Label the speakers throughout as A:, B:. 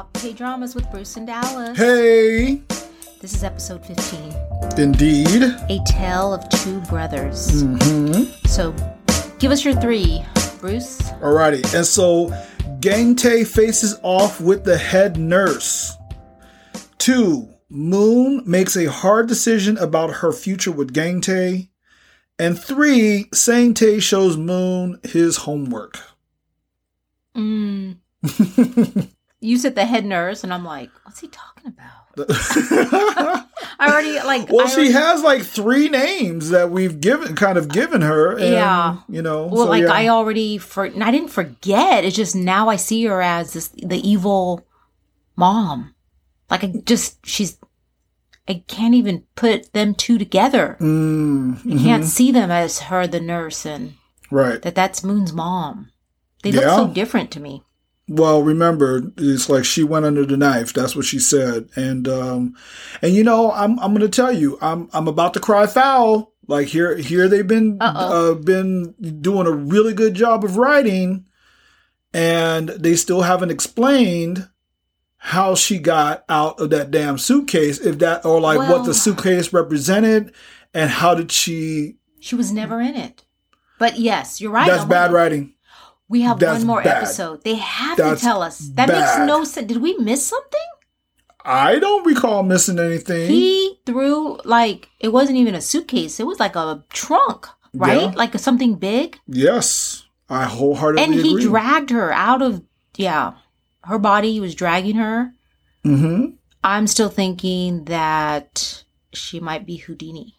A: Talk K dramas with Bruce and Dallas.
B: Hey,
A: This is episode 15
B: indeed.
A: A Tale of Two Brothers. Mm-hmm. So give us your three, Bruce.
B: Alrighty, and so Gang Tae faces off with the head nurse. Two, Moon makes a hard decision about her future with Gang Tae. And three, Sang Tae shows Moon his homework.
A: Mm. you said the head nurse, and I'm like, what's he talking about? I already like.
B: Well,
A: I
B: she has like three names that we've given, kind of given her. And,
A: Yeah.
B: You know.
A: Well,
B: so,
A: like
B: yeah.
A: I already for and I didn't forget. It's just now I see her as this the evil mom. Like I just she's I can't even put them two together.
B: Mm,
A: I can't see them as her the nurse and
B: right.
A: that that's Moon's mom. They look so different to me.
B: Well, remember, it's like she went under the knife. That's what she said. And um, and you know, I'm I'm gonna tell you, I'm I'm about to cry foul. Like here here they've been
A: Uh-oh.
B: uh, been doing a really good job of writing, and they still haven't explained how she got out of that damn suitcase. If that or like what the suitcase represented, and how did she?
A: She was never in it. But yes, you're right.
B: That's bad writing.
A: We have
B: That's
A: one more
B: bad.
A: episode. They have
B: That's
A: to tell us. That makes no sense. Did we miss something?
B: I don't recall missing anything.
A: He threw like it wasn't even a suitcase. It was like a trunk, right?
B: Yeah.
A: Like something big.
B: yes, I wholeheartedly
A: And he
B: agree.
A: dragged her out of yeah, her body. He was dragging her.
B: mm-hmm.
A: I'm still thinking that she might be Houdini.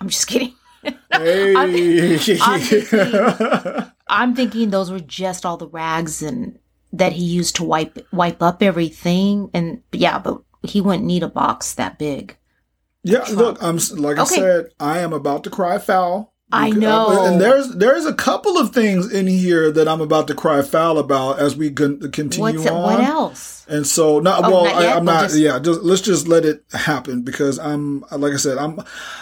A: I'm just kidding.
B: Hey.
A: I'm thinking- those were just all the rags and that he used to wipe wipe up everything. And yeah, but he wouldn't need a box that big.
B: yeah, look, I'm like I said, I am about to cry foul.
A: I
B: Because- uh,
A: know.
B: and there's there's a couple of things in here that I'm about to cry foul about as we con- continue
A: What's
B: on.
A: what else?
B: And so, not
A: Oh,
B: well.
A: not
B: I,
A: yet? We'll
B: not.
A: just-
B: yeah, just let's just let it happen because I'm like I said, I'm,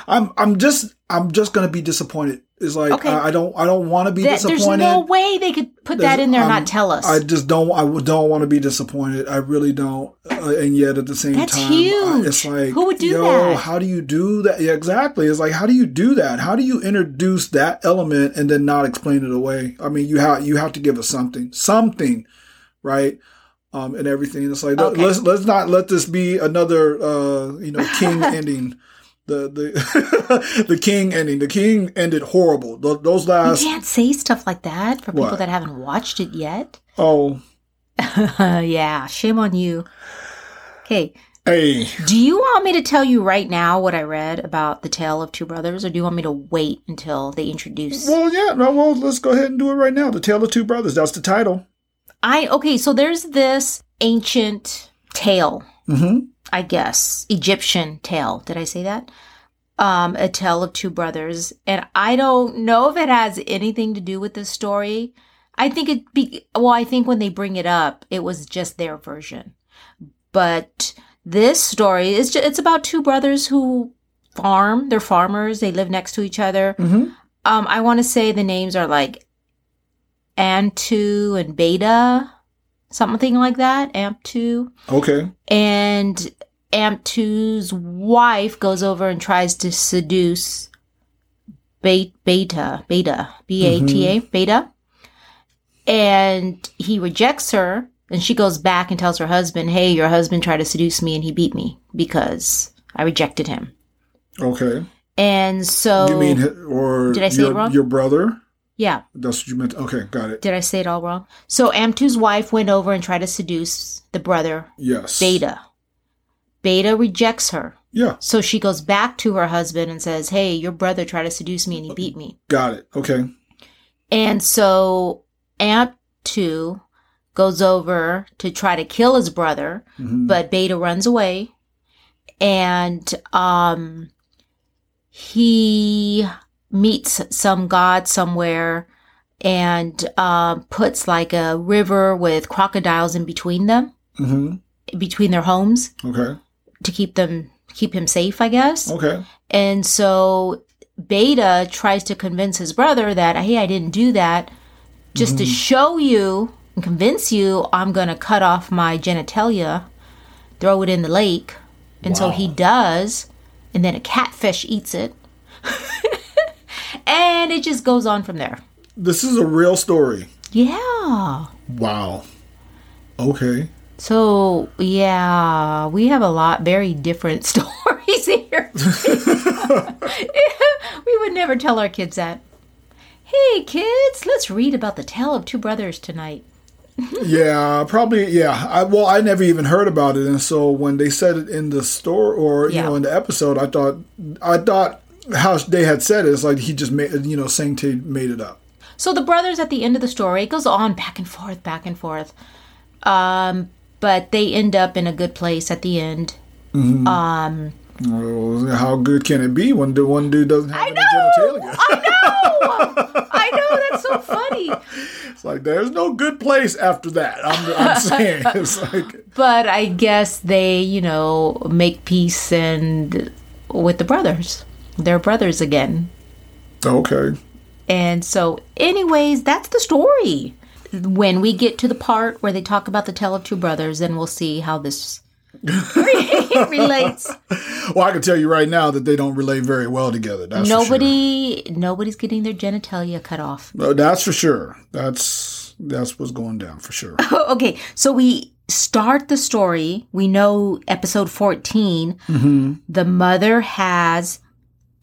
B: I'm, I'm just, I'm just gonna be disappointed. It's like
A: Okay.
B: I, I don't, I don't want to be
A: That, there's
B: disappointed.
A: no way they could put that in there and not tell us.
B: I just don't. I don't want to be disappointed. I really don't. Uh, and yet at the same
A: That's
B: time, I-
A: huge.
B: it's like,
A: Who would do
B: yo,
A: that?
B: How do you do that? Yeah, exactly. It's like, how do you do that? How do you introduce that element and then not explain it away? I mean, you have you have to give us something, something, right? Um, and everything. It's like
A: Okay.
B: let's let's not let this be another uh, you know king ending. The the the king ending. The king ended horrible. Th- those last.
A: you can't say stuff like that for people
B: What?
A: that haven't watched it yet.
B: oh
A: yeah, shame on you. Okay,
B: hey
A: do you want me to tell you right now what I read about the tale of two brothers, or do you want me to wait until they introduce?
B: Well, yeah, no, well, let's go ahead and do it right now. The Tale of Two Brothers. That's the title.
A: I okay, so there's this ancient tale,
B: Mm-hmm.
A: I guess, Egyptian tale. Did I say that? Um, a tale of two brothers, and I don't know if it has anything to do with this story. I think it be well. I think when they bring it up, it was just their version. But this story is just, it's about two brothers who farm. They're farmers. They live next to each other.
B: Mm-hmm.
A: Um, I want to say the names are like Antu and Beta, something like that. Amtu.
B: Okay.
A: And Amtu's wife goes over and tries to seduce Be- Beta, Beta, B A T A, mm-hmm. Beta. And he rejects her. And she goes back and tells her husband, Hey, your husband tried to seduce me and he beat me because I rejected him.
B: Okay.
A: And so.
B: you mean, or
A: Did I say
B: your,
A: it wrong?
B: your brother?
A: Yeah.
B: That's what you meant. Okay, got it.
A: Did I say it all wrong? So Amtu's wife went over and tried to seduce the brother,
B: Yes.
A: Beta. Beta rejects her.
B: Yeah,
A: So she goes back to her husband and says, Hey, your brother tried to seduce me and he beat me.
B: got it. Okay.
A: And so Amtu goes over to try to kill his brother,
B: Mhm.
A: but Beta runs away. And um he meets some god somewhere and um puts like a river with crocodiles in between them,
B: Mhm.
A: between their homes
B: Okay.
A: to keep them keep him safe, I guess.
B: Okay.
A: And so Beta tries to convince his brother that, hey, I didn't do that just to show you and convince you I'm going to cut off my genitalia, throw it in the lake. And so he does. And then a catfish eats it. and it just goes on from there.
B: This is a real story.
A: Yeah.
B: Wow. Okay.
A: So, yeah, we have a lot very different stories here. we would never tell our kids that. Hey, kids, let's read about the tale of two brothers tonight.
B: Yeah, probably. Yeah. I, well, I never even heard about it, and so when they said it in the store or you
A: Yeah.
B: know in the episode, I thought I thought how they had said it, it's like he just made you know Sang Tae made it up.
A: So the brothers at the end of the story, it goes on back and forth, back and forth. Um, but they end up in a good place at the end. Um,
B: Well, how good can it be when the one dude doesn't have
A: I know!
B: genitalia?
A: I know! I know, that's so funny.
B: It's like there's no good place after that. I'm, I'm saying it's like
A: But I guess they, you know, make peace and with the brothers. They're brothers again.
B: okay.
A: And so, anyways, that's the story. When we get to the part where they talk about the tale of two brothers, then we'll see how this relates.
B: Well, I can tell you right now that they don't relate very well together. That's
A: Nobody, nobody's getting their genitalia cut off.
B: sure. Uh, That's for sure. That's that's what's going down for sure.
A: okay, so we start the story. We know episode 14, the mother has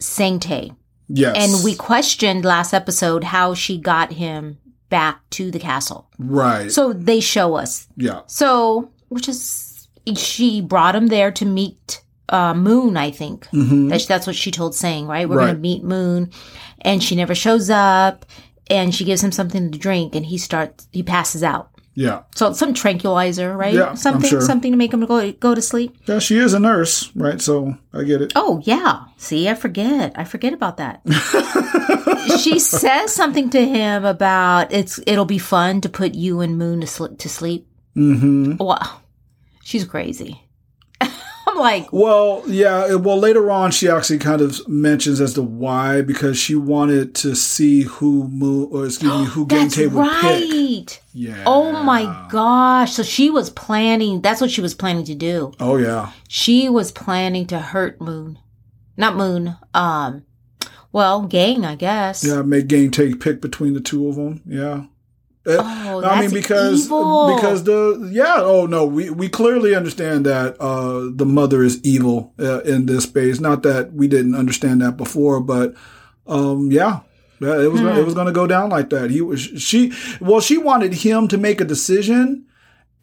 A: Sang Tae.
B: Yes.
A: And we questioned last episode how she got him back to the castle.
B: right.
A: So they show us.
B: yeah.
A: So, which is, she brought him there to meet uh, Moon, I think. That's, that's what she told saying, right? We're going to meet Moon. And she never shows up. And she gives him something to drink and he starts, he passes out.
B: Yeah.
A: So some tranquilizer, right?
B: Yeah,
A: something,
B: sure.
A: something to make him go go to sleep.
B: Yeah, she is a nurse, right? So I get it.
A: Oh yeah. See, I forget. I forget about that. she says something to him about it's. It'll be fun to put you and Moon to sleep. To sleep.
B: Mm-hmm.
A: Wow, she's crazy. Like,
B: Well, yeah. Well, later on, she actually kind of mentions as to why because she wanted to see who Mo, or excuse me, who
A: that's
B: Gang Tae would pick.
A: right.
B: Yeah.
A: Oh my gosh. So she was planning. That's what she was planning to do.
B: Oh yeah.
A: She was planning to hurt Moon, not Moon. Um, well, Gang, I guess.
B: Yeah. Make Gang Tae pick between the two of them. Yeah. Uh,
A: Oh,
B: I mean, because
A: evil.
B: because the yeah. Oh no, we we clearly understand that uh, the mother is evil uh, in this space. Not that we didn't understand that before, but um, yeah. Yeah, it was
A: Hmm.
B: it was going to go down like that. He was she well she wanted him to make a decision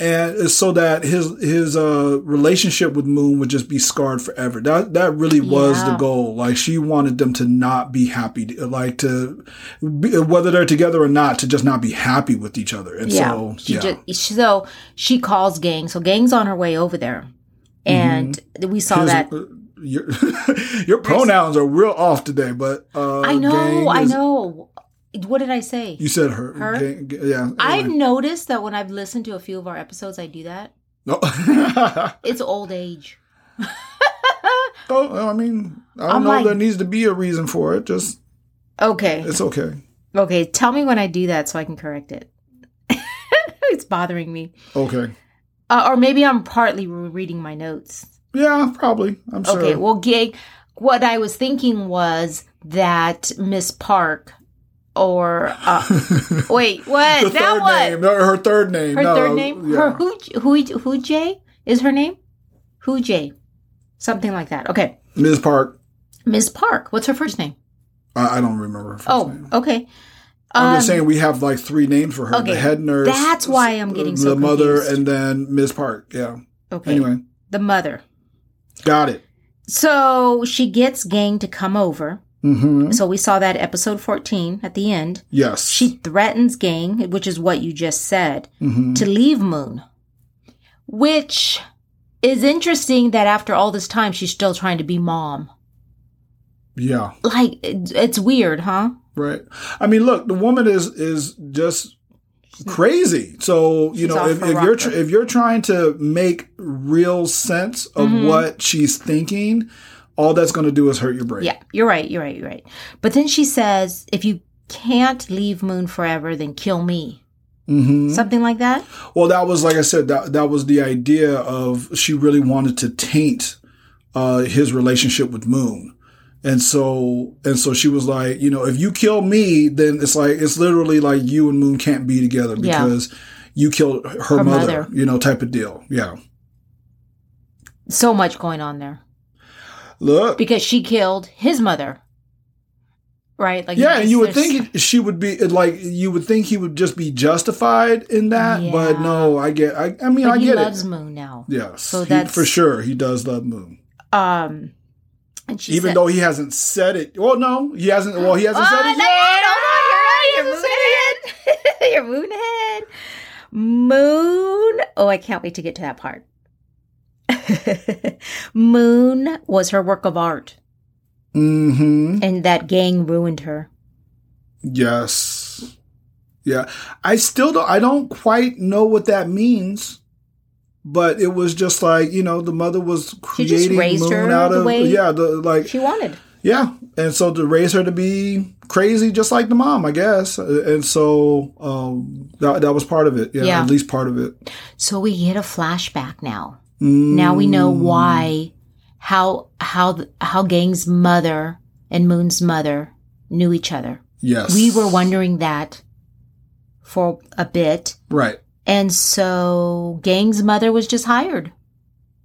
B: and so that his his uh relationship with Moon would just be scarred forever. That that really was the goal. Like she wanted them to not be happy, like to be, whether they're together or not, to just not be happy with each other. And
A: Yeah.
B: so
A: she
B: yeah,
A: just so she calls Gang. So Gang's on her way over there, and we saw
B: His-
A: that.
B: uh, your, your pronouns are real off today, but uh,
A: I know, I know. What did I say?
B: You said her.
A: Her?
B: G- yeah.
A: I've
B: anyway.
A: noticed that when I've listened to a few of our episodes, I do that.
B: No.
A: It's old age.
B: oh, I mean, I don't
A: I'm
B: know.
A: like-
B: there needs to be a reason for it. Just
A: Okay.
B: it's okay.
A: Okay. Tell me when I do that so I can correct it. it's bothering me.
B: Okay.
A: Uh, or maybe I'm partly reading my notes.
B: Yeah, probably. I'm sure.
A: Okay. Well, Gang, what I was thinking was that Miss Park or uh, wait, what?
B: the
A: that
B: third
A: what?
B: name. No, her third name.
A: Her
B: no,
A: third name?
B: yeah.
A: Her who who who Jay is her name? Who J? Something like that. Okay.
B: Ms. Park.
A: Ms. Park. What's her first name?
B: I, I don't remember her first
A: Oh,
B: name.
A: okay.
B: I'm just
A: Um,
B: saying we have like three names for her:
A: okay,
B: the head nurse.
A: that's why I'm getting
B: the
A: so
B: mother,
A: confused.
B: and then Ms. Park. Yeah.
A: Okay.
B: Anyway,
A: The mother.
B: got it.
A: So she gets Gang to come over.
B: Mm-hmm.
A: So we saw that episode 14 at the end.
B: Yes.
A: She threatens Gang, which is what you just said,
B: Mhm.
A: to leave Moon. Which is interesting that after all this time, she's still trying to be mom.
B: Yeah.
A: Like, it's weird, huh?
B: Right. I mean, look, the woman is is just crazy. So you
A: She's
B: know, if, if you're tr- if you're trying to make real sense of
A: Mhm.
B: what she's thinking, all that's going to do is hurt your brain.
A: Yeah, you're right. You're right. You're right. But then she says, if you can't leave Moon forever, then kill me.
B: hmm
A: something like that.
B: Well, that was like I said. That that was the idea of she really wanted to taint uh, his relationship with Moon, and so and so she was like, you know, if you kill me, then it's like it's literally like you and Moon can't be together
A: Yeah.
B: because you killed her,
A: Her
B: mother,
A: mother.
B: you know, type of deal. Yeah.
A: So much going on there
B: Look.
A: because she killed his mother. Right? Like
B: Yeah, and you would think she would be like you would think he would just be justified in that, but no, I get. I, I mean,
A: but
B: I
A: he
B: get
A: loves
B: it.
A: Moon now.
B: Yes,
A: So
B: he-
A: that's-
B: for sure. He does love Moon.
A: Um, and she
B: even
A: said,
B: though he hasn't said it. Well, no, he hasn't. Well, he hasn't
A: Oh,
B: said it yet.
A: Hold you're right. You're moving. You're moving. Moon. Oh, I can't wait to get to that part. Moon was her work of art,
B: Mm-hmm.
A: and that gang ruined her.
B: Yes. Yeah. I still don't. I don't quite know what that means. But it was just like you know, the mother was
A: She just
B: creating
A: raised
B: Moon
A: her
B: out of
A: way
B: yeah, the like
A: She wanted.
B: Yeah, and so to raise her to be crazy, just like the mom, I guess, and so um, that that was part of it. Yeah,
A: Yeah.
B: at least part of it.
A: So we get a flashback now. Now we know
B: Mm.
A: why, how how how Gang's mother and Moon's mother knew each other.
B: Yes,
A: We were wondering that for a bit.
B: right.
A: And so Gang's mother was just hired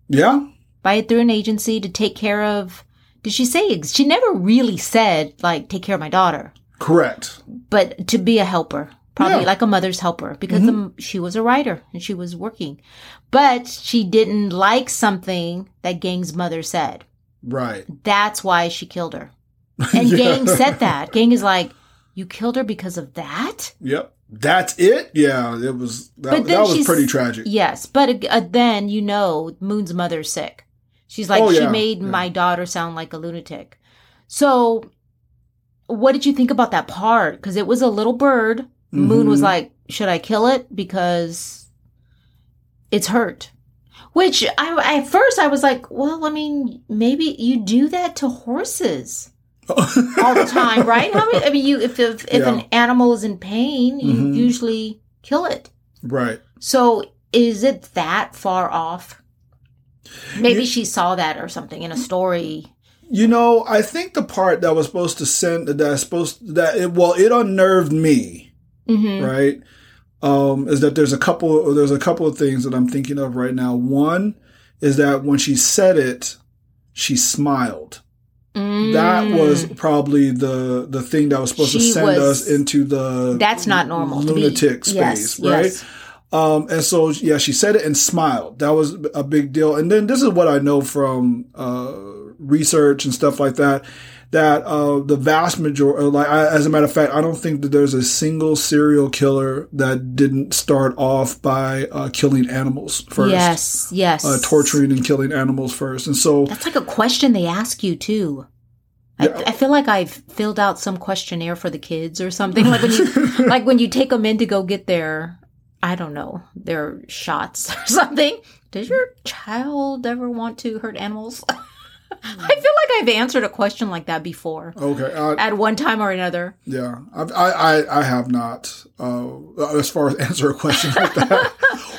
B: Yeah,
A: by through an agency to take care of did she say she never really said like take care of my daughter,
B: correct.
A: but to be a helper. Probably
B: Yeah. Mm-hmm.
A: like a mother's helper because the, she was a writer and she was working. But she didn't like something that Gang's mother said.
B: Right.
A: That's why she killed her. And
B: Yeah.
A: Gang said that. Gang is like, You killed her because of that?
B: Yep. That's it. Yeah, it was. That, that was pretty tragic.
A: Yes, but uh, then you know Moon's mother's sick. She's like,
B: Oh,
A: she
B: yeah,
A: made
B: yeah.
A: my daughter sound like a lunatic. So, what did you think about that part? Because it was a little bird. Moon was
B: Mhm.
A: like, should I kill it because it's hurt? Which I at first I was like, well, I mean, maybe you do that to horses all the time, right? How many, I mean, you if if, if an animal is in pain, you
B: Mhm.
A: usually kill it.
B: right.
A: So is it that far off? Maybe
B: You-
A: she saw that or something in a story.
B: You know, I think the part that was supposed to send that supposed that it well, it unnerved me.
A: Mm-hmm.
B: right? Um, is that there's a couple there's a couple of things that I'm thinking of right now. One is that when she said it, she smiled. That was probably the the thing that was supposed to
A: Mm.
B: Send
A: was-
B: us into the
A: That's not normal. to
B: lunatic space,
A: Yes,
B: right?
A: yes.
B: Um, and so yeah, she said it and smiled. That was a big deal. And then this is what I know from uh, research and stuff like that. That uh, the vast majority, like I, as a matter of fact, I don't think that there's a single serial killer that didn't start off by uh, killing animals first,
A: Yes, yes.
B: uh, torturing and killing animals first. And so
A: That's like a question they ask you too.
B: Yeah.
A: I, I feel like I've filled out some questionnaire for the kids or something. Like when you, like when you take them in to go get their, I don't know, their shots or something. Does your child ever want to hurt animals? I feel like I've answered a question like that before
B: okay, I,
A: at one time or another.
B: Yeah, I've, I, I, I have not, uh, as far as answer a question like that,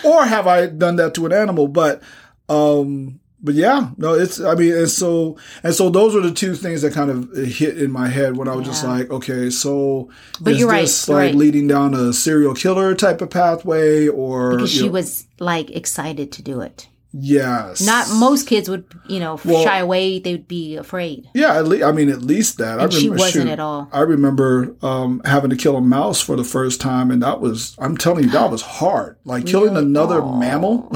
B: or have I done that to an animal? But, um, but yeah, no, it's, I mean, and so, and so those are the two things that kind of hit in my head when I was just like, okay, so
A: But
B: is
A: you're right,
B: this
A: you're
B: like
A: right.
B: leading down a serial killer type of pathway or,
A: Because she
B: know-
A: was like excited to do it.
B: Yes,
A: Not most kids would, you know,
B: Well-
A: shy away. They would be afraid.
B: Yeah, at least, I mean, at least that.
A: And
B: I
A: she
B: remember,
A: wasn't
B: shoot,
A: at all.
B: I remember um, having to kill a mouse for the first time, and that was, I'm telling you, that was hard. Like killing
A: Really?
B: another
A: Aw.
B: mammal.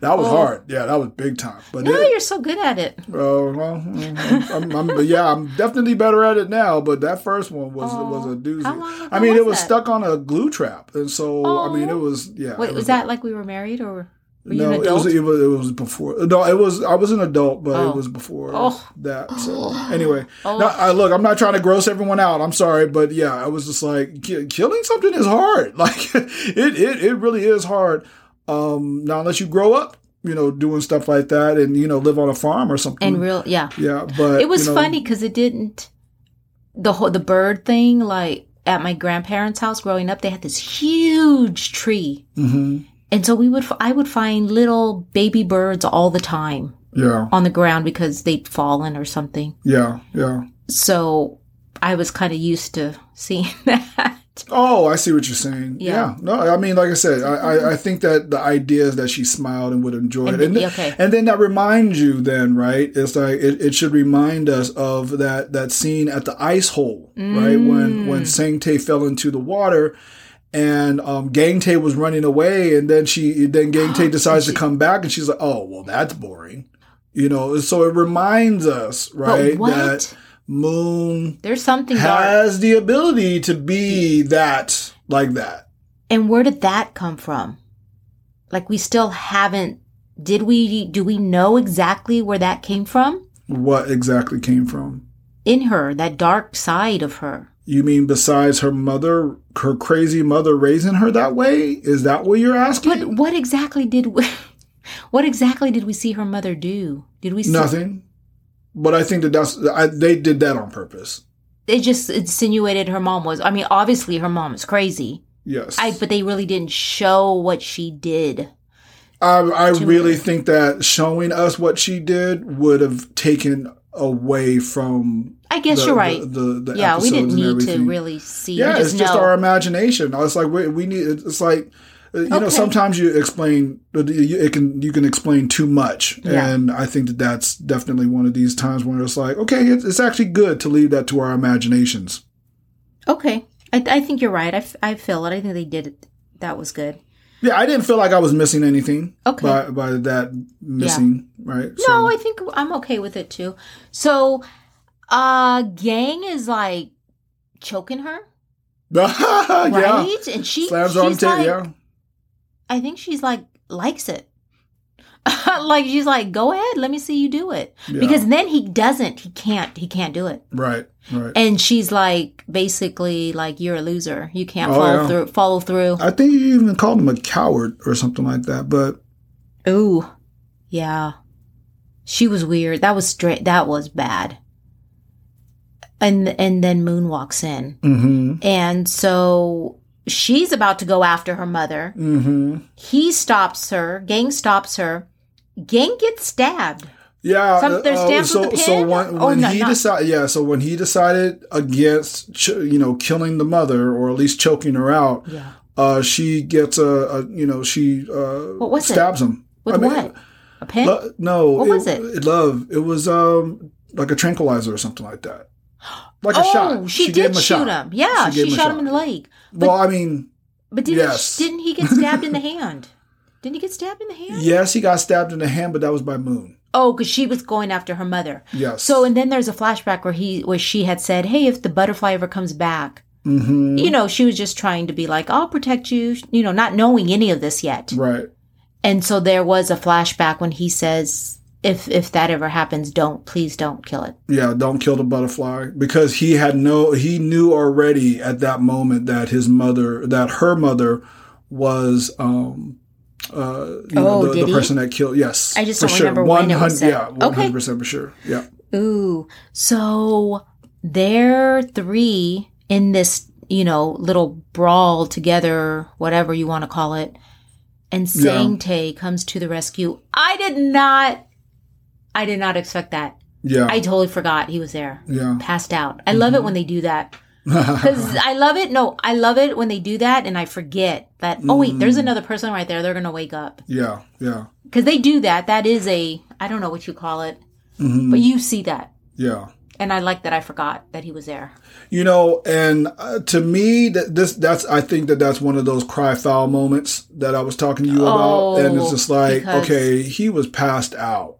B: that was
A: Oh.
B: hard. Yeah, that was big time. But
A: No,
B: it,
A: you're so good at it.
B: uh, well, I'm, I'm, I'm, but yeah, I'm definitely better at it now. But that first one was
A: Aw.
B: was a doozy.
A: How long
B: I mean,
A: was
B: it was
A: that?
B: stuck on a glue trap, and so I mean, it was yeah.
A: Wait,
B: it
A: was that like we were married or were you
B: no,
A: an
B: it was it was it was before. No, it was I was an adult, but
A: Oh.
B: it was before
A: Oh.
B: that. So anyway,
A: Oh.
B: no, I, look, I'm not trying to gross everyone out. I'm sorry, but yeah, I was just like ki- killing something is hard. Like it it it really is hard. Um, now unless you grow up, you know, doing stuff like that, and you know, live on a farm or something.
A: and real, yeah.
B: yeah, but
A: It was
B: you know,
A: funny because it didn't the whole the bird thing. Like at my grandparents' house growing up, they had this huge tree.
B: hmm
A: And so we would, I would find little baby birds all the time
B: Yeah.
A: on the ground because they'd fallen or something.
B: Yeah. Yeah.
A: So I was kind of used to seeing that.
B: Oh, I see what you're saying.
A: Yeah.
B: Yeah. No, I mean, like I said, I, I, I think that the idea is that she smiled and would enjoy it.
A: And-
B: And,
A: okay.
B: and then that reminds you then, right? It's like, it, it should remind us of that, that scene at the ice hole, right? When,
A: Mm.
B: when Sang Tae fell into the water and, um, Gang Tae was running away and then she, then Gang Tae decides to come back and she's like, oh, well, that's boring. You know, so it reminds us, right? That Moon
A: There's something dark.
B: has the ability to be that like that.
A: And where did that come from? Like we still haven't did we do we know exactly where that came from?
B: What exactly came from?
A: In her, that dark side of her.
B: You mean besides her mother, her crazy mother raising her that way? Is that what you're asking?
A: But what exactly did we what exactly did we see her mother do? Did we see
B: Nothing. But I think that that's I, they did that on purpose.
A: They just insinuated her mom was I mean, obviously her mom is crazy.
B: Yes,
A: I but they really didn't show what she did.
B: I, I really
A: her.
B: think that showing us what she did would have taken away from.
A: I guess
B: the-
A: you're right.
B: The, the,
A: yeah, we didn't need to really see.
B: Yeah,
A: we
B: it's
A: just
B: just our imagination. It's like we, we need. It's like uh, you know. Sometimes you explain. It can you can explain too much,
A: Yeah.
B: and I think that that's definitely one of these times when it's like, okay, it's, it's actually good to leave that to our imaginations.
A: Okay. I, I think you're right. I, f- I feel it. I think they did it. That was good.
B: Yeah, I didn't feel like I was missing anything.
A: Okay.
B: By by that missing, right?
A: No, I think I'm okay with it too. So, uh, Gang is like choking her,
B: yeah.
A: right? And she
B: Slams her on
A: she's
B: tape.
A: like,
B: yeah.
A: I think she's like likes it. like she's like, go ahead, let me see you do it.
B: Yeah.
A: Because then he doesn't. He can't. He can't do it.
B: Right. Right.
A: And she's like, basically, like you're a loser. You can't
B: Oh,
A: follow
B: yeah.
A: through. Follow through.
B: I think you even called him a coward or something like that. But
A: Ooh, yeah. She was weird. That was straight. That was bad. And and then Moon walks in,
B: mm-hmm.
A: and so she's about to go after her mother.
B: Mm-hmm.
A: He stops her. Gang stops her. Gang gets stabbed.
B: Yeah,
A: Some-
B: uh, so so
A: pin?
B: when,
A: Oh,
B: when
A: no,
B: he decided, yeah, so when he decided against, ch- you know, killing the mother or at least choking her out,
A: Yeah.
B: uh, she gets a, a you know, she uh,
A: What was it?
B: stabs him
A: With
B: I mean,
A: what? A pin?
B: lo- no,
A: What was it?
B: Love. It was um like a tranquilizer or something like that, like a
A: oh,
B: shot.
A: she,
B: gave
A: did shoot
B: shot.
A: him. Yeah,
B: She
A: she,
B: him
A: shot him in the leg.
B: well, I mean,
A: But didn't
B: Yes.
A: didn't he get stabbed in the hand? Didn't he get stabbed in the hand?
B: yes, he got stabbed in the hand, but that was by Moon.
A: Oh, because she was going after her mother.
B: Yes.
A: So and then there's a flashback where he where she had said, "Hey, if the butterfly ever comes back."
B: hmm
A: You know, she was just trying to be like, "I'll protect you," you know, not knowing any of this yet.
B: right.
A: And so there was a flashback when he says, "If if that ever happens, don't please don't kill it."
B: Yeah, don't kill the butterfly because he had no he knew already at that moment that his mother that her mother was um uh you know,
A: Oh,
B: the, the person that killed yes
A: I just
B: for
A: don't
B: sure.
A: remember when it was
B: 100 yeah
A: Okay.
B: 100% for sure yeah
A: Ooh. So they're three in this, you know, little brawl together, whatever you want to call it. And
B: Yeah.
A: Sang Tae comes to the rescue. I did not I did not expect that.
B: yeah
A: I totally forgot he was there.
B: yeah
A: Passed out. I love it when they do that. Because I love it. No, I love it when they do that and I forget that, oh, wait, there's another person right there. They're going to wake up.
B: yeah yeah
A: Because they do that. That is a, I don't know what you call it,
B: Mhm.
A: but you see that.
B: yeah
A: And I like that I forgot that he was there.
B: you know and uh, to me that this that's i think that that's one of those cry foul moments that i was talking to you about and it's
A: Oh,
B: just like okay he was passed out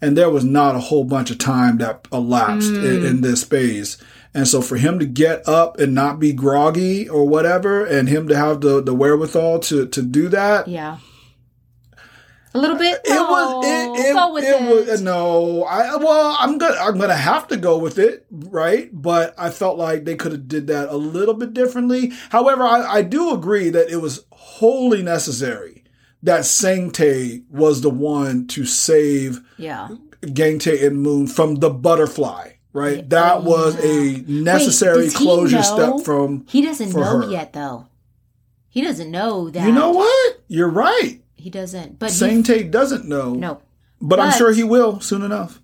B: and there was not a whole bunch of time that elapsed
A: Mm.
B: in, in this space and so for him to get up and not be groggy or whatever and him to have the, the wherewithal to, to do that
A: Yeah. A little bit.
B: it was it, it,
A: go with
B: it
A: it.
B: was no I well I'm gonna I'm gonna have to go with it right but I felt like they could have did that a little bit differently however I, I do agree that it was wholly necessary that Sang Tae was the one to save
A: yeah.
B: Gang Tae and Moon from the butterfly right?
A: Yeah.
B: That was a necessary
A: he
B: closure step from.
A: He doesn't know
B: her.
A: yet, though. He doesn't know that.
B: You know what? You're right.
A: He doesn't. But he,
B: Sang doesn't know.
A: no.
B: But, I'm sure he will soon enough.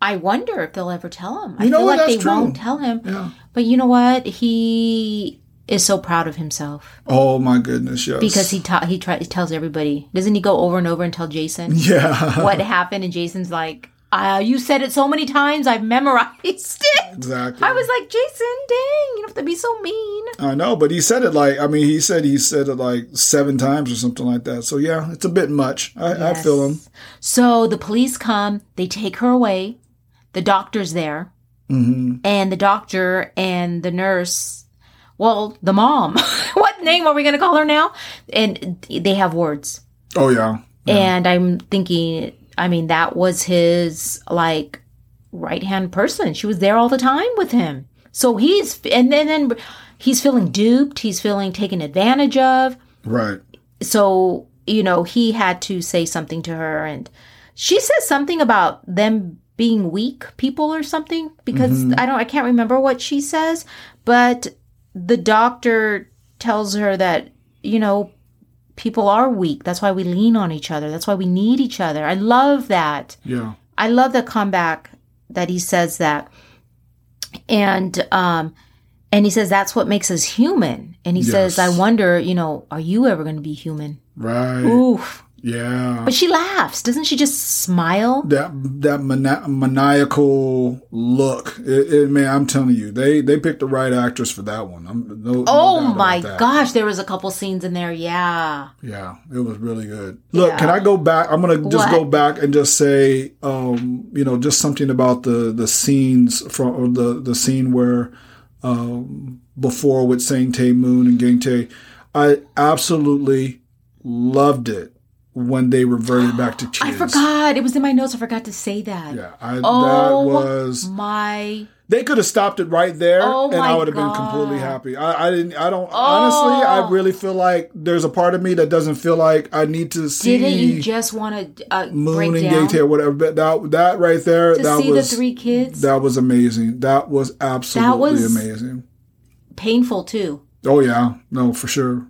A: I wonder if they'll ever tell him. I
B: You know
A: feel like they
B: true.
A: won't tell him.
B: Yeah.
A: But you know what? He is so proud of himself
B: Oh my goodness, yes.
A: because he ta- he tries he tells everybody. Doesn't he go over and over and tell Jason
B: Yeah.
A: what happened? And Jason's like, uh, "You said it so many times, I've memorized it."
B: exactly.
A: I was like, Jason, dang, you don't have to be so mean.
B: I know, but he said it like I mean, he said he said it like seven times or something like that. So yeah, it's a bit much. I, I feel him.
A: So the police come, they take her away. The doctor's there,
B: hmm
A: and the doctor and the nurse, well, the mom. what name are we going to call her now? And they have words.
B: Oh yeah.
A: And I'm thinking, I mean, that was his like right hand person. She was there all the time with him. So he's, and then, then he's feeling duped. He's feeling taken advantage of.
B: Right.
A: so you know he had to say something to her and she says something about them being weak people or something because mm-hmm. i don't i can't remember what she says but the doctor tells her that you know people are weak that's why we lean on each other that's why we need each other i love that
B: Yeah.
A: I love the comeback that he says that. And um and he says that's what makes us human. And he says, I wonder, you know, are you ever going to be human?
B: Right.
A: Oof.
B: Yeah.
A: But she laughs. Doesn't she just smile?
B: that that mani- maniacal look. It, it, man, I'm telling you, they they picked the right actress for that one. I'm, no, no
A: Oh
B: about
A: my gosh, there was a couple scenes in there. Yeah.
B: Yeah, it was really good. Look,
A: Yeah.
B: can I go back? I'm gonna just
A: What?
B: go back and just say, um, you know, just something about the the scenes from or the the scene where um, before with Sang Tae Moon and Gang Tae. I absolutely loved it when they reverted back to kids.
A: I forgot. It was in my notes. I forgot to say that.
B: Yeah, I,
A: Oh
B: that was
A: my
B: they could have stopped it right there,
A: Oh
B: and I would have been completely happy. I, I didn't. I don't. Honestly, I
A: Oh.
B: really feel like there's a part of me that doesn't feel like I need to see
A: didn't you just want to uh,
B: Moon
A: break
B: and or whatever. But that that right there,
A: to
B: that
A: see
B: was
A: the three kids?
B: that was amazing. That was absolutely
A: was-
B: amazing.
A: Painful too.
B: Oh yeah, no, for sure.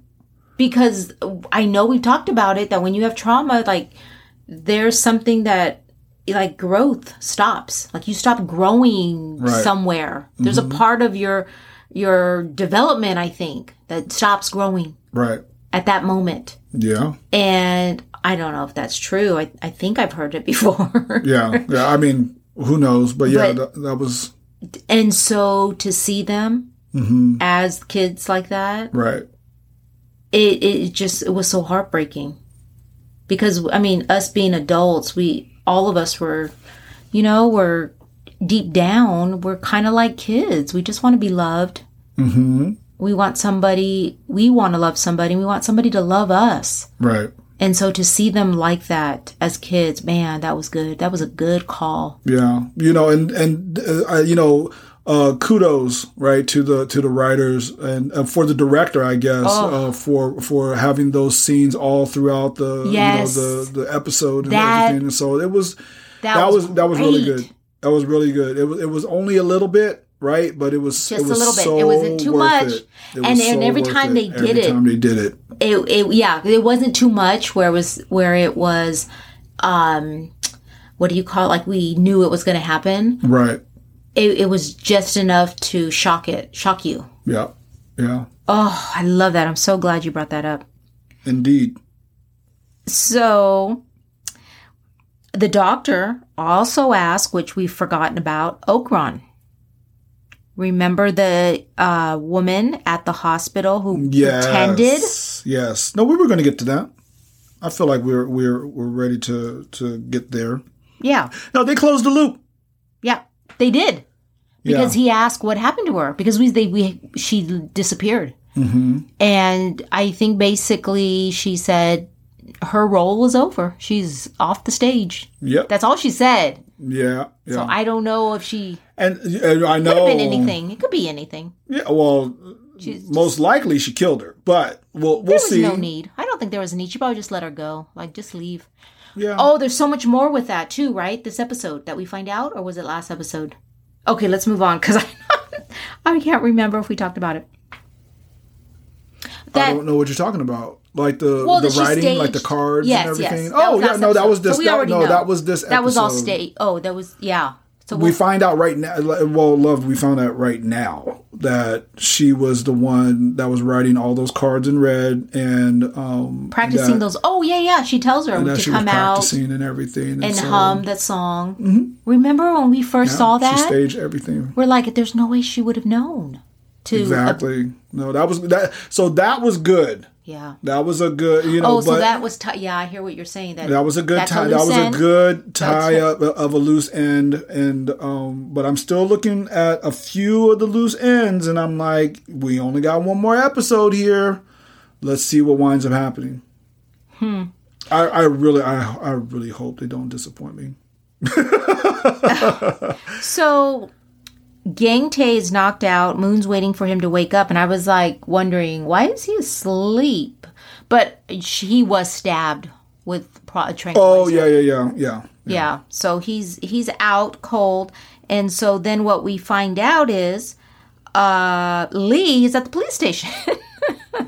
A: Because I know we've talked about it that when you have trauma, like there's something that like growth stops. Like you stop growing
B: Right. Mm-hmm.
A: somewhere. There's a part of your your development, I think, that stops growing
B: Right.
A: at that moment.
B: Yeah.
A: And I don't know if that's true. I, I think I've heard it before.
B: Yeah. Yeah. I mean, who knows? But yeah,
A: But-
B: that, that was
A: and so to see them
B: hmm
A: as kids like that,
B: right.
A: It, it just it was so heartbreaking. Because i mean us being adults we all of us were you know we're deep down we're kind of like kids. We just want to be loved.
B: Hmm
A: we want somebody we want to love somebody we want somebody to love us.
B: Right.
A: and so to see them like that as kids man that was good. That was a good call.
B: Yeah, you know, and and uh, you know, uh, kudos right to the to the writers and uh, for the director, I guess,
A: Oh.
B: uh, for for having those scenes all throughout the
A: Yes.
B: you know the the episode and
A: That-
B: everything. And so it was
A: that,
B: that, was,
A: was
B: that was really good. That was really good. It was it was only a little bit. Right, but it was
A: Just
B: it
A: a little bit.
B: So
A: It wasn't too much.
B: It. It
A: And-
B: was
A: and every time
B: it.
A: they did
B: every
A: it-
B: time they did it,
A: it, it yeah it wasn't too much where it was where it was um what do you call it like we knew it was going to happen
B: right?
A: It, it was just enough to shock it shock you
B: Yeah, yeah,
A: oh i love that i'm so glad you brought that up
B: indeed.
A: so the doctor also asked which we've forgotten about okron remember the uh, woman at the hospital who
B: Yes,
A: pretended
B: Yes. No, we were going to get to that. I feel like we're we're we're ready to to get there.
A: yeah
B: No, they closed the loop.
A: yeah they did because
B: yeah.
A: he asked what happened to her because we they we she disappeared
B: hmm
A: and I think basically she said her role was over. She's off the stage.
B: Yep.
A: That's all she said.
B: yeah. Yeah.
A: So I don't know if she
B: and, and I
A: could
B: know
A: have been anything. It could be anything.
B: Yeah. Well,
A: She's
B: most likely she killed her, but we'll we'll
A: there was
B: see.
A: no need. I don't think there was a need. She probably just let her go. Like just leave.
B: Yeah.
A: Oh, there's so much more with that too, right? This episode that we find out, or was it last episode? Okay, let's move on because I I can't remember if we talked about it.
B: I don't know what you're talking about. Like the
A: Well,
B: the
A: that
B: writing, like the cards
A: Yes,
B: and everything.
A: That
B: oh yeah, no, that
A: episode.
B: was
A: So
B: this.
A: we
B: that, no,
A: know.
B: that was this.
A: that was all state. Oh, that was yeah. So
B: We find out right now. Well, love, we found out right now that she was the one that was writing all those cards in red and um,
A: practicing
B: that,
A: those. Oh yeah, yeah. She tells her
B: and
A: to
B: she
A: come out
B: practicing and everything
A: and
B: so-
A: hum that song. Remember when we first
B: yeah,
A: saw
B: She
A: that?
B: staged everything.
A: We're like, there's no way she would have known. To
B: Exactly. no, that was that. So that was good.
A: Yeah.
B: That was a good. You know,
A: Oh,
B: but
A: so that was ti yeah. I hear what you're saying. That
B: That was a good tie. That was a good tie up of a loose end, and um, but I'm still looking at a few of the loose ends, and I'm like, we only got one more episode here. Let's see what winds up happening. Hmm. I, I really, I, I really hope they don't disappoint me.
A: So Gang Tae is knocked out. Moon's waiting for him to wake up, and I was like wondering why is he asleep? But he was stabbed with pro- a tranquilizer.
B: Oh yeah, yeah, yeah, yeah.
A: Yeah. So he's he's out cold, and so then what we find out is uh Lee is at the police station.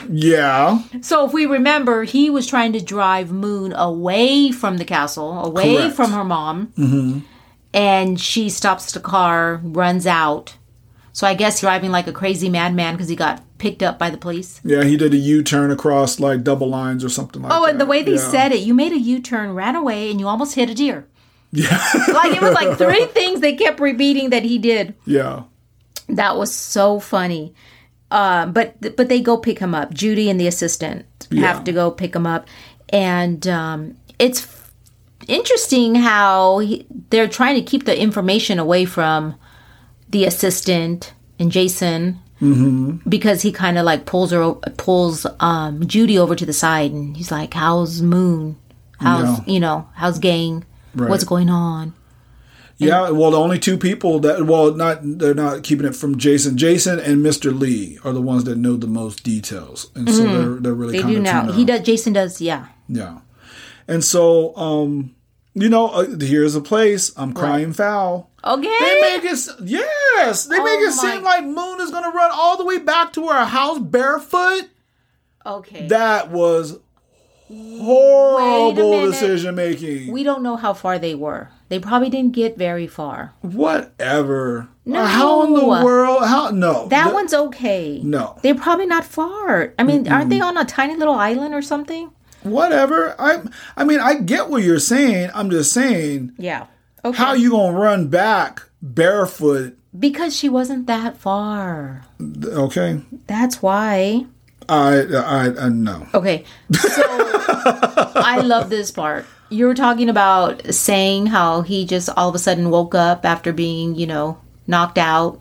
B: Yeah,
A: so if we remember, he was trying to drive Moon away from the castle, away
B: Correct.
A: from her mom, mm-hmm. And she stops the car, runs out. So I guess driving like a crazy madman because he got picked up by the police.
B: yeah. He did a U-turn across like double lines or something like that.
A: Oh, and the way they
B: yeah.
A: said it, you made a U-turn, ran away, and you almost hit a deer.
B: Yeah,
A: Like it was like three things they kept repeating that he did.
B: yeah,
A: That was so funny. Uh, but but they go pick him up. Judy and the assistant
B: Yeah.
A: have to go pick him up, and um, it's interesting how he, they're trying to keep the information away from the assistant and Jason because he kind of like pulls her pulls um, Judy over to the side, and he's like, "How's Moon? How's
B: Yeah.
A: you know how's Gang? What's going on?"
B: yeah. Well, the only two people that well, not they're not keeping it from Jason. Jason and Mr. Lee are the ones that know the most details, and so they're they're really
A: Mm-hmm. They
B: kind
A: do
B: of
A: now. He does. Jason does. Yeah.
B: Yeah. And so, um, you know, uh, here's a place. I'm crying foul.
A: Okay.
B: They make it, yes, they make
A: Oh
B: it seem like Moon is going to run all the way back to her house barefoot.
A: okay.
B: That was horrible decision making.
A: We don't know how far they were. They probably didn't get very far.
B: Whatever.
A: No.
B: How in the world? How? No.
A: That
B: The-
A: one's okay.
B: No.
A: They're probably not far. I mean, aren't they on a tiny little island or something?
B: Whatever. I. I mean, I get what you're saying. I'm just saying,
A: Yeah. Okay.
B: how you gonna run back barefoot?
A: because she wasn't that far.
B: Okay.
A: That's why.
B: I. I. I no.
A: Okay. So I love this part. You were talking about saying how he just all of a sudden woke up after being, you know, knocked out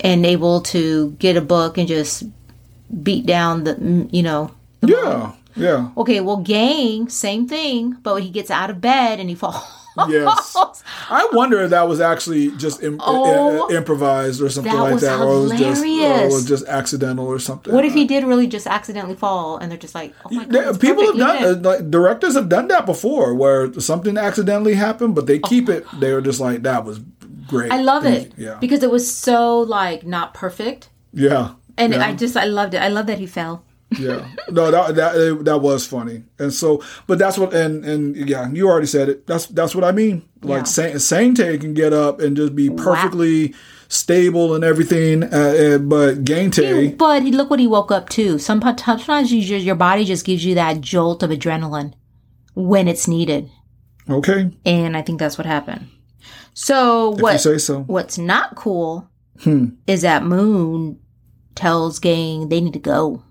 A: and able to get a book and just beat down the, you know,
B: Yeah. Yeah.
A: Okay, well, gang, same thing, but he gets out of bed and he falls.
B: Yes. I wonder if that was actually just Im-
A: Oh,
B: i- improvised or something
A: that
B: like that, or it was just, or it was just accidental or something.
A: What if he did really just accidentally fall and they're just like, oh my god,
B: people have done uh, like directors have done that before, where something accidentally happened, but they keep it. They were just like that was great.
A: I love it
B: you." Yeah.
A: because it was so like not perfect,
B: Yeah.
A: and
B: yeah.
A: I just I loved it. I love that he fell.
B: Yeah no that that that was funny and so but that's what and and yeah you already said it that's that's what i mean like
A: Yeah.
B: Sang Sainte can get up and just be perfectly stable and everything uh, uh, but Gang
A: Tae But look what he woke up to. Some sometimes you just, your body just gives you that jolt of adrenaline when it's needed,
B: okay
A: and I think that's what happened. So
B: if
A: what?
B: say so
A: What's not cool
B: Hmm.
A: is that Moon tells Gang they need to go.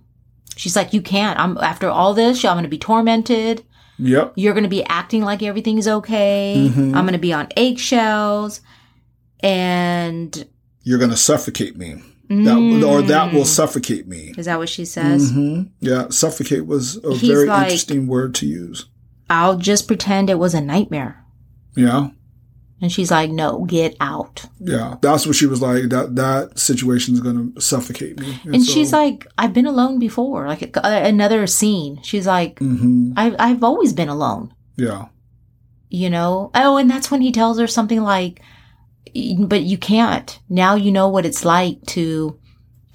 A: She's like, "You can't. I'm after all this. I'm going to be tormented.
B: yep
A: You're going to be acting like everything's okay.
B: Mm-hmm.
A: I'm going to be on eggshells." And
B: you're gonna suffocate me that, or that
A: Mm.
B: will suffocate me
A: is that what she says?
B: hmm yeah suffocate was a
A: He's
B: very
A: like-
B: interesting word to use
A: I'll just pretend it was a nightmare.
B: yeah
A: And she's like, "No, get out."
B: yeah that's what she was like that that situation is gonna suffocate me
A: And she's like, "I've been alone before." Like a, another scene. She's like,
B: hmm
A: "I've I've always been alone."
B: yeah
A: you know oh and that's when he tells her something like but you can't. Now you know what it's like to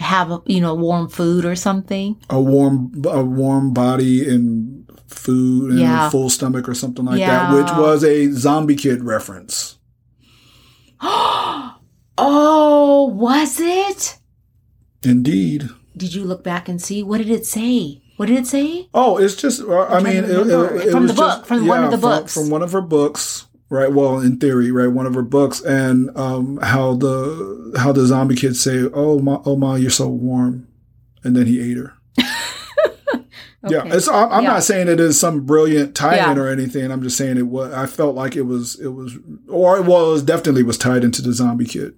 A: have, you know, warm food or something.
B: A warm, a warm body and food and
A: Yeah.
B: a full stomach or something like
A: Yeah.
B: that, which was a Zombie Kid reference.
A: oh, was it?
B: Indeed.
A: Did you look back and see? What did it say? What did it say?
B: Oh, it's just. uh, I mean, it, it, it
A: From
B: was
A: the book,
B: just-
A: from one of the
B: from-
A: books.
B: from one of her books, right? Well, in theory, right, one of her books, and um, how the how the zombie kids say, "Oh my, oh my, you're so warm," and then he ate her. Yeah,
A: Okay.
B: it's. I'm, I'm
A: Yeah.
B: not saying it is some brilliant tie-in
A: Yeah.
B: or anything. I'm just saying it was. I felt like it was. It was, or it was definitely was tied into the zombie kid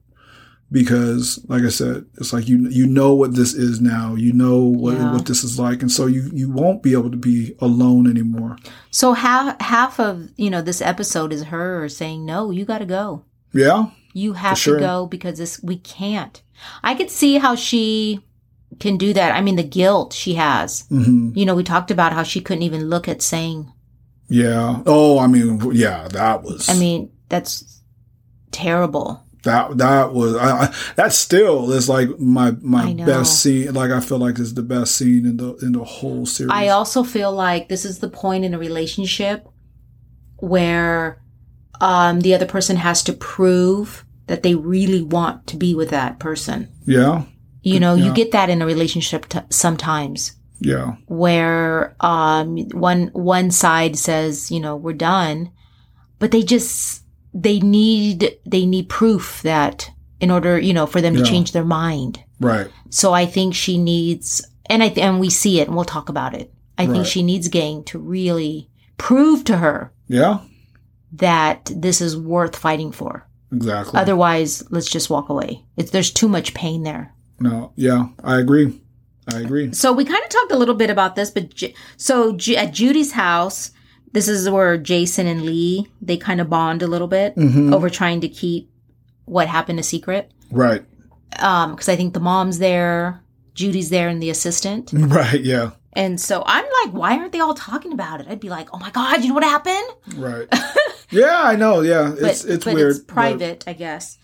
B: because, like I said, it's like you you know what this is now. You know what
A: Yeah.
B: what this is like, and so you you won't be able to be alone anymore.
A: So half half of you know this episode is her saying, "No, you got to go.
B: Yeah,
A: You have
B: sure.
A: to go because this we can't." I could see how she can do that. I mean, the guilt she has.
B: hmm
A: You know, we talked about how she couldn't even look at saying.
B: yeah. Oh, I mean, yeah, that was.
A: I mean, that's terrible.
B: that that was. I, I that still is like my my best scene. Like I feel like it's the best scene in the in the whole series.
A: I also feel like this is the point in a relationship where um, the other person has to prove that they really want to be with that person.
B: yeah,
A: You know,
B: Yeah.
A: you get that in a relationship t- sometimes
B: yeah,
A: where um, one one side says, you know, we're done, but they just they need they need proof that in order, you know, for them to change their mind.
B: right.
A: So I think she needs, and I th- and we see it, and we'll talk about it. I think she needs Gang to really prove to her
B: Yeah,
A: that this is worth fighting for.
B: exactly.
A: Otherwise, let's just walk away. It's, there's too much pain there.
B: No, yeah, I agree. I agree.
A: So we kind of talked a little bit about this, but J- so Ju- at Judy's house, this is where Jason and Lee they kind of bond a little bit
B: hmm
A: over trying to keep what happened a secret.
B: Right,
A: Um, because I think the mom's there, Judy's there, and the assistant.
B: right. Yeah,
A: And so I'm like, why aren't they all talking about it? I'd be like, oh my god, you know what happened?
B: right. yeah, I know. Yeah,
A: But
B: it's it's
A: but
B: weird.
A: it's
B: but
A: private, I guess.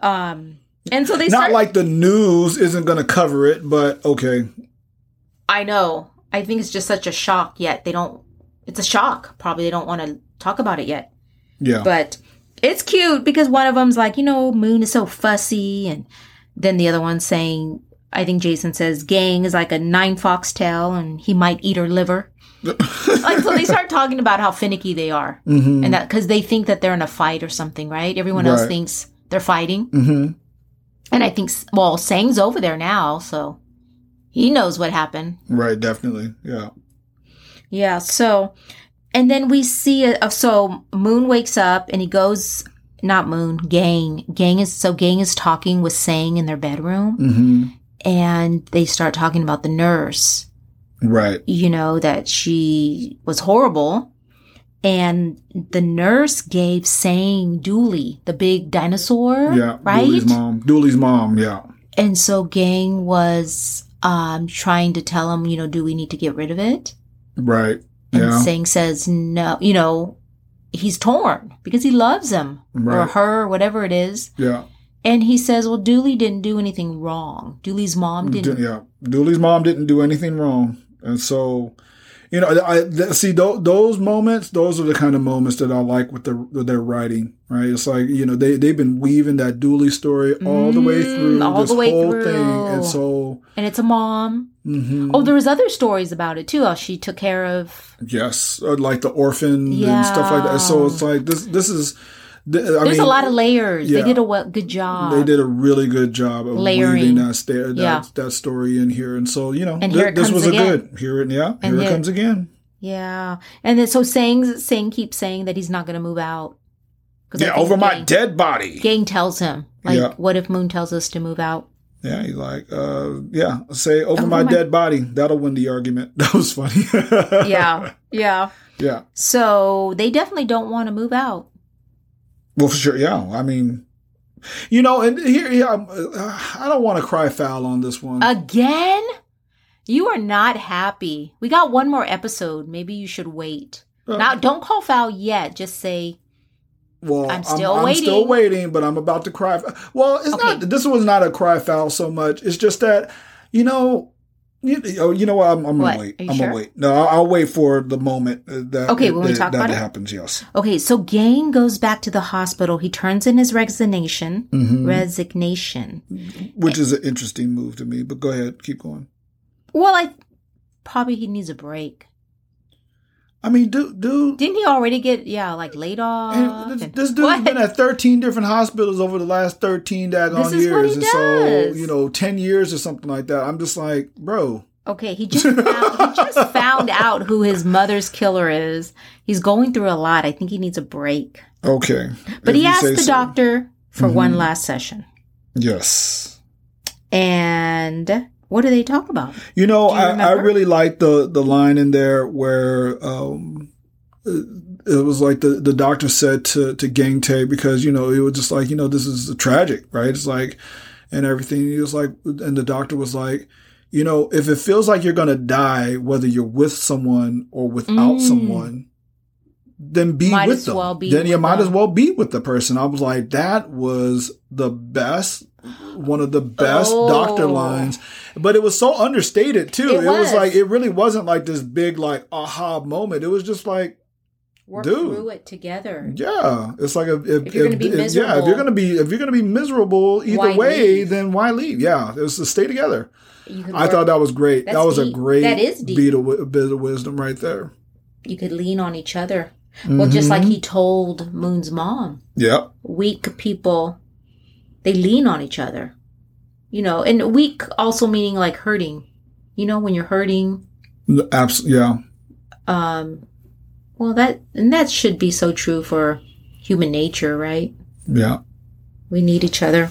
A: Um, and so they
B: Not
A: start.
B: like the news isn't going to cover it, but okay.
A: I know. I think it's just such a shock. Yet they don't. It's a shock. Probably they don't want to talk about it yet.
B: Yeah,
A: But it's cute because one of them's like, you know, Moon is so fussy, and then the other one's saying, I think Jason says, Gang is like a nine foxtail, and he might eat her liver. like so, they start talking about how finicky they are,
B: hmm
A: and that because they think that they're in a fight or something, right? Everyone else thinks they're fighting,
B: hmm
A: and I think well, Sang's over there now, so he knows what happened.
B: Right, definitely. Yeah.
A: Yeah. So, and then we see a, so Moon wakes up and he goes. Not Moon, Gang. Gang is so Gang is talking with Sang in their bedroom,
B: hmm
A: and they start talking about the nurse.
B: Right.
A: You know that she was horrible, and the nurse gave Sang Dooley, the big dinosaur,
B: Yeah.
A: right?
B: Dooley's mom. Dooley's mom. Yeah.
A: And so Gang was um trying to tell him, you know, do we need to get rid of it?
B: Right.
A: And
B: Yeah.
A: Sang says no, you know, he's torn because he loves him or her, or whatever it is.
B: Yeah.
A: And he says, well, Dooley didn't do anything wrong. Dooley's mom didn't.
B: Yeah. Dooley's mom didn't do anything wrong, and so, you know, I, th- see those, those moments. Those are the kind of moments that I like with, the, with their writing. Right? It's like you know they they've been weaving that Dooley story all the way
A: Mm,
B: through
A: all
B: this
A: the way
B: whole
A: through.
B: thing, and so.
A: And it's a mom.
B: mhm.
A: Oh, there was other stories about it too. How she took care of.
B: Yes, uh, like the orphan and stuff like that. So it's like this. This is. Th-
A: There's
B: mean,
A: a lot of layers.
B: yeah.
A: They did a well, good job.
B: They did a really good job of
A: Layering.
B: weaving that, sta- that,
A: Yeah.
B: that story in here, and so you know,
A: And it
B: this was a
A: again.
B: good. Here it, yeah,
A: And
B: here it comes again.
A: Yeah, and then so Sang Sang keeps saying that he's not going to move out.
B: Yeah, over my
A: Gang-
B: dead body.
A: Gang tells him, like,
B: Yeah.
A: what if Moon tells us to move out?
B: Yeah, he's like, uh, yeah, say over,
A: Over
B: my,
A: my-
B: dead body. That'll win the argument. That was funny.
A: Yeah, yeah.
B: yeah.
A: So they definitely don't want to move out.
B: Well, for sure. Yeah. I mean, you know, and here, yeah, I'm, uh, I don't want to cry foul on this one.
A: Again? You are not happy. We got one more episode. Maybe you should wait.
B: Uh,
A: now, don't call foul yet. Just say
B: Well,
A: I'm still
B: I'm,
A: waiting.
B: still waiting, but I'm about to cry. Well, it's
A: Okay.
B: not. This was not a cry foul so much. It's just that you know. You, oh, you know what? I'm, I'm
A: What?
B: gonna wait. I'm
A: sure?
B: gonna wait. No, I'll, I'll wait for the moment uh, that
A: Okay, when we talk
B: that
A: about it?
B: happens. Yes.
A: Okay, so Gang goes back to the hospital. He turns in his resignation.
B: Mm-hmm.
A: Resignation.
B: Which is an interesting move to me. But go ahead, keep going.
A: Well, I probably he needs a break.
B: I mean, dude, dude.
A: Didn't he already get yeah like laid off?
B: This, this dude's
A: What?
B: been at 13 different hospitals over the last 13 daggone years. and so, you know, 10 years or something like that. I'm just like, bro.
A: Okay, he just found, he just found out who his mother's killer is. He's going through a lot. I think he needs a break.
B: Okay.
A: But
B: If
A: he asked the
B: so.
A: doctor for
B: Mhm.
A: one last session.
B: Yes.
A: And what do they talk about?
B: You know,
A: you
B: I, I really like the, the line in there where um, it was like the, the doctor said to, to Gang Tae, because, you know, it was just like, you know, this is tragic, right? It's like, and everything. He was like, and the doctor was like, you know, if it feels like you're going to die, whether you're with someone or without
A: Mm.
B: someone, then be
A: Might
B: with them.
A: well be
B: then you might as well be with the person. I was like, that was the best, one of the best
A: Oh.
B: doctor lines. But it was so understated too.
A: It
B: It, was.
A: was.
B: like it really wasn't like this big like aha moment. It was just like,
A: Work
B: Dude.
A: through it together.
B: yeah, it's like if, if,
A: If you're gonna be
B: yeah, if you're gonna be if you're gonna be miserable either way,
A: leave?
B: then why leave? Yeah, it was to stay together. I
A: work-
B: thought that was great.
A: That's
B: that was a great
A: That is deep.
B: bit of, bit of wisdom right there.
A: you could lean on each other. Well, just like
B: Mhm.
A: he told Moon's mom,
B: Yep.
A: weak people, they lean on each other. You know, and weak also meaning like hurting. You know, when you're hurting,
B: Absolutely. Yeah.
A: um, well, that and that should be so true for human nature, right?
B: Yeah.
A: We need each other.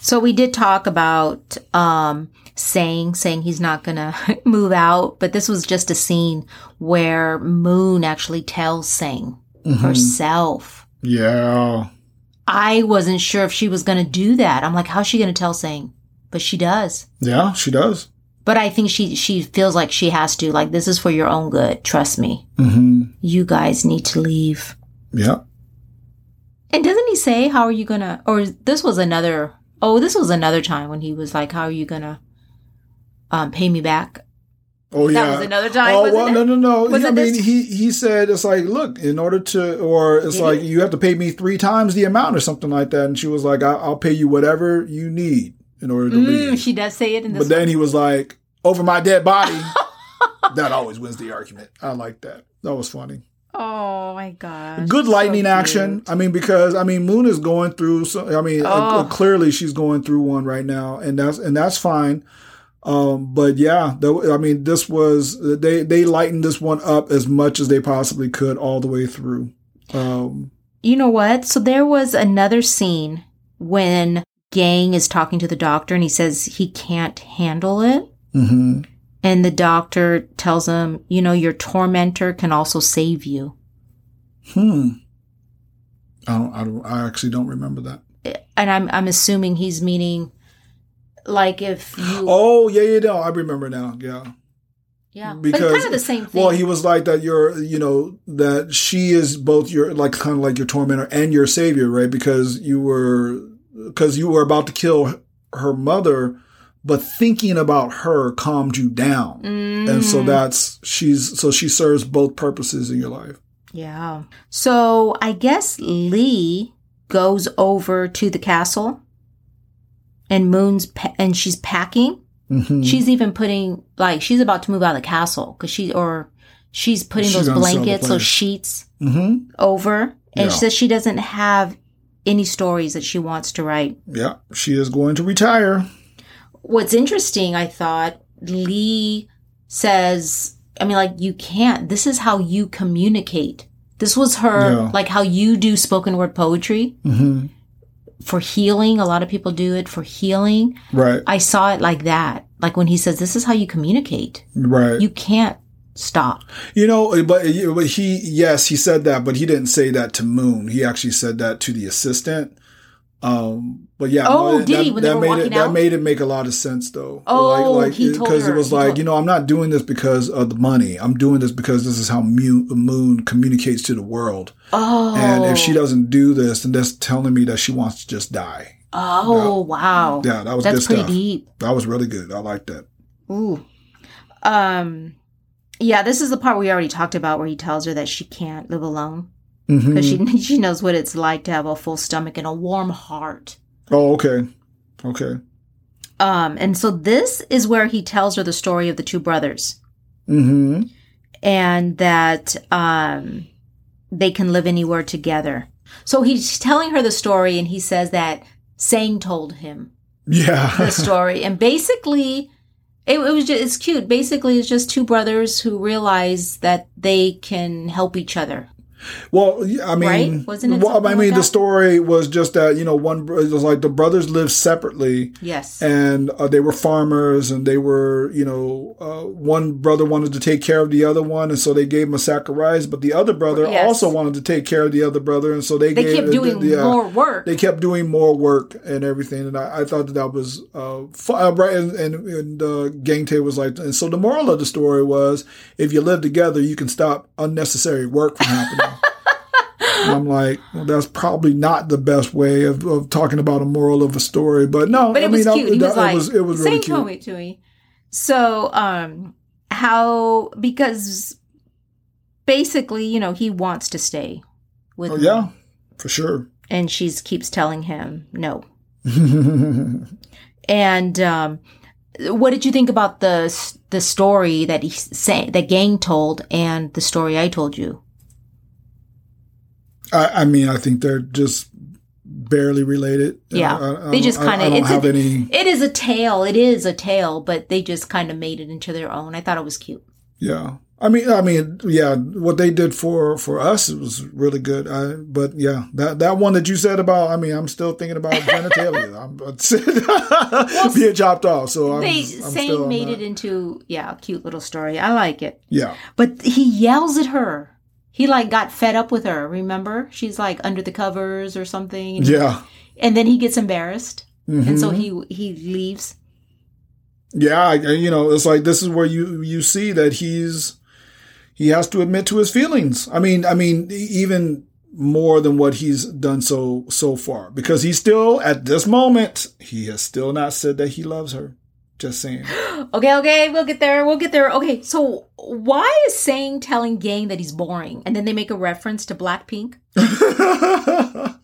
A: So we did talk about um Sang saying he's not gonna move out, but this was just a scene where Moon actually tells Sang
B: Mhm.
A: herself.
B: Yeah.
A: I wasn't sure if she was gonna do that. I'm like, how's she gonna tell Sang? But she does.
B: Yeah. She does.
A: But I think she she feels like she has to. Like this is for your own good. Trust me.
B: hmm
A: You guys need to leave.
B: Yeah.
A: And doesn't he say, "How are you gonna?" Or this was another. Oh, this was another time when he was like, "How are you gonna um, pay me back?"
B: Oh yeah.
A: That was another time.
B: Oh well,
A: it?
B: no, no, no.
A: Was
B: I mean,
A: this-
B: he he said it's like, look, in order to, or it's
A: Did
B: like you have to pay me three times the amount or something like that. And she was like, I, I'll pay you whatever you need in order to
A: Mm,
B: leave.
A: she does say it in this.
B: But then he was like, over my dead body. that always wins the argument. I like that. That was funny.
A: oh my gosh!
B: Good lightning
A: cute.
B: action. I mean, because I mean, Moon is going through. So, I mean, uh,
A: Oh.
B: clearly she's going through one right now, and that's and that's fine. Um, but yeah, the, I mean, this was they they lightened this one up as much as they possibly could all the way through. Um,
A: You know what? So there was another scene when Gang is talking to the doctor, and he says he can't handle it.
B: mhm.
A: And the doctor tells him, you know, your tormentor can also save you.
B: Hmm. I don't, I don't. I actually don't remember that.
A: And I'm I'm assuming he's meaning like if you
B: Oh yeah, yeah, no, I remember now. Yeah.
A: yeah.
B: because-
A: it's kind of the same thing.
B: Well, he was like that. You're, you know, that she is both your, like, kind of like your tormentor and your savior, right? Because you were, because you were about to kill her mother, but thinking about her calmed you down, and so
A: Mm,
B: that's she's so she serves both purposes in your life.
A: yeah. So I guess Lee goes over to the castle and Moon's pa- and she's packing.
B: Mhm.
A: She's even putting like she's about to move out of the castle because she or she's putting
B: She's
A: those
B: gonna sell the
A: blankets, those sheets
B: Mhm.
A: over, and
B: Yeah.
A: she says she doesn't have any stories that she wants to write.
B: Yeah, she is going to retire.
A: What's interesting, I thought Lee says, I mean, like you can't. This is how you communicate. This was her,
B: Yeah.
A: like how you do spoken word poetry
B: hmm
A: for healing. A lot of people do it for healing.
B: Right,
A: I saw it like that. Like when he says, "This is how you communicate."
B: right.
A: You can't stop.
B: You know, but, but he, yes, he said that, but he didn't say that to Moon. He actually said that to the assistant. Um, but yeah,
A: Oh,
B: no,
A: did
B: that,
A: he when
B: that made it that made it make a lot of sense though.
A: Oh,
B: like, like
A: he told
B: because it was like
A: told-
B: you know I'm not doing this because of the money. I'm doing this because this is how Mu- Moon communicates to the world.
A: Oh.
B: And if she doesn't do this, then that's telling me that she wants to just die.
A: Oh, wow.
B: Yeah, that was
A: That's
B: good
A: pretty
B: stuff.
A: deep.
B: That was really good. I like that.
A: Ooh. Um yeah, this is the part we already talked about where he tells her that she can't live alone
B: Mhm.
A: because she she knows what it's like to have a full stomach and a warm heart.
B: Oh, okay, okay.
A: Um and so this is where he tells her the story of the two brothers
B: hmm
A: and that um they can live anywhere together. So he's telling her the story and he says that Sang told him
B: Yeah.
A: the story and basically it, it was just it's cute basically it's just two brothers who realize that they can help each other
B: Well, I mean,
A: Right? Wasn't
B: well, I mean,
A: like
B: the story was just that you know one it was like the brothers lived separately,
A: yes
B: and uh, they were farmers, and they were you know uh, one brother wanted to take care of the other one, and so they gave him a sack of rice, but the other brother
A: Yes.
B: also wanted to take care of the other brother, and so they
A: they
B: gave,
A: kept doing
B: yeah,
A: more work
B: They kept doing more work and everything, and I, I thought that that was uh, fu- uh right. And, and, and uh, Gang Tae was like, and so the moral of the story was, if you live together, you can stop unnecessary work from happening. And I'm like, well, that's probably not the best way of, of talking about a moral of a story, but no,
A: but it
B: I
A: was
B: mean,
A: cute
B: I,
A: he was like
B: it was it was really cute.
A: me to me so um how because basically you know he wants to stay with
B: Oh, yeah, for sure.
A: and she's keeps telling him no And um, what did you think about the the story that he say that Gang told and the story I told you?
B: I, I mean, I think they're just barely related.
A: Yeah. They just
B: I, don't
A: it's a-
B: any.
A: It is a tale. It is a tale, but they just kind of made it into their own. I thought it was cute.
B: Yeah. I mean, I mean, yeah. What they did for for us was really good. I, but yeah, that that one that you said about, I mean, I'm still thinking about genitalia. I'm being chopped off. So I'm,
A: they
B: I'm
A: made it into yeah a cute little story. I like it.
B: Yeah.
A: But he yells at her. He like got fed up with her. Remember, she's like under the covers or something. And,
B: Yeah.
A: and then he gets embarrassed, and so he mm-hmm. he leaves.
B: Yeah. You know, it's like this is where you you see that he's he has to admit to his feelings. I mean, I mean, even more than what he's done so so far because he's still at this moment he has still not said that he loves her. Just saying.
A: Okay, okay, we'll get there. We'll get there. Okay, so why is Sang telling Gang that he's boring, and then they make a reference to Blackpink?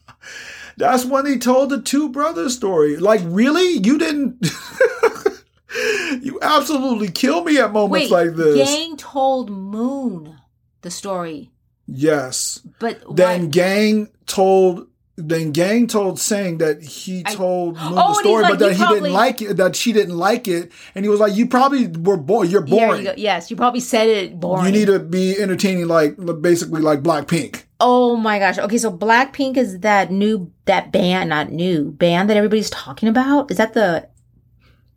B: That's when he told the two brothers story. Like, really? You didn't. you absolutely kill me at moments
A: Wait,
B: like this.
A: Gang told Moon the story,
B: yes.
A: but
B: Then
A: why-
B: Gang told. Then Gang told Sang that he
A: I-
B: told oh, Moon
A: Oh,
B: the story,
A: like,
B: but that he
A: probably-
B: didn't like it. That she didn't like it, and he was like, "You probably were bored. You're boring.
A: you. Yes, you probably said it boring.
B: You need to be entertaining, like basically like Blackpink."
A: Oh my gosh. Okay, so Blackpink is that new that band, not new band that everybody's talking about. Is that the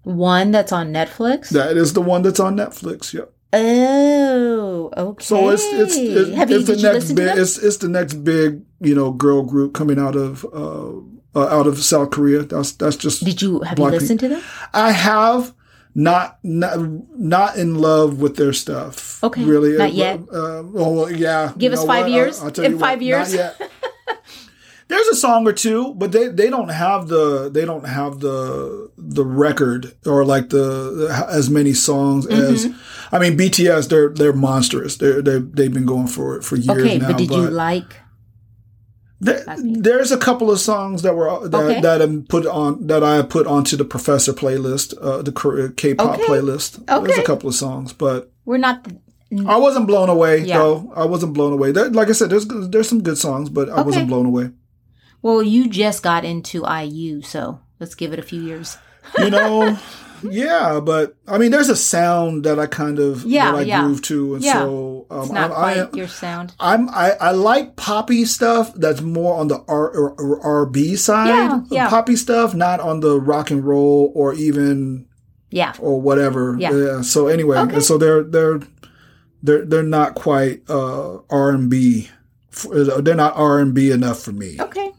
A: one that's on Netflix?
B: That is the one that's on Netflix. Yep.
A: Oh, okay.
B: So it's it's it's,
A: Have you,
B: it's
A: did
B: the
A: you
B: next big it's it's the next big you know girl group coming out of uh, uh out of South Korea. That's that's just
A: Did you have you listened to them?
B: I have not not not in love with their stuff.
A: Okay,
B: really
A: not yet.
B: Uh, oh yeah.
A: Give us five
B: what?
A: years?
B: Tell
A: In
B: you
A: five
B: what,
A: years?
B: Not yet. There's a song or two, but they, they don't have the they don't have the the record or like the, as many songs as
A: Mm-hmm.
B: I mean BTS they're they're monstrous they're they they've been going for for years
A: Okay,
B: now
A: but did you like?
B: there- there's a couple of songs that were that
A: Okay.
B: that I'm put on that I put onto the Professor playlist, uh, the K-pop
A: Okay.
B: playlist. There's a couple of songs, but
A: We're not. The,
B: I wasn't blown away
A: Yeah.
B: though. I wasn't blown away. There, like I said, there's there's some good songs, but I
A: Okay.
B: wasn't blown away.
A: well, you just got into IU, so let's give it a few years.
B: You know, yeah, but I mean, there's a sound that I kind of
A: Yeah,
B: that I
A: yeah.
B: groove to, and
A: Yeah.
B: so um,
A: It's not
B: I,
A: quite
B: I,
A: your sound.
B: I'm I, I like poppy stuff that's more on the R or, or RB side.
A: Yeah, yeah.
B: Poppy stuff, not on the rock and roll or even
A: Yeah.
B: or whatever.
A: Yeah.
B: So anyway,
A: Okay.
B: so they're they're they're they're not quite uh, R and B. They're not R and B enough for me.
A: Okay.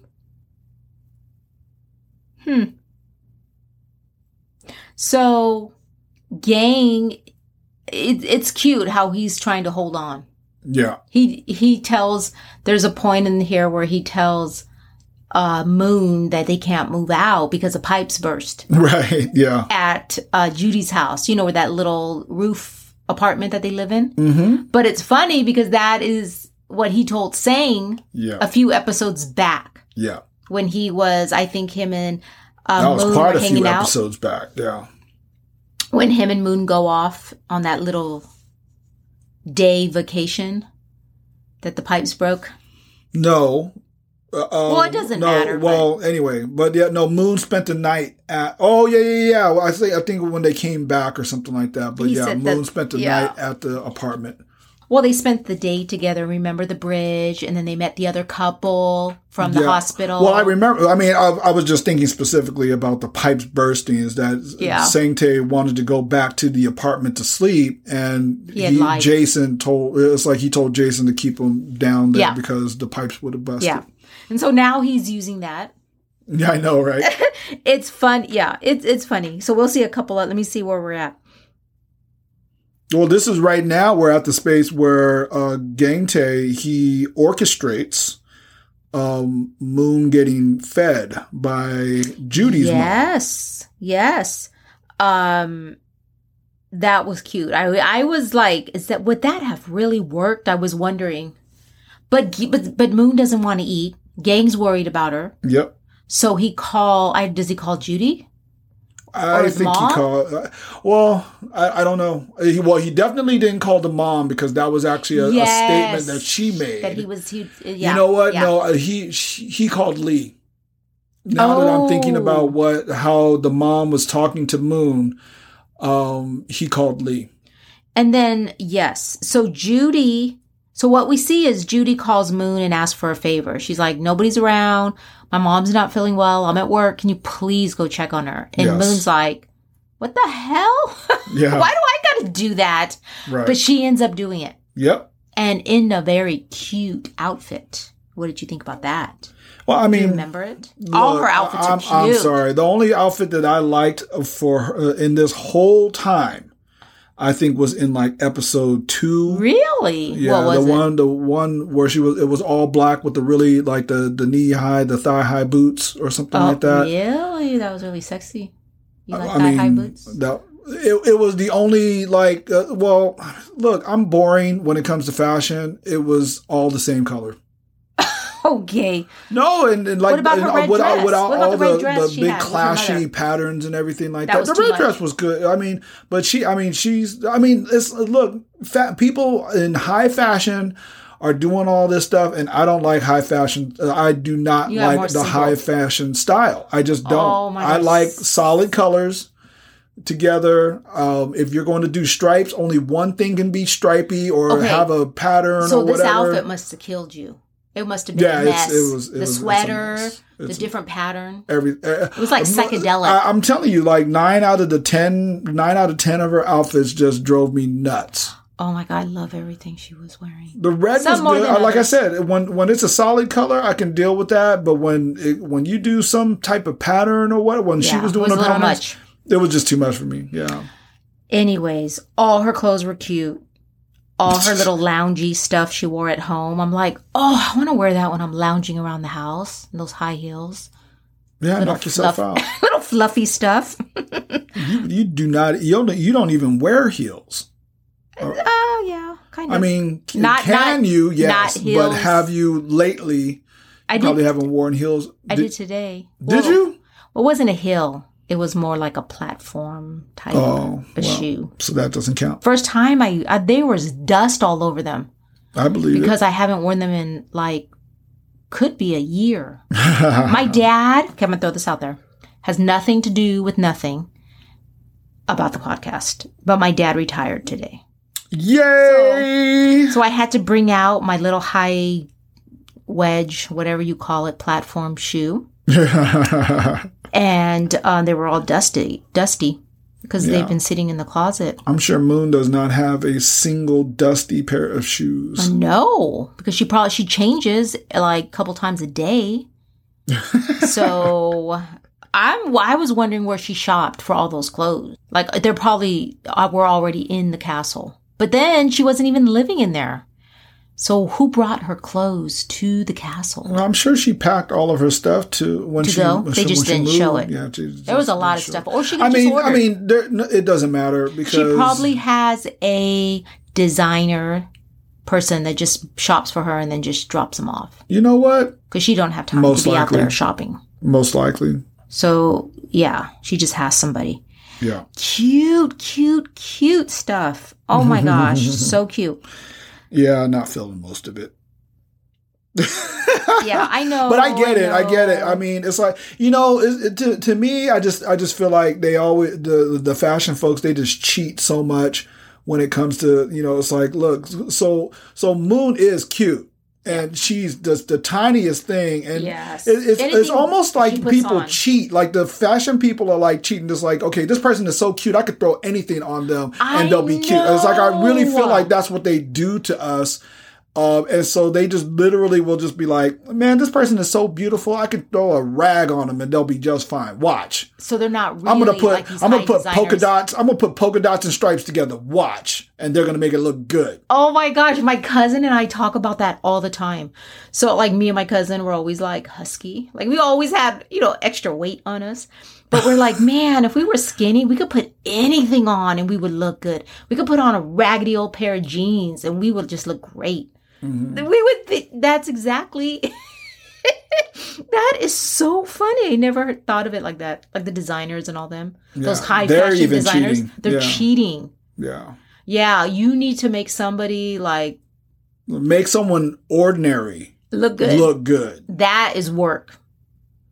A: So, Gang, it, it's cute how he's trying to hold on.
B: Yeah.
A: He he tells there's a point in here where he tells uh Moon that they can't move out because the pipes burst
B: Right. Yeah.
A: at uh Judy's house. You know where that little roof apartment that they live in.
B: Mm-hmm.
A: But it's funny because that is what he told Sang
B: Yeah.
A: a few episodes back
B: Yeah.
A: when he was I think him and uh,
B: That was
A: Moon
B: quite a few
A: hanging out.
B: episodes back. Yeah.
A: when him and Moon go off on that little day vacation that the pipes broke.
B: No. Uh,
A: Well, it doesn't
B: no,
A: matter,
B: Well, anyway, but yeah, no. Moon spent the night at. Oh yeah, yeah, yeah. Well, I think I think when they came back or something like that. But
A: He
B: yeah, Moon
A: that-
B: spent the
A: yeah.
B: night at the apartment.
A: Well, they spent the day together. Remember the bridge, and then they met the other couple from the
B: Yeah.
A: hospital.
B: Well, I remember. I mean, I, I was just thinking specifically about the pipes bursting. Is that
A: Yeah.
B: Sang Tae wanted to go back to the apartment to sleep, and
A: He lied.
B: Jason told it's like he told Jason to keep him down there
A: Yeah.
B: because the pipes would have busted.
A: Yeah, and so now he's using that.
B: Yeah, I know, right?
A: It's fun. Yeah, it's it's funny. So we'll see a couple of. Let me see where we're at.
B: Well, this is right now. We're at the space where uh, Gang Tae he orchestrates um, Moon getting fed by Judy's mom.
A: yes, yes. Um, that was cute. I I was like, is that would that have really worked? I was wondering, but but but Moon doesn't want to eat. Gang's worried about her,
B: Yep.
A: so he call. I does he call Judy?
B: I think
A: mom?
B: he called. Uh, well, I, I don't know. He, well, he definitely didn't call the mom because that was actually a, a statement that she made.
A: That he was. He, yeah,
B: you know what?
A: yeah.
B: No, uh, he she, he called Lee. Now that I'm thinking
A: Oh.
B: about what how the mom was talking to Moon, um, he called Lee.
A: And then yes, so Judy. So what we see is Judy calls Moon and asks for a favor. She's like, "Nobody's around. My mom's not feeling well. I'm at work. Can you please go check on her?" And
B: Yes.
A: Moon's like, "What the hell?
B: Yeah.
A: Why do I got to do that?"
B: Right.
A: But she ends up doing it,
B: yep.
A: and in a very cute outfit. What did you think about that?
B: Well, I
A: Do you
B: mean,
A: remember it? All her
B: Look,
A: outfits
B: I'm,
A: are cute.
B: I'm sorry. The only outfit that I liked for her in this whole time, I think, was in like episode two.
A: Really?
B: Yeah,
A: what was
B: the
A: it?
B: one, the one where she was, it was all black with the really like the the knee high, the thigh high boots or something
A: oh,
B: like that.
A: really? That was really sexy. You like
B: I
A: thigh
B: mean,
A: high boots?
B: that it, it was the only like. Uh, well, look, I'm boring when it comes to fashion. It was all the same color.
A: Okay.
B: No, and, and like
A: What about her
B: and,
A: red
B: without,
A: dress? What about
B: all
A: the red
B: the,
A: dress
B: the
A: she
B: big
A: had with her mother?
B: clashy patterns and everything like
A: That
B: that. The red
A: much.
B: dress was good. I mean, but she, I mean, she's, I mean, it's look, fat people in high fashion are doing all this stuff, and I don't like high fashion. Uh, I do not
A: You
B: like the
A: simple.
B: high fashion style. I just don't.
A: Oh
B: I like solid colors together. Um, if you're going to do stripes, only one thing can be stripy or
A: Okay.
B: have a pattern
A: So
B: or
A: this
B: whatever.
A: outfit must have killed you. It must have been
B: Yeah,
A: a mess.
B: it was- it
A: the
B: was-
A: sweater, the different pattern.
B: Every uh,
A: It was like psychedelic.
B: I, I'm telling you, like nine out of the ten, nine out of ten of her outfits just drove me nuts.
A: Oh my god, I love everything she was wearing.
B: The red
A: Some
B: was good. Like I said, when when it's a solid color, I can deal with that. But when it, when you do some type of pattern or what, when she
A: Yeah,
B: was
A: it
B: doing
A: was a
B: the
A: little
B: patterns,
A: much.
B: it was just too much for me. Yeah,
A: Anyways, all her clothes were cute. All her little loungy stuff she wore at home. I'm like, oh, I want to wear that when I'm lounging around the house. in Those high heels,
B: yeah.
A: Little
B: Knock yourself
A: fluff-
B: out.
A: little fluffy stuff.
B: You, you do not. You don't. You don't even wear heels.
A: Oh yeah, kind of.
B: I mean,
A: Not-
B: can
A: not-
B: you? Yes,
A: not
B: but have you lately?
A: I
B: Probably
A: did.
B: haven't worn heels.
A: I did today.
B: Did
A: Well,
B: you?
A: It wasn't a hill. It was more like a platform type
B: Oh,
A: a
B: well,
A: shoe.
B: so that doesn't count.
A: First time I, I there was dust all over them
B: I believe
A: because I haven't worn them in like could be a year. My dad, okay, I'm gonna throw this out there, has nothing to do with nothing about the podcast. But my dad retired today.
B: it. Yay!
A: So I had to bring out my little high wedge, whatever you call it, platform shoe. And uh, they were all dusty, dusty because
B: Yeah.
A: they've been sitting in the closet.
B: I'm sure Moon does not have a single dusty pair of shoes.
A: No, because she probably she changes like a couple times a day. so I'm. I was wondering where she shopped for all those clothes. Like they're probably uh, were already in the castle, but then she wasn't even living in there. So who brought her clothes to the castle?
B: Well, I'm sure she packed all of her stuff to when
A: To
B: she.
A: go? They
B: she-
A: just didn't
B: moved.
A: show it.
B: Yeah,
A: There was a lot of stuff,
B: it.
A: or she
B: I mean. I mean, there, no, it doesn't matter because
A: she probably has a designer person that just shops for her and then just drops them off
B: You know what?
A: because she don't have time
B: Most
A: to be out there shopping.
B: Most likely,
A: So yeah, she just has somebody.
B: yeah.
A: Cute, cute, cute stuff. Oh my gosh, so cute.
B: Yeah, not feeling most of it.
A: Yeah, I know.
B: but I get it. I get it. I mean, it's like you know, it, it- to to me, I just I just feel like they always the the fashion folks they just cheat so much when it comes to you know. It's like look, so so Moon is cute. And she's just the tiniest thing, and
A: Yes.
B: it, it's, it's almost like people
A: on.
B: cheat. Like the fashion people are like cheating. Just like, okay, this person is so cute, I could throw anything on them,
A: I
B: and they'll be cute. And it's like I really feel like that's what they do to us. Um, and so they just literally will just be like, man, this person is so beautiful. I could throw a rag on them and they'll be just fine. Watch.
A: so they're not really
B: I'm gonna put
A: like
B: I'm gonna put polka dots. I'm gonna put polka dots and stripes together. Watch, and they're gonna make it look good.
A: Oh my gosh, my cousin and I talk about that all the time. So like me and my cousin were always like husky. Like we always had, you know, extra weight on us. But we're like, man, if we were skinny, we could put anything on and we would look good. We could put on a raggedy old pair of jeans and we would just look great.
B: Mm-hmm.
A: We would think that's exactly that is so funny. I never thought of it like that. Like the designers and all them. Those high
B: they're
A: fashion designers.
B: cheating.
A: They're
B: Yeah.
A: cheating.
B: Yeah,
A: Yeah, you need to make somebody like
B: make someone ordinary
A: look good.
B: look good.
A: That is work.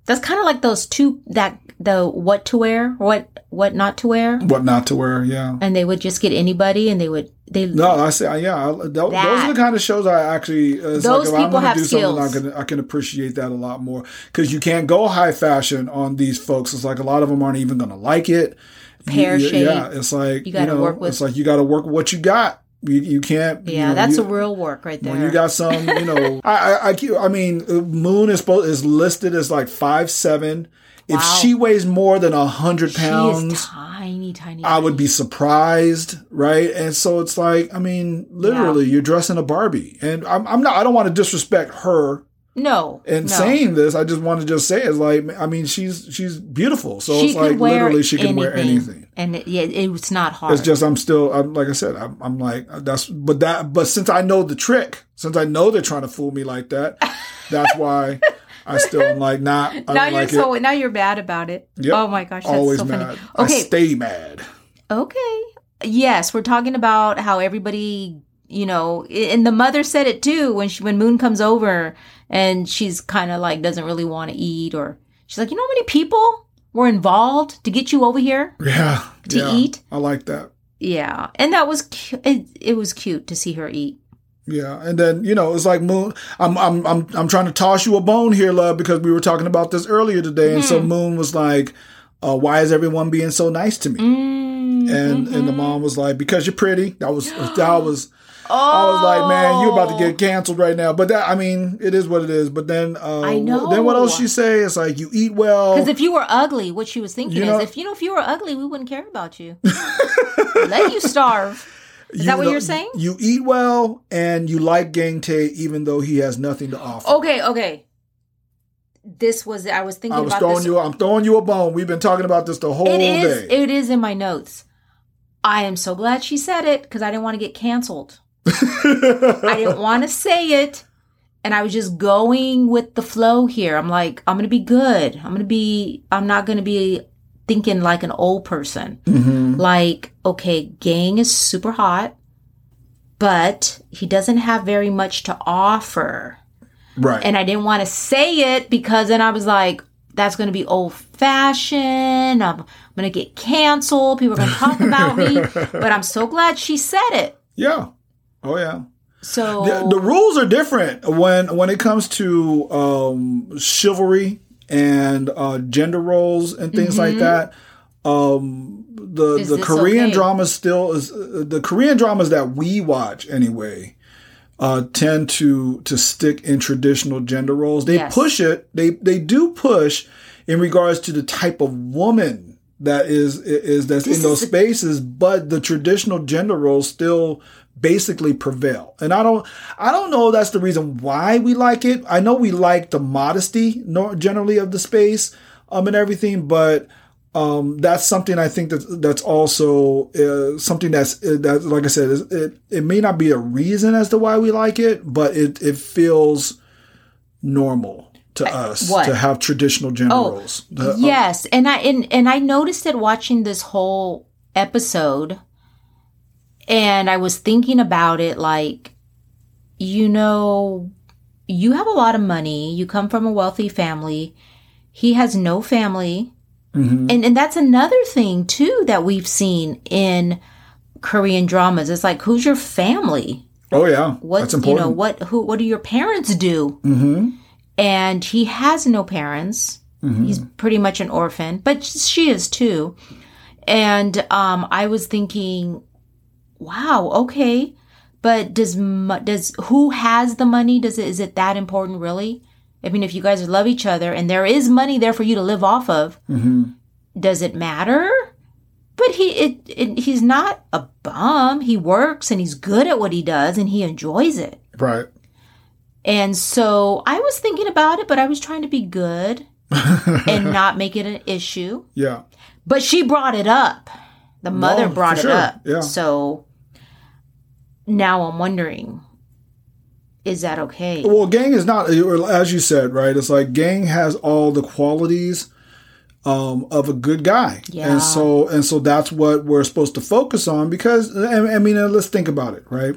A: That's kind of like those two that the what to wear, what what not to wear,
B: What not to wear? Yeah.
A: and they would just get anybody, and they would they.
B: No, I say yeah. I, th- those are the kind of shows I actually. It's
A: Those
B: like
A: people
B: going to
A: have
B: do something, I can I can appreciate that a lot more because you can't go high fashion on these folks. It's like a lot of them aren't even going to like it. You-
A: Pear
B: you-
A: shape.
B: Yeah, it's like
A: You gotta
B: know,
A: work with-
B: It's like you got to work what you got. You, you can't.
A: yeah,
B: you know,
A: that's
B: you,
A: a real work right there.
B: When you got some, you know, I, I, I, I mean, uh, Moon is supposed is listed as like five seven. If
A: Wow.
B: she weighs more than a hundred
A: she
B: pounds,
A: is tiny, tiny.
B: I would be surprised, right? And so it's like, I mean, literally, you're dressing a Barbie, and I'm, I'm not. I don't want to disrespect her
A: no.
B: And
A: no.
B: saying this. I just want to just say it's like, I mean, she's she's beautiful, so
A: she
B: it's
A: could
B: like
A: wear
B: literally she can wear anything.
A: and it, yeah, it's not hard.
B: It's just I'm still, I'm like I said, I'm, I'm like that's, but that, but since I know the trick, since I know they're trying to fool me like that, that's why I still am like, nah, I
A: now you're
B: like
A: so
B: it.
A: now you're mad about it.
B: Yep.
A: Oh my gosh, that's
B: Always
A: so
B: mad.
A: funny.
B: I
A: Okay,
B: stay mad.
A: Okay. Yes, we're talking about how everybody, you know, and the mother said it too when she when Moon comes over and she's kind of like doesn't really want to eat or she's like, "You know how many people were involved to get you over here?"
B: Yeah.
A: To
B: yeah,
A: eat?
B: I like that.
A: Yeah. And that was cu- it, it was cute to see her eat.
B: Yeah, and then you know it's like Moon. I'm I'm I'm I'm trying to toss you a bone here, love, because we were talking about this earlier today, and
A: Mm-hmm.
B: so Moon was like, uh, "Why is everyone being so nice to me?"
A: Mm,
B: And and the
A: mhm.
B: mom was like, "Because you're pretty." That was that was. I was like, man, you're about to get canceled right now. But that, I mean, it is what it is. But then, uh,
A: I know.
B: Then what else she say? It's like you eat well.
A: Because if you were ugly, what she was thinking
B: You know-
A: is, if you know, if you were ugly, we wouldn't care about you. Let you starve. Is that what
B: know-
A: you're saying?
B: You eat well and you like Gang Tae even though he has nothing to offer.
A: Okay, okay. This was I was thinking
B: I was
A: about
B: throwing
A: this.
B: you. I'm throwing you a bone. We've been talking about this the whole
A: It is.
B: day.
A: It is in my notes. I am so glad she said it because I didn't want to get canceled. I didn't want to say it, and I was just going with the flow here. I'm like, I'm gonna be good. I'm gonna be. I'm not gonna be thinking like an old person.
B: Mhm.
A: Like, okay, Gang is super hot, but he doesn't have very much to offer.
B: Right.
A: And I didn't want to say it because then I was like, that's going to be old fashioned. I'm, I'm going to get canceled. People are going to talk about me. But I'm so glad she said it.
B: yeah. Oh yeah.
A: So,
B: The, the rules are different when when it comes to um, chivalry and uh, gender roles and things like that. Um, the
A: Mm-hmm. Is
B: the Korean
A: okay?
B: dramas still is uh, the Korean dramas that we watch anyway. Uh, tend to to stick in traditional gender roles. They
A: Yes.
B: push it. They they do push in regards to the type of woman that is is that's
A: This
B: in those spaces, but the traditional gender roles still basically prevail. And I don't I don't know that's the reason why we like it. I know we like the modesty generally of the space um and everything, but um, that's something I think that that's also uh, something that's uh, that like I said it it may not be a reason as to why we like it, but it it feels normal to us
A: what?
B: to have traditional generals.
A: Oh.
B: The- uh,
A: yes, and I and, and I noticed it watching this whole episode, and I was thinking about it like, you know, you have a lot of money, you come from a wealthy family. He has no family,
B: mhm.
A: and and that's another thing too that we've seen in Korean dramas. It's like, who's your family?
B: Oh yeah,
A: What
B: that's
A: you
B: important.
A: know? What who? What do your parents do?
B: hmm
A: and he has no parents. He's pretty much an orphan, but she is too. And um, I was thinking, wow, okay, but does does who has the money? Does it is it that important really? I mean, if you guys love each other and there is money there for you to live off of,
B: hmm
A: does it matter? But he it, it he's not a bum. He works and he's good at what he does and he enjoys it.
B: Right.
A: And so I was thinking about it, but I was trying to be good and not make it an issue.
B: Yeah.
A: But she brought it up. The mother
B: No,
A: brought it
B: sure.
A: up.
B: Yeah.
A: So now I'm wondering is that okay?
B: Well, Gang is not, as you said, right? It's like Gang has all the qualities um, of a good guy,
A: Yeah.
B: and so and so that's what we're supposed to focus on because I, I mean, uh, let's think about it, right?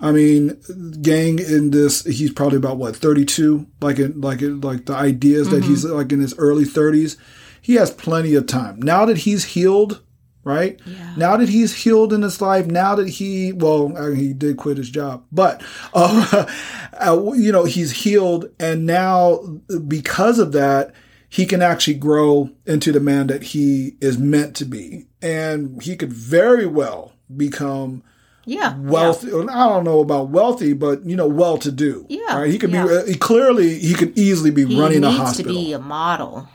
B: I mean, Gang in this, he's probably about what thirty two, like in like in, like the ideas that he's like in his early thirties. He has plenty of time now that he's healed. Right
A: Yeah.
B: now that he's healed in his life, now that he well, he did quit his job, but uh, uh, you know he's healed, and now because of that, he can actually grow into the man that he is meant to be, and he could very well become
A: Yeah.
B: wealthy. I don't know about wealthy, but you know, well-to-do.
A: Yeah,
B: right. He could
A: yeah.
B: be uh, he clearly he could easily be
A: He
B: running a
A: needs to
B: hospital.
A: be a model.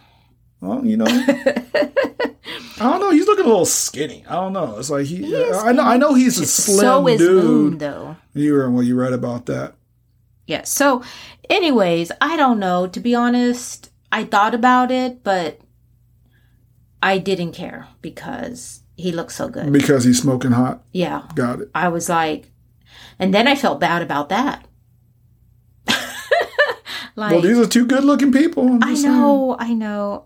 B: Well, you know, I don't know. He's looking a little skinny. I don't know. It's like he.
A: is
B: I know. I know he's a slim
A: so is
B: dude.
A: Moon, though.
B: You were well. You read about that.
A: Yeah. So, anyways, I don't know. To be honest, I thought about it, but I didn't care because he looked so good.
B: Because he's smoking hot.
A: Yeah.
B: Got it.
A: I was like, and then I felt bad about that. like,
B: well, these are two good-looking people.
A: I
B: just saying.
A: know, I know.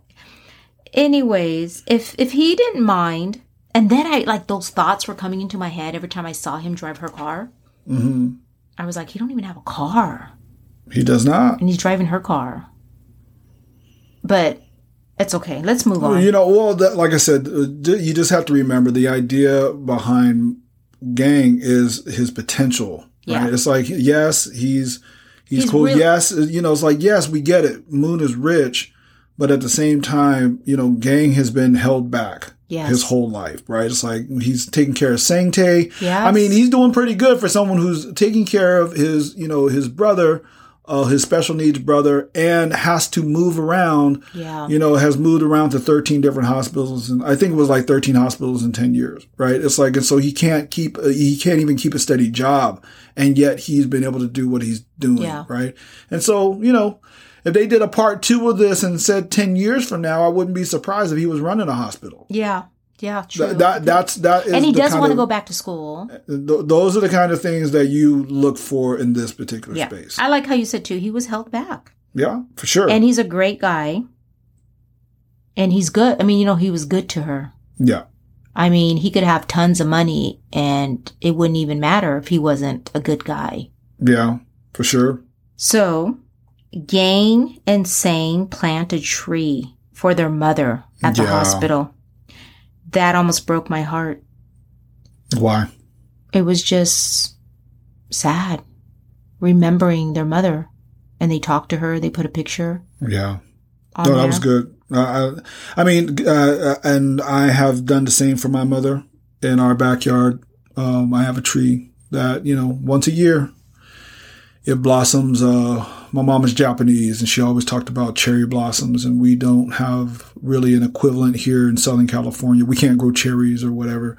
A: Anyways, if if he didn't mind, and then I like those thoughts were coming into my head every time I saw him drive her car.
B: Mhm.
A: I was like, he don't even have a car,
B: He does not.
A: and he's driving her car. But it's okay. Let's move on.
B: You know, well, that, like I said, uh, you just have to remember the idea behind Gang is his potential.
A: Yeah.
B: Right? It's like yes, he's he's,
A: He's
B: cool.
A: really-
B: yes, you know, it's like yes, we get it. Moon is rich, but at the same time, you know, Gang has been held back
A: Yes.
B: his whole life. Right? It's like he's taking care of Sang Tae.
A: Yes.
B: I mean, he's doing pretty good for someone who's taking care of his, you know, his brother. Uh, his special needs brother and has to move around
A: Yeah.
B: you know, has moved around to 13 different hospitals. And I think it was like 13 hospitals in 10 years, right? It's like, and so he can't keep, uh, he can't even keep a steady job. And yet he's been able to do what he's doing,
A: Yeah.
B: right? And so, you know, if they did a part two of this and said 10 years from now, I wouldn't be surprised if he was running a hospital.
A: yeah. Yeah. True.
B: That, that, that's, that is
A: and he does want to go back to school.
B: th- those are the kind of things that you look for in this particular
A: Yeah.
B: space.
A: I like how you said too. He was held back.
B: yeah, for sure.
A: and he's a great guy and he's good i mean you know he was good to her
B: yeah.
A: i mean he could have tons of money and it wouldn't even matter if he wasn't a good guy
B: Yeah, for sure.
A: so gang and sang plant a tree for their mother at the
B: Yeah.
A: hospital that almost broke my heart
B: Why?
A: it was just sad remembering their mother and they talked to her they put a picture
B: Yeah. no,
A: there.
B: that was good. Uh, I, I mean, uh, and I have done the same for my mother in our backyard. Um, I have a tree that you know once a year it blossoms uh, my mom is Japanese, and she always talked about cherry blossoms, and we don't have really an equivalent here in Southern California. We can't grow cherries or whatever;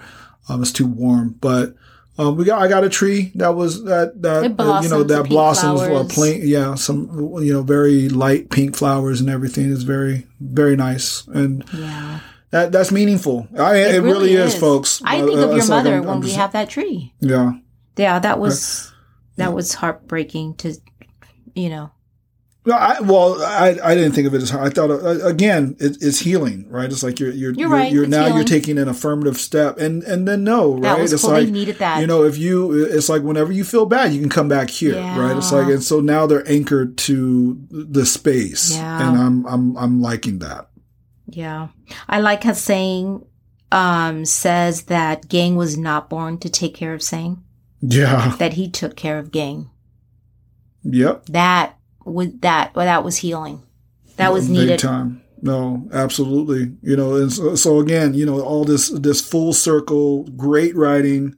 B: um, it's too warm. But um, we got I got a tree that was that that
A: It
B: uh, you know that blossoms
A: flowers.
B: plain yeah some you know very light pink flowers and everything is very very nice and
A: Yeah.
B: that that's meaningful. I it, really, is, folks.
A: I
B: Uh,
A: think of
B: uh,
A: your
B: like
A: mother
B: I'm-
A: when
B: I'm
A: we have that tree.
B: yeah.
A: Yeah, that was that was heartbreaking to, you know.
B: No, I, well, I, I didn't think of it as hard. I thought again, it, it's healing, right? It's like you're you're
A: You're right,
B: You're,
A: it's
B: now
A: healing.
B: you're taking an affirmative step, and and then no,
A: That
B: right?
A: was
B: it's
A: cool. They needed that.
B: you know, if you, it's like whenever you feel bad, you can come back here, right? It's like, and so now they're anchored to the space,
A: Yeah.
B: and I'm I'm I'm liking that.
A: Yeah. I like how saying um says that Gang was not born to take care of Sang,
B: Yeah.
A: that he took care of Gang.
B: Yep.
A: That was that well, that was healing. That was
B: Big
A: needed.
B: time. No, absolutely. You know, and so, so again, you know, all this this full circle, great writing.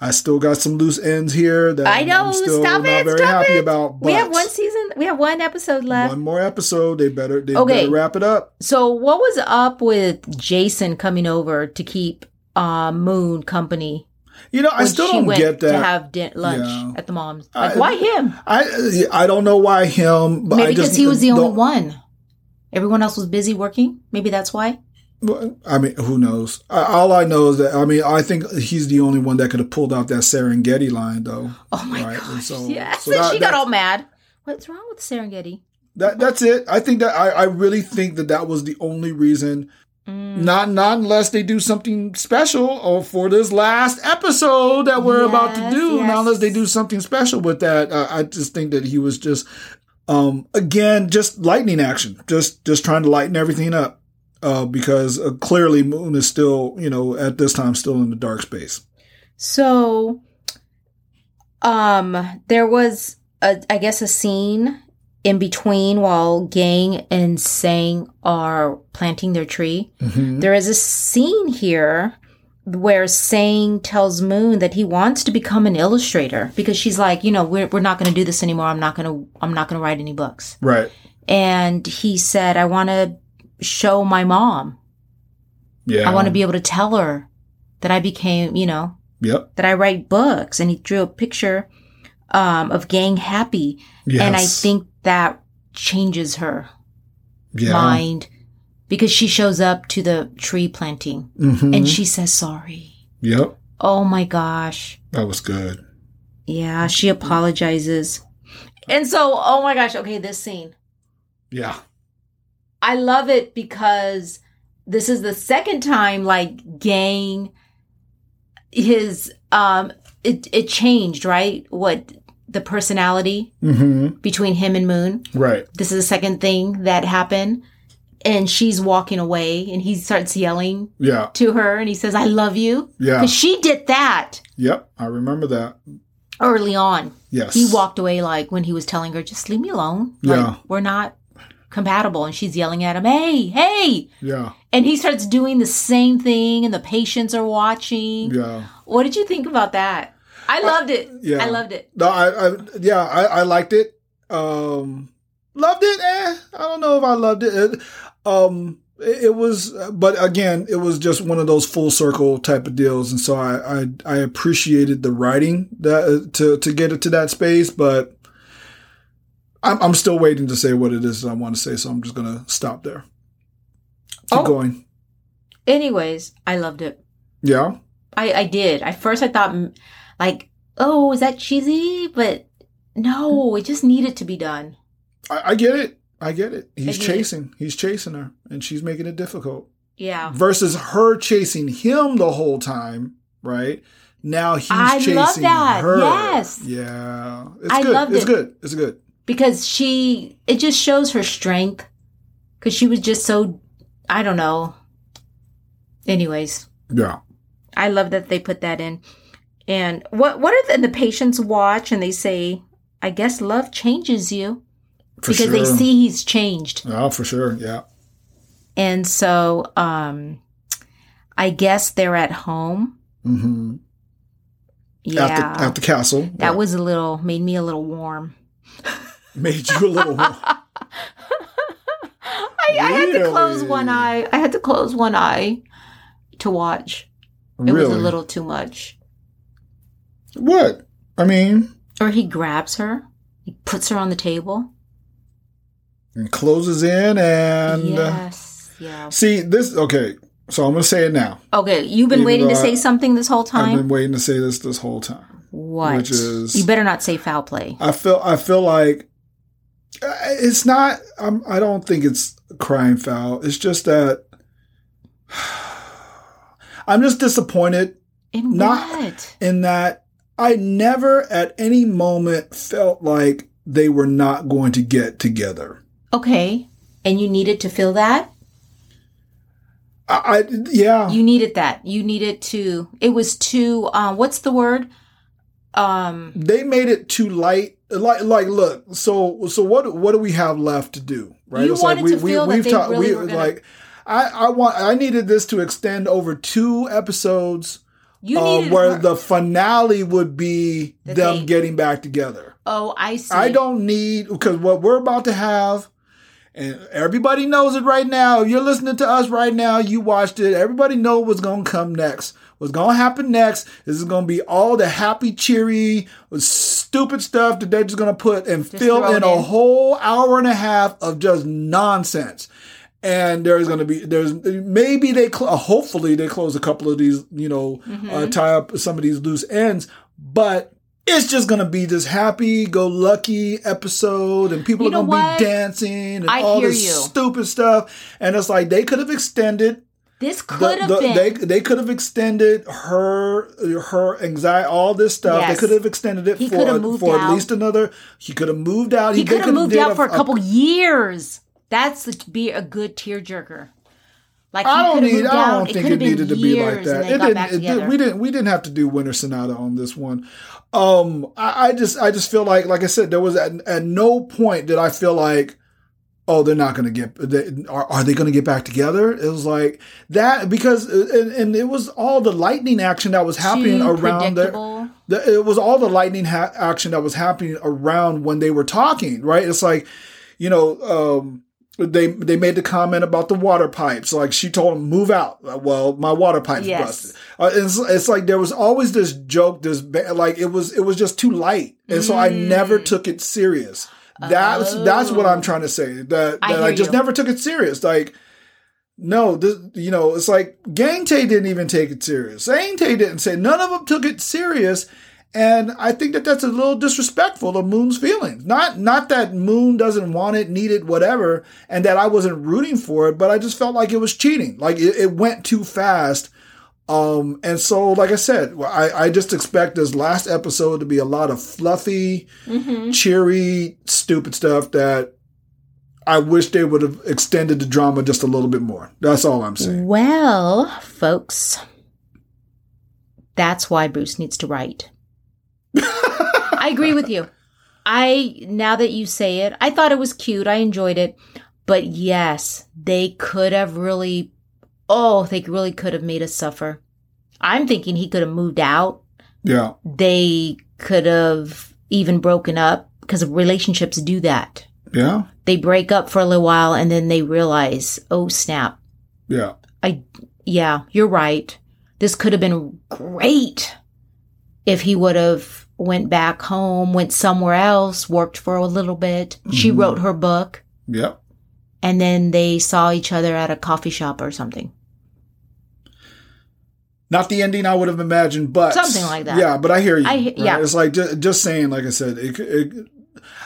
B: I still got some loose ends here that
A: I know,
B: I'm still
A: stop
B: not
A: it,
B: very
A: stop
B: happy
A: it.
B: about.
A: We have one season. We have one episode left.
B: one more episode. They better they
A: Okay.
B: better wrap it up.
A: So what was up with Jason coming over to keep uh, Moon company?
B: You know, I still don't
A: went
B: get that.
A: to have din- lunch
B: Yeah.
A: at the mom's. Like,
B: I-
A: why him?
B: I I don't know why him, but
A: Maybe because he was the only one. Everyone else was busy working. Maybe that's why.
B: I mean, who knows? All I know is that I mean, I think he's the only one that could have pulled out that Serengeti line, though.
A: Oh my
B: Right,
A: gosh!
B: so-
A: yes,
B: so that-
A: she got all mad. What's wrong with Serengeti?
B: That that's it. I think that I, I really think that that was the only reason.
A: Mm.
B: Not not unless they do something special or for this last episode that we're about to do.
A: yes.
B: Not unless they do something special with that. Uh, I just think that he was just um again just lightning action, just just trying to lighten everything up. Uh, because uh, clearly Moon is still, you know, at this time still in the dark space.
A: So, um, there was a, I guess, a scene in between while Gang and Sang are planting their tree.
B: Mhm.
A: There is a scene here where Sang tells Moon that he wants to become an illustrator because she's like, you know, we're, we're not going to do this anymore. I'm not going to, I'm not going to write any books.
B: Right.
A: And he said, I want to show my mom.
B: Yeah.
A: I want to be able to tell her that I became, you know,
B: Yep.
A: that I write books. And he drew a picture um, of Gang happy.
B: Yes.
A: And I think that changes her
B: yeah.
A: mind because she shows up to the tree planting
B: Mhm.
A: and she says sorry.
B: Yep.
A: Oh my gosh.
B: That was good.
A: Yeah, she apologizes. And so, oh my gosh, okay, this scene.
B: Yeah.
A: I love it because this is the second time like gang his um it it changed, right? What the personality
B: Mm-hmm.
A: between him and Moon.
B: Right.
A: This is the second thing that happened. And she's walking away and he starts yelling
B: Yeah.
A: to her and he says, I love you.
B: Yeah.
A: Because she did that
B: Yep. I remember that.
A: early on.
B: Yes.
A: He walked away like when he was telling her, just leave me alone. Like,
B: Yeah.
A: we're not compatible. And she's yelling at him, hey, hey.
B: Yeah.
A: And he starts doing the same thing and the patients are watching.
B: Yeah.
A: What did you think about that? I loved it.
B: yeah.
A: I loved it.
B: No, I, I yeah, I, I liked it. Um, loved it. Eh, I don't know if I loved it. it um, it, it was, but again, it was just one of those full circle type of deals, and so I I, I appreciated the writing that to to get it to that space, but. I'm, I'm still waiting to say what it is that I want to say, so I'm just gonna stop there. Keep
A: Oh.
B: going.
A: Anyways, I loved it.
B: Yeah.
A: I, I did. At first, I thought, like, oh, is that cheesy? But no, it just needed to be done.
B: I, I get it. I get it. He's chasing. He's chasing her, and she's making it difficult.
A: Yeah.
B: Versus her chasing him the whole time, right? Now he's
A: I
B: chasing
A: love that.
B: her.
A: Yes.
B: Yeah. It's
A: I
B: good.
A: loved
B: it's
A: it.
B: good. It's good.
A: Because she, it just shows her strength. Because she was just so, I don't know. Anyways,
B: Yeah.
A: I love that they put that in. And what what are the, and the patients watch and they say, I guess love changes you
B: For
A: because
B: sure.
A: they see he's changed.
B: Oh, for sure. Yeah.
A: And so um I guess they're at home.
B: Mm-hmm.
A: Yeah.
B: At the at the castle.
A: that
B: Yeah.
A: was a little made me a little warm.
B: made you a little.
A: I, I had to close one eye. I had to close one eye to watch. It
B: really?
A: was a little too much.
B: What? I mean,
A: Or he grabs her, he puts her on the table.
B: and closes in and. uh,
A: yes. Yeah.
B: see, this. Okay, so I'm going to say it now.
A: Okay, you've been
B: Even
A: waiting to
B: though
A: say something this whole time.
B: I've been waiting to say this this whole time.
A: what?
B: which is-
A: you better not say foul play.
B: I feel I feel like uh, it's not. I'm, I don't think it's crime foul. It's just that I'm just disappointed
A: In
B: not-
A: what?
B: in that I never at any moment felt like they were not going to get together.
A: Okay, and you needed to feel that.
B: I, I yeah.
A: You needed that. You needed to. It was too. Uh, what's the word? Um.
B: they made it too light. Like, like, look. So, so what? What do we have left to do? Right?
A: You wanted to feel that
B: we've talked.
A: really
B: We
A: were gonna-
B: like. I, I want. I needed this to extend over two episodes,
A: You
B: uh, where
A: her-
B: the finale would be
A: That
B: them
A: they-
B: getting back together.
A: Oh, I see.
B: I don't need because what we're about to have, and everybody knows it right now. If you're listening to us right now, you watched it. Everybody know what's gonna come next. What's gonna happen next This is it's gonna be all the happy, cheery, stupid stuff that they're just gonna put and fill
A: throw
B: in a whole hour and a half of just nonsense. And there's going to be there's maybe they cl- hopefully they close a couple of these you know
A: Mm-hmm.
B: uh, tie up some of these loose ends, but it's just gonna be this happy go lucky episode and people
A: You
B: are gonna
A: what?
B: be dancing and
A: I
B: all this
A: you.
B: stupid stuff and it's like they could have extended
A: This could have
B: the-
A: been.
B: they they could have extended her her anxiety all this stuff
A: Yes.
B: they could have extended it
A: He
B: for for at least another he could have moved out
A: he
B: they
A: could have moved out for a couple years. That's the, be a good tearjerker. Like
B: I don't need. I don't think it needed to be like that. It didn't. It did, we didn't. We didn't have to do Winter Sonata on this one. Um, I, I just, I just feel like, like I said, there was at, at no point did I feel like, oh, they're not going to get. They, are, are they going to get back together? It was like that because, and, and it was all the lightning action that was happening
A: Too
B: around there. The, it was all the lightning ha- action that was happening around when they were talking, right? It's like, you know, um, they they made the comment about the water pipes. Like she told him, "Move out." Uh, Well, my water pipes
A: Yes.
B: busted. Uh, it's, it's like there was always this joke, this ba- like it was it was just too light, and so I never
A: Mm.
B: took it serious. That's that's what I'm
A: Oh.
B: trying to say. That
A: I
B: that I,
A: hear
B: just
A: you.
B: never took it serious. Like. No, this, you know, it's like Gang Tae didn't even take it serious. Gang Tae didn't say, none of them took it serious. And I think that that's a little disrespectful to Moon's feelings. Not, not that Moon doesn't want it, need it, whatever, and that I wasn't rooting for it, but I just felt like it was cheating. Like it, it went too fast. Um, and so, like I said, I, I just expect this last episode to be a lot of fluffy,
A: Mm-hmm.
B: cheery, stupid stuff that I wish they would have extended the drama just a little bit more. That's all I'm saying.
A: Well, folks, that's why Bruce needs to write. I agree with you. I now that you say it, I thought it was cute. I enjoyed it. But yes, they could have really oh, they really could have made us suffer. I'm thinking he could have moved out.
B: Yeah.
A: They could have even broken up because relationships do that.
B: Yeah.
A: They break up for a little while and then they realize, oh snap,
B: Yeah.
A: I yeah, you're right. This could have been great if he would have went back home, went somewhere else, worked for a little bit. She
B: Mhm.
A: wrote her book
B: Yep.
A: and then they saw each other at a coffee shop or something.
B: Not the ending I would have imagined, but
A: Something like that.
B: Yeah, but I hear you.
A: I
B: right?
A: yeah.
B: It's like just, just saying, like I said, it, it,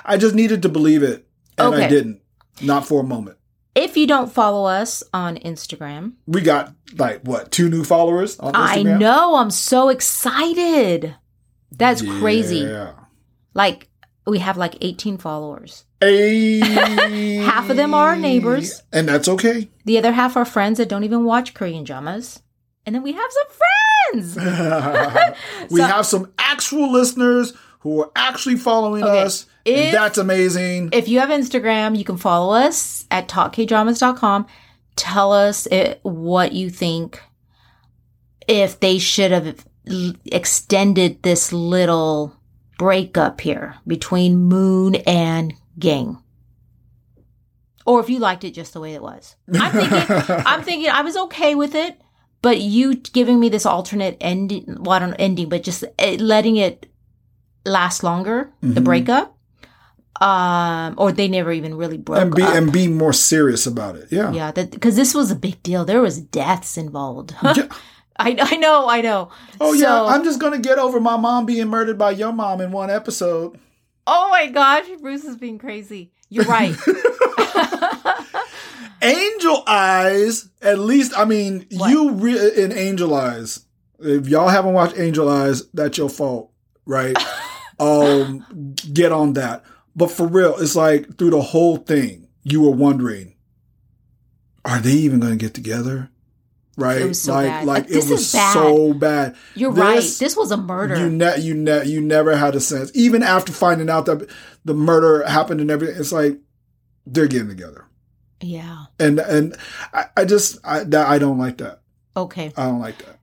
B: I just needed to believe it, and I didn't. Not for a moment.
A: If you don't follow us on Instagram,
B: We got like what two new followers on
A: I know I'm so excited. That's crazy. Like we have like 18 followers.
B: Hey.
A: Half of them are our neighbors.
B: and that's okay.
A: The other half are friends that don't even watch Korean dramas. And then we have some friends.
B: we
A: So-
B: have some actual listeners who are actually following
A: Okay.
B: us.
A: If-
B: and that's amazing.
A: if you have Instagram, you can follow us at talkkdramas.com. Tell us it, what you think. If they should have extended this little breakup here between Moon and gang. Or if you liked it just the way it was. I'm thinking I'm thinking I was okay with it, but you giving me this alternate ending well, I don't know, ending, but just uh, letting it last longer, the
B: Mhm.
A: breakup. Um or they never even really broke
B: and be
A: up.
B: and be more serious about it. Yeah.
A: yeah, because this was a big deal. There was deaths involved.
B: Yeah.
A: I I know, I know.
B: Oh yeah, I'm just gonna get over my mom being murdered by your mom in one episode.
A: Oh my gosh, Bruce is being crazy. You're right.
B: Angel Eyes, at least I mean
A: What?
B: you re- in Angel Eyes. If y'all haven't watched Angel Eyes, that's your fault, right? um, get on that. But for real, it's like through the whole thing, you were wondering, are they even going to get together? Right?
A: It was so
B: like,
A: bad.
B: like
A: Like, this
B: it was
A: is bad.
B: so bad.
A: You're
B: This-
A: right. This was a murder.
B: You ne- you ne- you never had a sense, even after finding out that the murder happened and everything. It's like they're getting together,
A: yeah.
B: and and I, I just I that, I don't like that.
A: Okay.
B: I don't like that.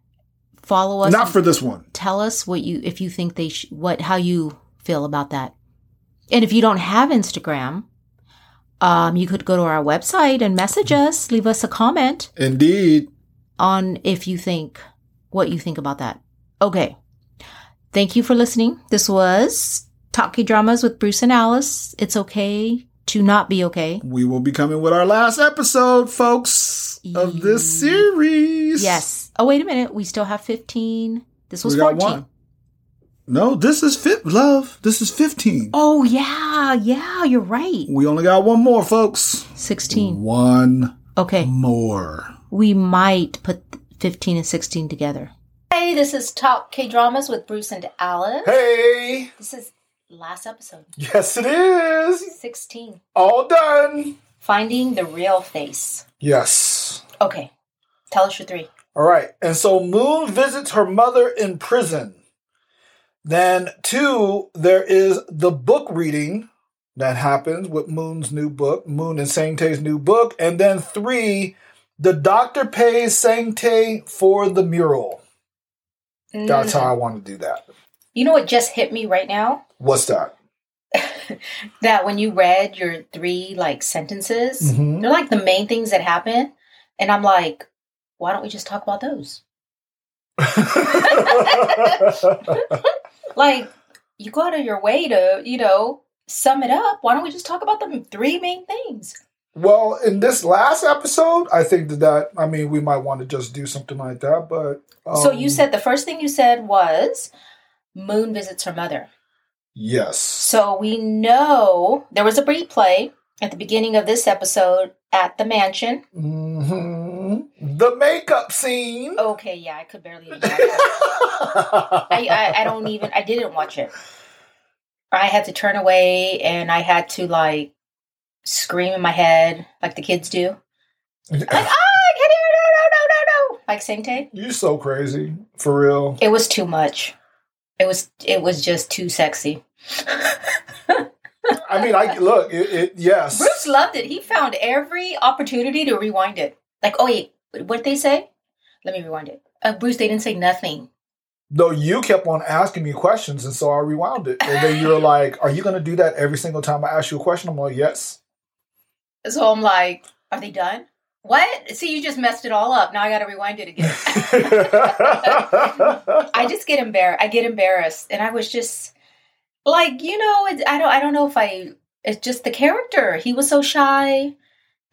A: Follow us.
B: Not for this one.
A: tell us what you if you think they sh- what how you feel about that. And if you don't have Instagram, um, you could go to our website and message us, leave us a comment
B: Indeed.
A: On if you think what you think about that. Okay. Thank you for listening. This was Talk K Dramas with Bruce and Alice. It's okay to not be okay.
B: We will be coming with our last episode, folks, of this series.
A: Yes. Oh, wait a minute. We still have 15. This was
B: we got
A: 14.
B: one. No, this is fit love. This is fifteen.
A: Oh, yeah. Yeah, you're right.
B: We only got one more, folks.
A: 16.
B: One
A: Okay.
B: more.
A: We might put 15 and 16 together. Hey, this is Talk K Dramas with Bruce and Alice.
B: Hey.
A: This is last episode,
B: Yes, it is.
A: 16.
B: All done.
A: Finding the real face.
B: Yes.
A: Okay. Tell us your three.
B: All right. And so Moon visits her mother in prison. Then, two, there is the book reading that happens with Moon's new book, Moon and Sang Tae's new book. And then, three, the doctor pays Sang Tae for the mural. That's how I want to do that.
A: You know what just hit me right now?
B: What's that?
A: that when you read your three like sentences,
B: Mhm.
A: they're like the main things that happen. And I'm like, why don't we just talk about those? Like, you go out of your way to, you know, sum it up. Why don't we just talk about the three main things?
B: Well, in this last episode, I think that, that I mean, we might want to just do something like that. But
A: so you
B: um,
A: said the first thing you said was Moon visits her mother.
B: yes.
A: So we know there was a replay at the beginning of this episode at the mansion.
B: hmm The makeup scene.
A: Okay, yeah, I could barely. I, I, I don't even I didn't watch it. I had to turn away and I had to like scream in my head like the kids do. Like, ah, I can't hear no no no no no like same tape.
B: You're so crazy for real.
A: It was too much. It was it was just too sexy.
B: I mean, I look. It, it yes.
A: Bruce loved it. He found every opportunity to rewind it. Like, oh wait, what did they say? Let me rewind it. Uh, Bruce, they didn't say nothing.
B: No, you kept on asking me questions, and so I rewound it. And then you're like, "Are you going to do that every single time I ask you a question?" I'm like, "Yes."
A: So I'm like, are they done? What? See, you just messed it all up. Now I got to rewind it again. I just get embarrassed. I get embarrassed, and I was just like, you know, I don't, I don't know if I. It's just the character. He was so shy,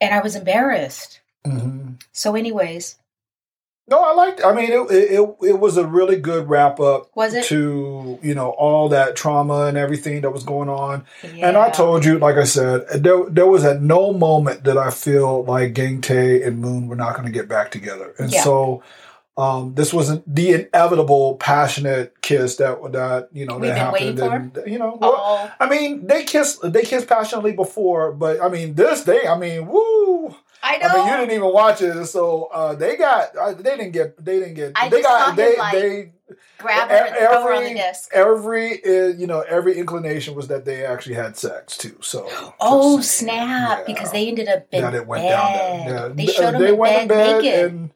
A: and I was embarrassed.
B: Mhm.
A: So, anyways,
B: No, I liked. It. I mean, it, it it was a really good wrap up
A: was it?
B: to you know all that trauma and everything that was going on.
A: Yeah.
B: And I told you, like I said, there there was at no moment that I feel like Gang Tae and Moon were not going to get back together. And
A: Yeah.
B: so um, this wasn't the inevitable passionate kiss that that you know
A: We've
B: that happened. And, you know, well,
A: Oh,
B: I mean, they kissed they kissed passionately before, but I mean, this day, I mean, woo.
A: I know.
B: I mean, you didn't even watch it, so uh, they got. Uh, they didn't get. They didn't get.
A: I
B: they got.
A: him,
B: They
A: like,
B: they
A: Grab her and throw her on the
B: every
A: desk.
B: every uh, you know every inclination was that they actually had sex too. So
A: Oh
B: just-
A: snap!
B: yeah.
A: Because they ended up in
B: yeah, it went
A: bed.
B: down there. Yeah.
A: They showed them
B: they
A: in
B: went
A: bed,
B: in bed
A: naked.
B: and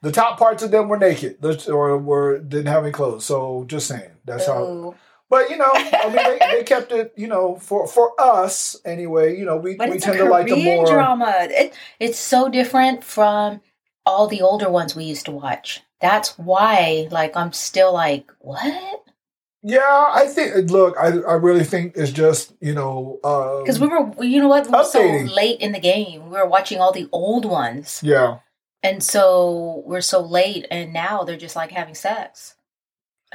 B: the top parts of them were naked, or were didn't have any clothes. So just saying, that's how. But you know, I mean, they, they kept it. You know, for for us anyway. You know, we
A: But
B: we tend to like the more.
A: drama. It, it's so different from all the older ones we used to watch. That's why, like, I'm still like, what?
B: Yeah, I think. Look, I I really think it's just you know um,
A: Because we were, you know what? We were so late in the game. We were watching all the old ones,
B: yeah.
A: and so we're so late. And now they're just like having sex.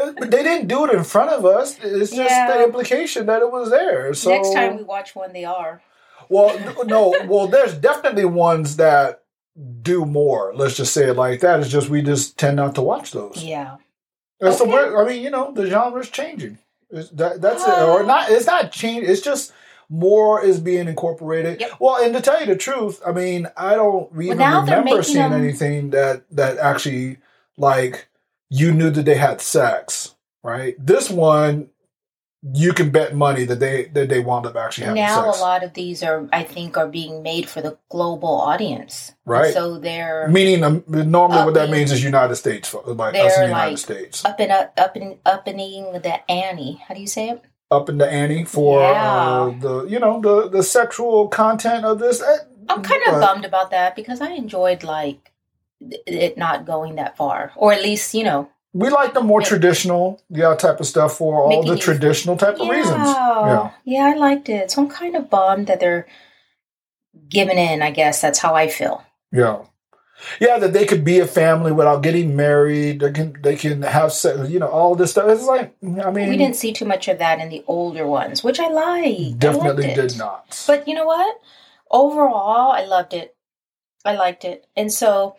B: Uh, But they didn't do it in front of us. It's just
A: Yeah.
B: the implication that it was there. So
A: Next time we watch one, they are.
B: Well, no, well, there's definitely ones that do more. Let's just say it like that. It's just we just tend not to watch those.
A: Yeah.
B: And so
A: Okay.
B: we're, I mean, you know, the genre's changing. It's, that, that's it,
A: Uh.
B: or not? It's not changing. It's just more is being incorporated.
A: Yep.
B: Well, and to tell you the truth, I mean, I don't even
A: they're
B: remember seeing
A: them-
B: anything that that actually like you knew that they had sex. Right. This one, you can bet money that they that they wound up actually having sex.
A: Now
B: sex.
A: a lot of these are, I think, are being made for the global audience.
B: Right.
A: So they're
B: Meaning, um, normally what that means is United States, like us in the United
A: like-
B: States,
A: up and up, up and upping the Annie. How do you say it?
B: up in the annie for uh, the you know the the sexual content of this. Eh,
A: I'm kind of bummed about that because I enjoyed like it not going that far, or at least you know.
B: We like the more
A: Make-
B: traditional, yeah, type of stuff for all the traditional type of reasons.
A: yeah, yeah, I liked it. So I'm kind of bummed that they're giving in. I guess that's how I feel.
B: Yeah. Yeah, that they could be a family without getting married. They can they can have sex, you know, all this stuff. It's like I mean,
A: we didn't see too much of that in the older ones, which I like.
B: definitely
A: I
B: did not.
A: But you know what? Overall, I loved it. I liked it, and so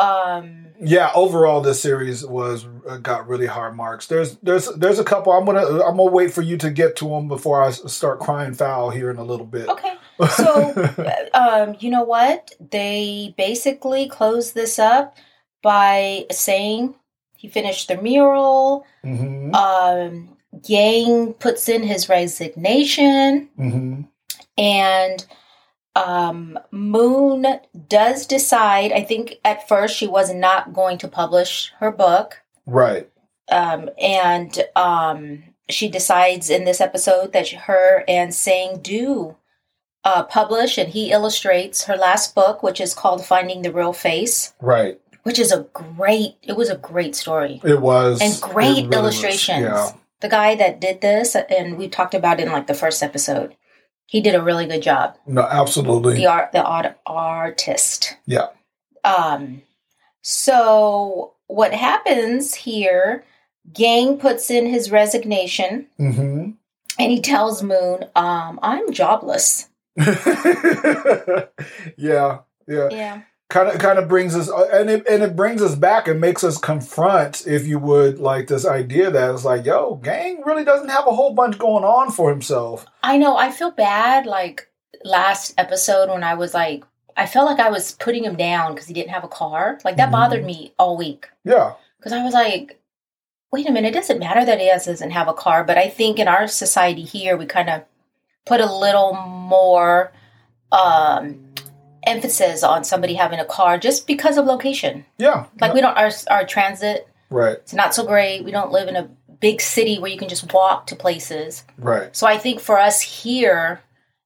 A: um
B: yeah, overall, this series was uh, got really hard marks. There's there's there's a couple. I'm gonna I'm gonna wait for you to get to them before I start crying foul here in a little bit.
A: okay. So, um, you know what? They basically closed this up by saying he finished the mural.
B: hmm
A: Um, Yang puts in his resignation,
B: hmm
A: and um, Moon does decide. I think at first she was not going to publish her book,
B: Right.
A: um, and um, she decides in this episode that her and Sang do uh, publish, and he illustrates her last book, which is called "Finding the Real Face,"
B: Right.
A: which is a great. It was a great story
B: It was
A: and great
B: really was.
A: illustrations.
B: Yeah.
A: The guy that did this, and we talked about it in like the first episode, he did a really good job.
B: No, absolutely.
A: The art, the art, artist.
B: Yeah.
A: Um. So what happens here? Gang puts in his resignation,
B: hmm
A: and he tells Moon, um, "I'm jobless."
B: yeah. Yeah.
A: Yeah.
B: Kind of kind of brings us uh, and it and it brings us back and makes us confront if you would like this idea that it's like yo gang really doesn't have a whole bunch going on for himself
A: I know. I feel bad. Like last episode when I was like, I felt like I was putting him down because he didn't have a car. Like that
B: Mhm.
A: bothered me all week.
B: yeah
A: because I was like, wait a minute, it doesn't matter that he doesn't have a car, but I think in our society here, we kind of put a little more um, emphasis on somebody having a car just because of location.
B: yeah
A: Like we don't our our transit,
B: right
A: it's not so great. We don't live in a big city where you can just walk to places.
B: right
A: So I think for us here,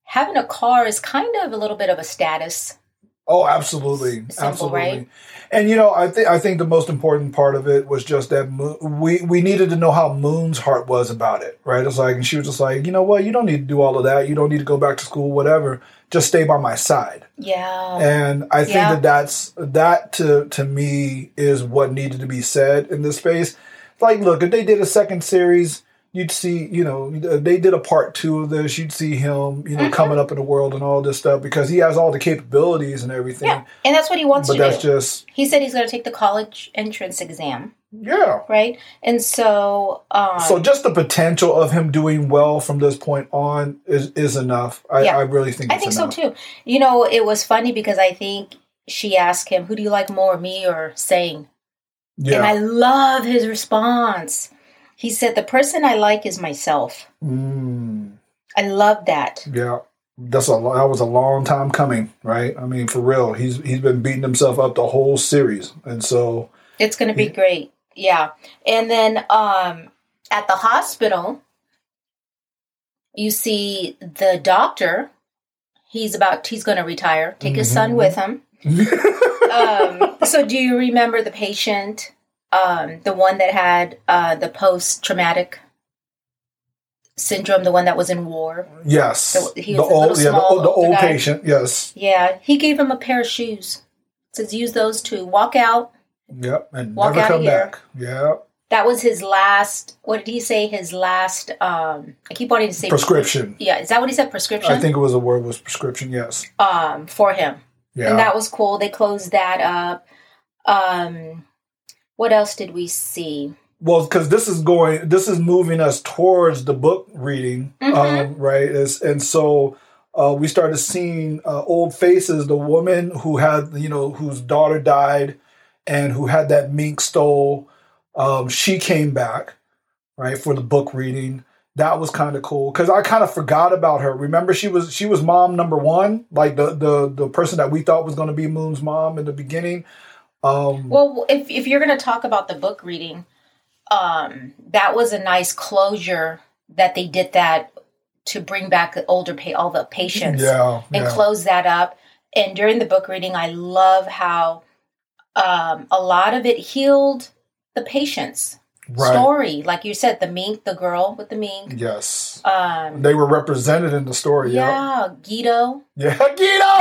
A: having a car is kind of a little bit of a status.
B: oh absolutely
A: Simple,
B: absolutely
A: right?
B: And you know i think i think the most important part of it was just that Mo- we we needed to know how moon's heart was about it right it's like and she was just like you know what you don't need to do all of that you don't need to go back to school whatever just stay by my side
A: Yeah.
B: and I think
A: Yeah.
B: that that's that to to me is what needed to be said in this space. Like, look, if they did a second series, you'd see, you know, they did a part two of this. You'd see him, you know,
A: Mhm.
B: coming up in the world and all this stuff because he has all the capabilities and everything.
A: Yeah. And that's what he wants
B: But
A: to
B: that's
A: do.
B: just
A: he said he's going to take the college entrance exam.
B: yeah.
A: right? And so, um,
B: So just the potential of him doing well from this point on is is enough. I,
A: Yeah.
B: I really think
A: I
B: it's
A: think
B: enough.
A: so too. You know, it was funny because I think she asked him, "Who do you like more, me or Sang?"
B: Yeah.
A: And I love his response. He said, "The person I like is myself."
B: Mm.
A: I love that.
B: Yeah, that's a that was a long time coming, right? I mean, for real, he's he's been beating himself up the whole series, and so
A: It's going to be great. Yeah. And then, um, at the hospital, you see the doctor. He's about he's going to retire. Take his son
B: Mhm.
A: with him. um, so, do you remember the patient, um, the one that had uh, the post traumatic syndrome, the one that was in war?
B: yes.
A: So he
B: the old, yeah, the old, the old patient. Yes.
A: Yeah, he gave him a pair of shoes. Says use those to walk out.
B: Yep. And
A: Walk
B: never
A: outta
B: come
A: here.
B: back. Yep.
A: That was his last. What did he say? His last. Um, I keep wanting to say
B: Prescription.
A: Yeah, is that what he said? Prescription.
B: I think it was a word was prescription. Yes.
A: um for him,
B: Yeah.
A: and that was cool. They closed that up. Um, what else did we see?
B: well, because this is going, this is moving us towards the book reading,
A: Mhm.
B: um, right? Is and so uh, we started seeing uh, old faces. The woman who had, you know, whose daughter died, and who had that mink stole. Um, she came back, right, for the book reading. That was kind of cool because I kind of forgot about her. Remember, she was she was mom number one, like the the the person that we thought was going to be Moon's mom in the beginning. Um,
A: Well, if if you're going to talk about the book reading, um, that was a nice closure that they did that to bring back the older pay all the patients.
B: yeah,
A: and
B: yeah.
A: close that up. And during the book reading, I love how um, a lot of it healed the patient's
B: right.
A: story. Like you said, the mink, the girl with the mink.
B: Yes.
A: Um,
B: They were represented in the story. Yeah.
A: yeah, Guido.
B: Yeah. Guido!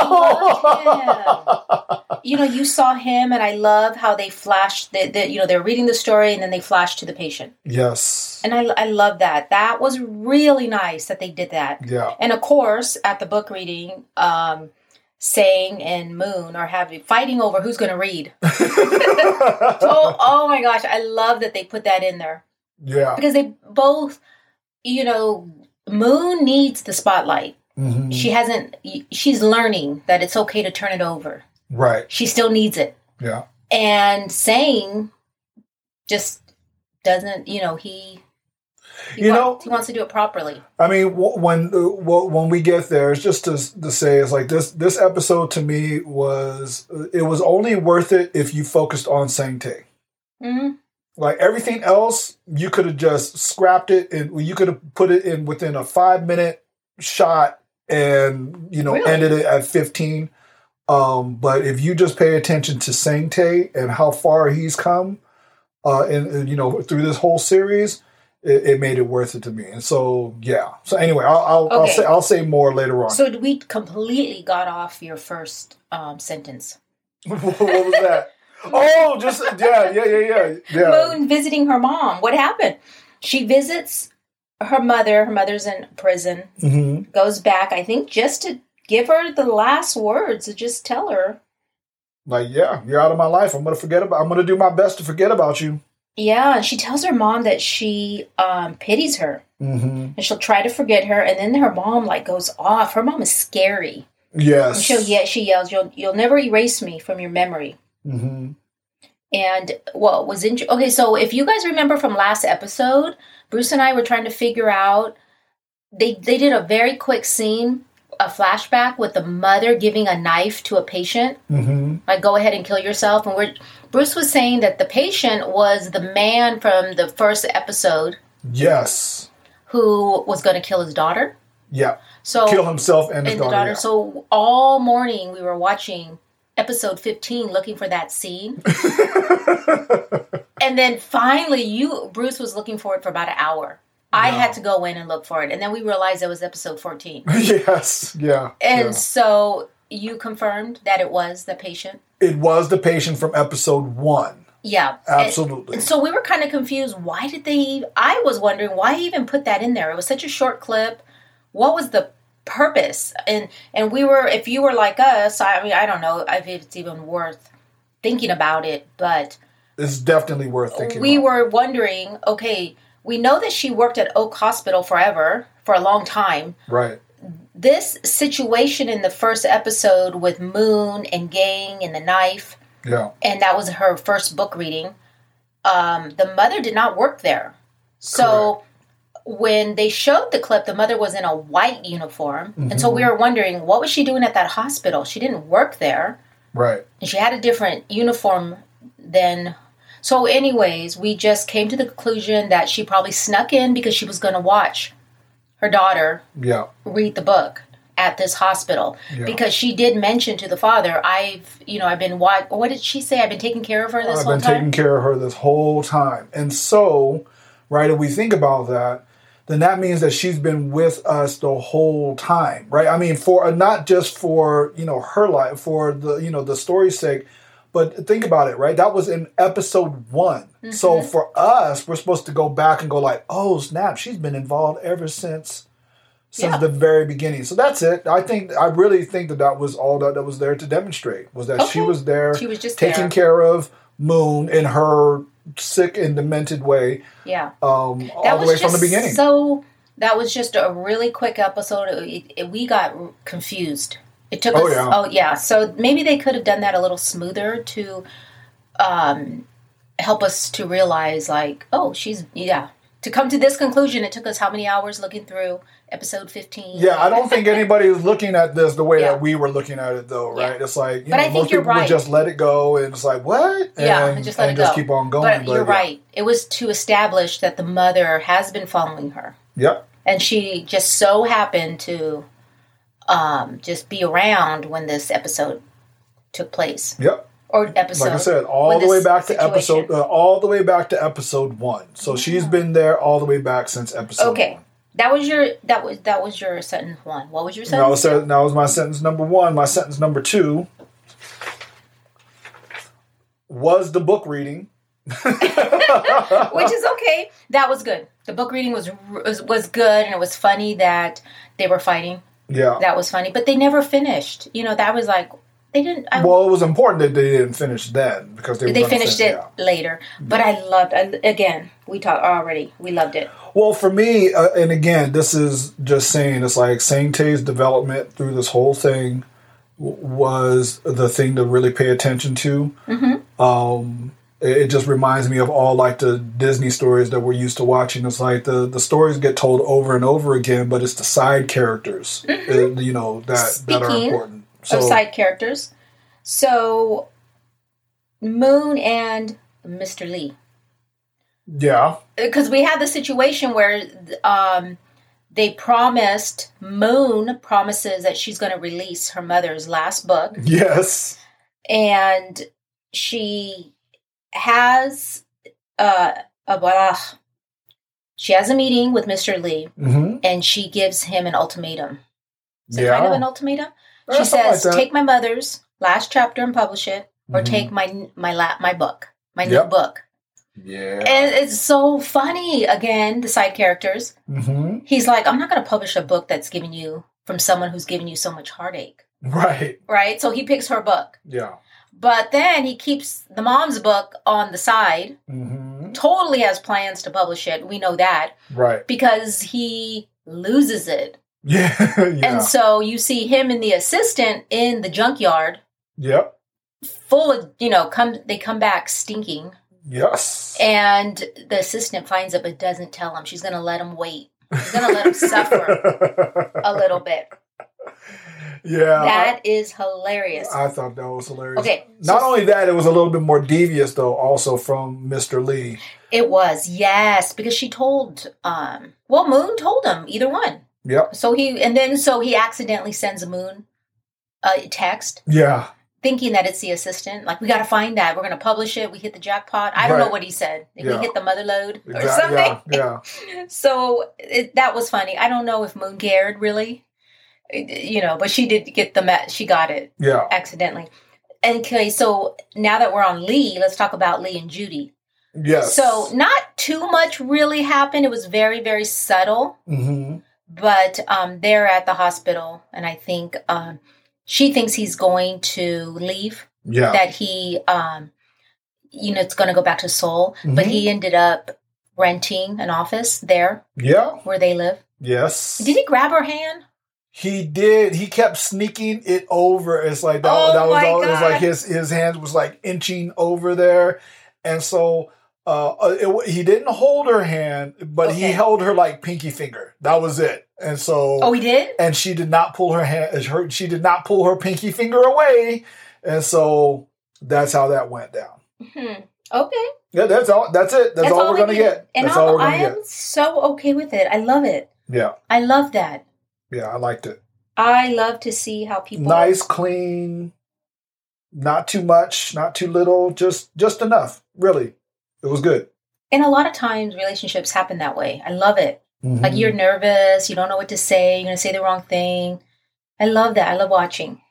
A: You know, you saw him, and I love how they flashed. That the, you know, they're reading the story, and then they flash to the patient,
B: yes.
A: and I, I love that. That was really nice that they did that.
B: Yeah.
A: And of course, at the book reading, um, Sang and Moon are having fighting over who's going to read. oh, oh my gosh, I love that they put that in there
B: yeah.
A: because they both, you know, Moon needs the spotlight.
B: Mhm.
A: She hasn't. She's learning that it's okay to turn it over.
B: Right.
A: She still needs it,
B: Yeah.
A: and Sang just doesn't. You know, he. He,
B: You
A: wa-
B: know-
A: he wants to do it properly.
B: I mean, when uh, when we get there, it's just to, to say it's like this. This episode to me was it was only worth it if you focused on Sang Tae.
A: hmm
B: Like everything else, you could have just scrapped it and you could have put it in within a five minute shot and you know
A: Really?
B: ended it at fifteen. Um, but if you just pay attention to Sang Tae and how far he's come, uh, and, and, you know through this whole series, it, it made it worth it to me. And so yeah. So anyway, I'll I'll, I'll say I'll say more later on.
A: So we completely got off your first um, sentence.
B: what was that? Oh, just yeah, yeah, yeah, yeah, yeah.
A: Moon visiting her mom. What happened? She visits her mother. Her mother's in prison.
B: hmm
A: Goes back, I think, just to give her the last words. To just tell her,
B: Like yeah, you're out of my life. I'm gonna forget about. I'm gonna do my best to forget about you.
A: Yeah. And she tells her mom that she um, pities her,
B: Mm-hmm.
A: and she'll try to forget her. And then her mom like goes off. Her mom is scary.
B: Yes.
A: And she'll yeah, she yells, "You'll you'll never erase me from your memory."
B: hmm
A: And what was in okay, so if you guys remember from last episode, Bruce and I were trying to figure out they they did a very quick scene, a flashback with the mother giving a knife to a patient,
B: hmm
A: like go ahead and kill yourself. And we're Bruce was saying that the patient was the man from the first episode
B: Yes.
A: who was going to kill his daughter.
B: Yeah.
A: So
B: Kill himself and his
A: and the
B: daughter.
A: daughter.
B: yeah.
A: So all morning we were watching episode 15 looking for that scene. And then finally, you, Bruce, was looking for it for about an hour. I
B: Wow.
A: had to go in and look for it, and then we realized it was episode fourteen.
B: yes. Yeah.
A: And
B: yeah.
A: so you confirmed that it was the patient.
B: It was the patient from episode one.
A: Yeah,
B: Absolutely.
A: And so we were kind of confused. Why did they? I was wondering why even put that in there. It was such a short clip. What was the purpose? And and we were, if you were like us, I mean, I don't know if it's even worth thinking about it, but
B: it's definitely worth thinking.
A: we
B: about.
A: were wondering okay we know that she worked at oak hospital forever for a long time
B: right.
A: this situation in the first episode with moon and gang and the knife
B: Yeah.
A: and that was her first book reading um, the mother did not work there so when they showed the clip the mother was in a white uniform and so we were wondering what was she doing at that hospital she didn't work there
B: Right.
A: and she had a different uniform than So, anyways, we just came to the conclusion that she probably snuck in because she was going to watch her daughter
B: Yeah.
A: read the book at this hospital
B: Yeah.
A: because she did mention to the father, "I've, you know, I've been what? What did she say? I've been taking care of her this
B: I've
A: whole
B: been taking care of her this whole time. And so, right, if we think about that, then that means that she's been with us the whole time, right? I mean, for uh, not just for, you know, her life, for the, you know, the story's sake, but think about it, right? That was in episode one. So
A: Mm-hmm.
B: for us, we're supposed to go back and go like, oh, snap, she's been involved ever since since
A: Yeah.
B: the very beginning. So that's it. I think I really think that that was all that, that was there to demonstrate was that she was there
A: She was just
B: taking
A: there.
B: care of Moon in her sick and demented way,
A: yeah,
B: um, all
A: that
B: the
A: was
B: way from the beginning.
A: So that was just a really quick episode. It, it- we got confused. It took
B: Oh,
A: us.
B: yeah.
A: Oh yeah. So maybe they could have done that a little smoother to um, help us to realize, like, oh, she's yeah. To come to this conclusion, it took us how many hours looking through episode fifteen?
B: yeah, I don't think anybody is looking at this the way
A: Yeah.
B: that we were looking at it, though, right? It's like you
A: But
B: know,
A: I think
B: most
A: you're
B: people would
A: right.
B: just let it go, and it's like what?
A: Yeah,
B: and,
A: just let
B: and
A: it
B: just
A: go.
B: keep on going.
A: But you're
B: yeah.
A: right. It was to establish that the mother has been following her.
B: Yep.
A: and she just so happened to um, just be around when this episode took place
B: Yep.
A: or episode.
B: Like I said, all the way back to episode, uh, all the way back to episode one. So she's been there all the way back since episode.
A: Okay,
B: one.
A: that was your that was that was your sentence one. What was your
B: That was,
A: sentence?
B: that was my sentence number one. My sentence number two was the book reading.
A: Which is okay. That was good. The book reading was was, was good, and it was funny that they were fighting.
B: Yeah.
A: That was funny, but they never finished. You know, that was like they didn't. I,
B: well, it was important that they didn't finish then because they
A: they finished
B: fin-
A: it
B: yeah.
A: later, but I loved. I, again, we talked already. We loved it.
B: Well, for me, uh, and again, this is just saying it's like Sang Tae's development through this whole thing w- was the thing to really pay attention to.
A: Mm-hmm.
B: Um, it, just reminds me of all like the Disney stories that we're used to watching. It's like the the stories get told over and over again, but it's the side characters, uh, you know, that that are
A: Mm-hmm.
B: Important. So
A: of side characters. So, Moon and Mr. Lee.
B: yeah,
A: Because we had the situation where um, they promised, Moon promises that she's going to release her mother's last book.
B: yes,
A: And she has uh, a blah. She has a meeting with Mr. Lee
B: hmm
A: and she gives him an ultimatum. Is it
B: yeah.
A: kind of an ultimatum?
B: Eh,
A: she says,
B: that.
A: "Take my mother's last chapter and publish it, or
B: Mhm.
A: take my my lap my book, my new book."
B: yeah.
A: And it's so funny. Again, the side characters.
B: hmm
A: He's like, "I'm not going to publish a book that's giving you from someone who's giving you so much heartache."
B: Right.
A: Right? So he picks her book,
B: Yeah.
A: But then he keeps the mom's book on the side.
B: hmm
A: Totally has plans to publish it. We know that
B: Right.
A: because he loses it.
B: Yeah. yeah.
A: And so you see him and the assistant in the junkyard
B: yep.
A: full of you know come they come back stinking
B: Yes.
A: and the assistant finds it but doesn't tell him she's gonna let him wait she's gonna let him suffer a little bit
B: Yeah.
A: that is hilarious
B: I, thought that was hilarious.
A: Okay,
B: Not
A: so-
B: only that, it was a little bit more devious though, also from Mr. Lee.
A: it was yes because she told um well moon told him either one
B: Yep.
A: so he and then so he accidentally sends a moon a text
B: Yeah.
A: thinking that it's the assistant like we gotta find that we're gonna publish it we hit the jackpot i don't know what he said
B: Yeah.
A: we hit the mother load or
B: Exact-
A: something
B: Yeah. Yeah.
A: So it, that was funny. I don't know if Moon cared really, you know, but she did get the me- she got it
B: Yeah.
A: accidentally. Okay, so now that we're on Lee, let's talk about Lee and Judy.
B: Yes.
A: So not too much really happened. It was very very subtle,
B: hmm
A: but um, they're at the hospital, and I think um, she thinks he's going to leave.
B: Yeah.
A: That he, um, you know, it's going to go back to Seoul, but
B: Mhm.
A: he ended up renting an office there
B: yeah.
A: where they live.
B: Yes.
A: Did he grab her hand?
B: He did. He kept sneaking it over. It's like that.
A: Oh
B: that was all. It was like his his hand was like inching over there, and so uh, uh, it, he didn't hold her hand, but he held her like pinky finger. That was it. And so,
A: Oh, he did?
B: and she did not pull her hand. Her she did not pull her pinky finger away, and so that's how that went down.
A: Hmm. Okay.
B: Yeah, that's all. That's it. That's, all, we're gonna get.
A: And
B: that's
A: I'm-
B: all we're gonna I
A: am
B: get.
A: so okay with it. I love it.
B: Yeah,
A: I love that.
B: Yeah, I liked it.
A: I love to see how people
B: Nice, clean, not too much, not too little, just just enough. Really, it was good.
A: And a lot of times relationships happen that way. I love it. Like
B: Mhm.
A: you're nervous, you don't know what to say, you're gonna say the wrong thing. I love that. I love watching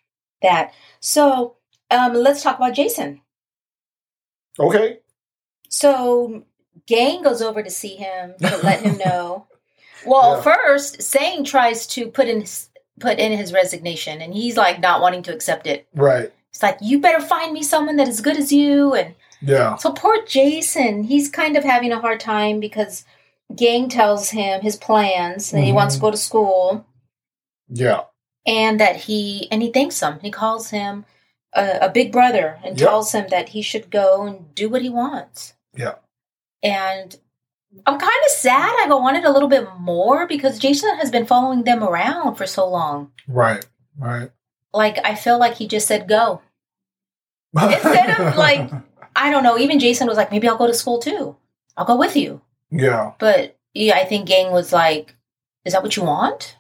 A: that. So um, let's talk about Jason.
B: okay.
A: So Gang goes over to see him to let him know. Well,
B: Yeah.
A: first, Sang tries to put in his, put in his resignation, and he's like not wanting to accept it.
B: Right.
A: It's like you better find me someone that is good as you. And
B: Yeah.
A: so poor Jason, he's kind of having a hard time because Gang tells him his plans that he mm-hmm. wants to go to school
B: Yeah.
A: and that he and he thanks him. He calls him a, a big brother and
B: Yep.
A: tells him that he should go and do what he wants.
B: Yeah.
A: And I'm kind of sad. I wanted a little bit more because Jason has been following them around for so long.
B: Right. Right.
A: Like I feel like he just said go. Instead of, like- I don't know. Even Jason was like, maybe I'll go to school too. I'll go with you.
B: Yeah.
A: But yeah, I think Gang was like, is that what you want?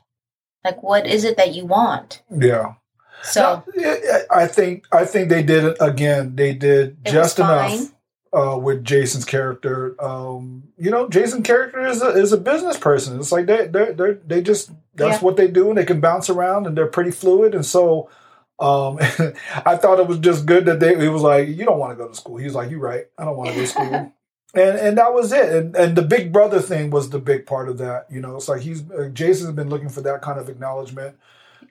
A: Like, what is it that you want?
B: Yeah.
A: So
B: No, yeah, I think I think they did it again. They did just enough. Uh, with Jason's character. Um, you know, Jason's character is a, is a business person. It's like they they they they just that's
A: Yeah.
B: what they do, and they can bounce around, and they're pretty fluid. And so, um, I thought it was just good that they. It was like you don't want to go to school. He's like, you're right. I don't want to go to school. And and that was it. And and the big brother thing was the big part of that. You know, it's like he's uh, Jason's been looking for that kind of acknowledgement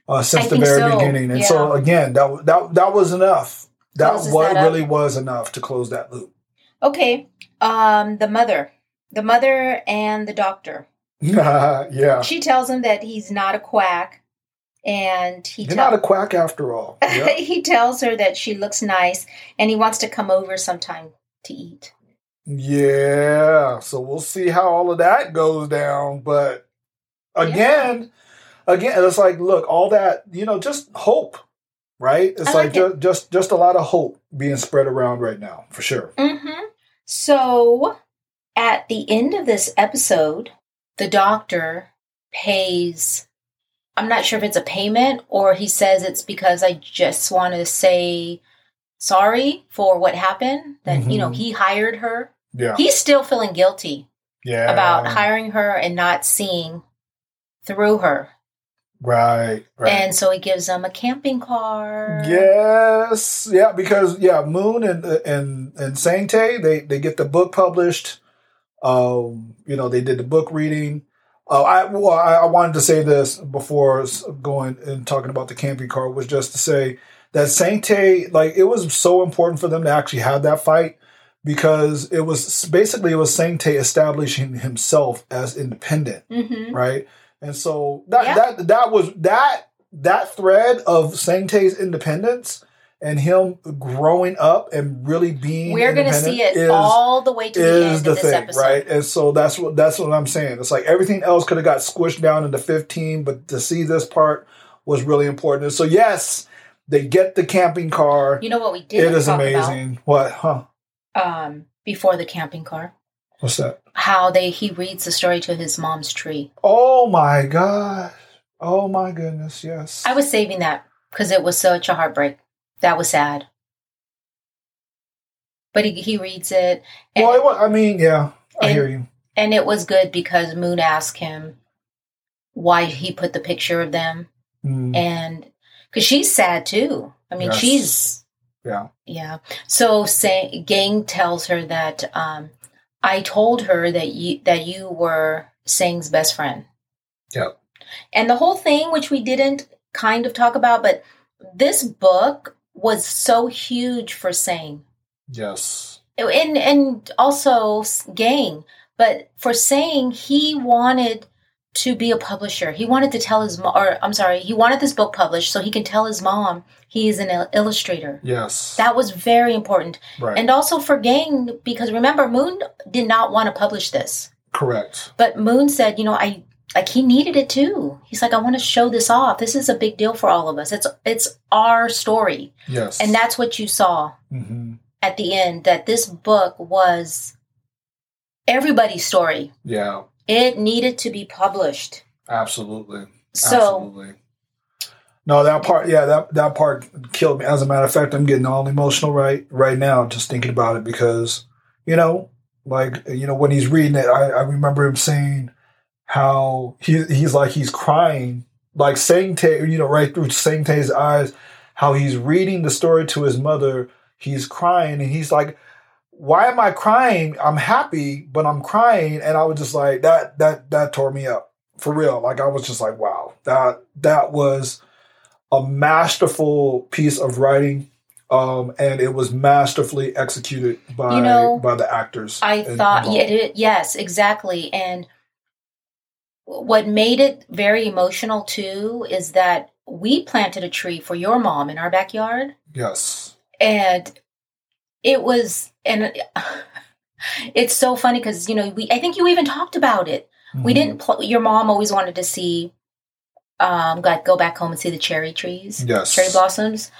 B: uh, since
A: I
B: the very
A: so,
B: beginning. And so again, that that that was enough. That
A: Closes
B: what
A: that
B: really was enough to close that loop.
A: Okay. Um, the mother, the mother and the doctor.
B: yeah,
A: She tells him that he's not a quack, and he
B: you're
A: tell-
B: not a quack after all. Yeah.
A: he tells her that she looks nice, and he wants to come over sometime to eat.
B: yeah. So we'll see how all of that goes down. But again, again, it's like, look, all that you know, just hope, right? It's
A: I
B: like,
A: like
B: just, just just a lot of hope being spread around right now, for sure.
A: Mm-hmm. So, at the end of this episode, the doctor pays. I'm not sure if it's a payment or he says it's because I just want to say sorry for what happened. That you know
B: Mhm.
A: he hired her.
B: Yeah,
A: He's still feeling guilty
B: yeah.
A: about hiring her and not seeing through her.
B: Right, right.
A: And so he gives them a camping car.
B: Yes, yeah, because yeah, Moon and and and Sang Tae they they get the book published. Um, you know, they did the book reading. Uh, I well, I, I wanted to say this before going and talking about the camping car was just to say that Sang Tae like it was so important for them to actually have that fight because it was basically it was Sang Tae establishing himself as independent
A: Mm-hmm.
B: right? And so that
A: Yeah.
B: that that was that that thread of Sang Tae's independence and him growing up and really being
A: We're going to see it all the way to the
B: is
A: end
B: the
A: of this
B: thing,
A: episode.
B: right? And so that's what that's what I'm saying. It's like everything else could have got squished down into 15, but to see this part was really important. And so yes, they get the camping car.
A: You know what we did
B: It
A: is
B: amazing. What? Huh?
A: um, before the camping car?
B: What's that?
A: How they he reads the story to his mom's tree.
B: Oh my god. Oh my goodness. Yes.
A: I was saving that because it was such a heartbreak. That was sad. But he, he reads it, and,
B: well, it wa- I mean, yeah, I
A: and-
B: hear you.
A: and it was good because Moon asked him why he put the picture of them,
B: Mm.
A: and because she's sad too. I mean,
B: Yes.
A: she's
B: Yeah.
A: Yeah. So say Gang tells her that um I told her that you that you were Sang's best friend.
B: Yep.
A: And the whole thing which we didn't kind of talk about but this book was so huge for Sang.
B: Yes.
A: And and also Gang, but for Sang he wanted to be a publisher. He wanted to tell his mom, or I'm sorry, he wanted this book published so he can tell his mom he is an il- illustrator.
B: Yes.
A: That was very important.
B: right.
A: And also for Gang, because remember, Moon did not want to publish this.
B: Correct.
A: But Moon said, you know, I like he needed it too. He's like, I want to show this off. This is a big deal for all of us. It's it's our story.
B: Yes.
A: And that's what you saw.
B: hmm
A: at the end that this book was everybody's story.
B: Yeah,
A: It needed to be published.
B: absolutely.
A: So
B: Absolutely. No, that part, yeah, that that part killed me. As a matter of fact, I'm getting all emotional right right now just thinking about it because, you know, like you know when he's reading it, I, I remember him saying how he he's like he's crying, like saying to you know right through Sang Tae's eyes, how he's reading the story to his mother. He's crying and he's like, "Why am I crying? I'm happy, but I'm crying." And I was just like that that that tore me up for real. Like I was just like, wow, that that was a masterful piece of writing, um, and it was masterfully executed by
A: You know,
B: by the actors.
A: I thought, yeah, it, yes, exactly. And what made it very emotional too is that we planted a tree for your mom in our backyard,
B: yes,
A: and it was, and it's so funny because you know we, I think you even talked about it. We
B: Mhm.
A: didn't. Pl- your mom always wanted to see, um, got go back home and see the cherry trees,
B: Yes,
A: cherry blossoms.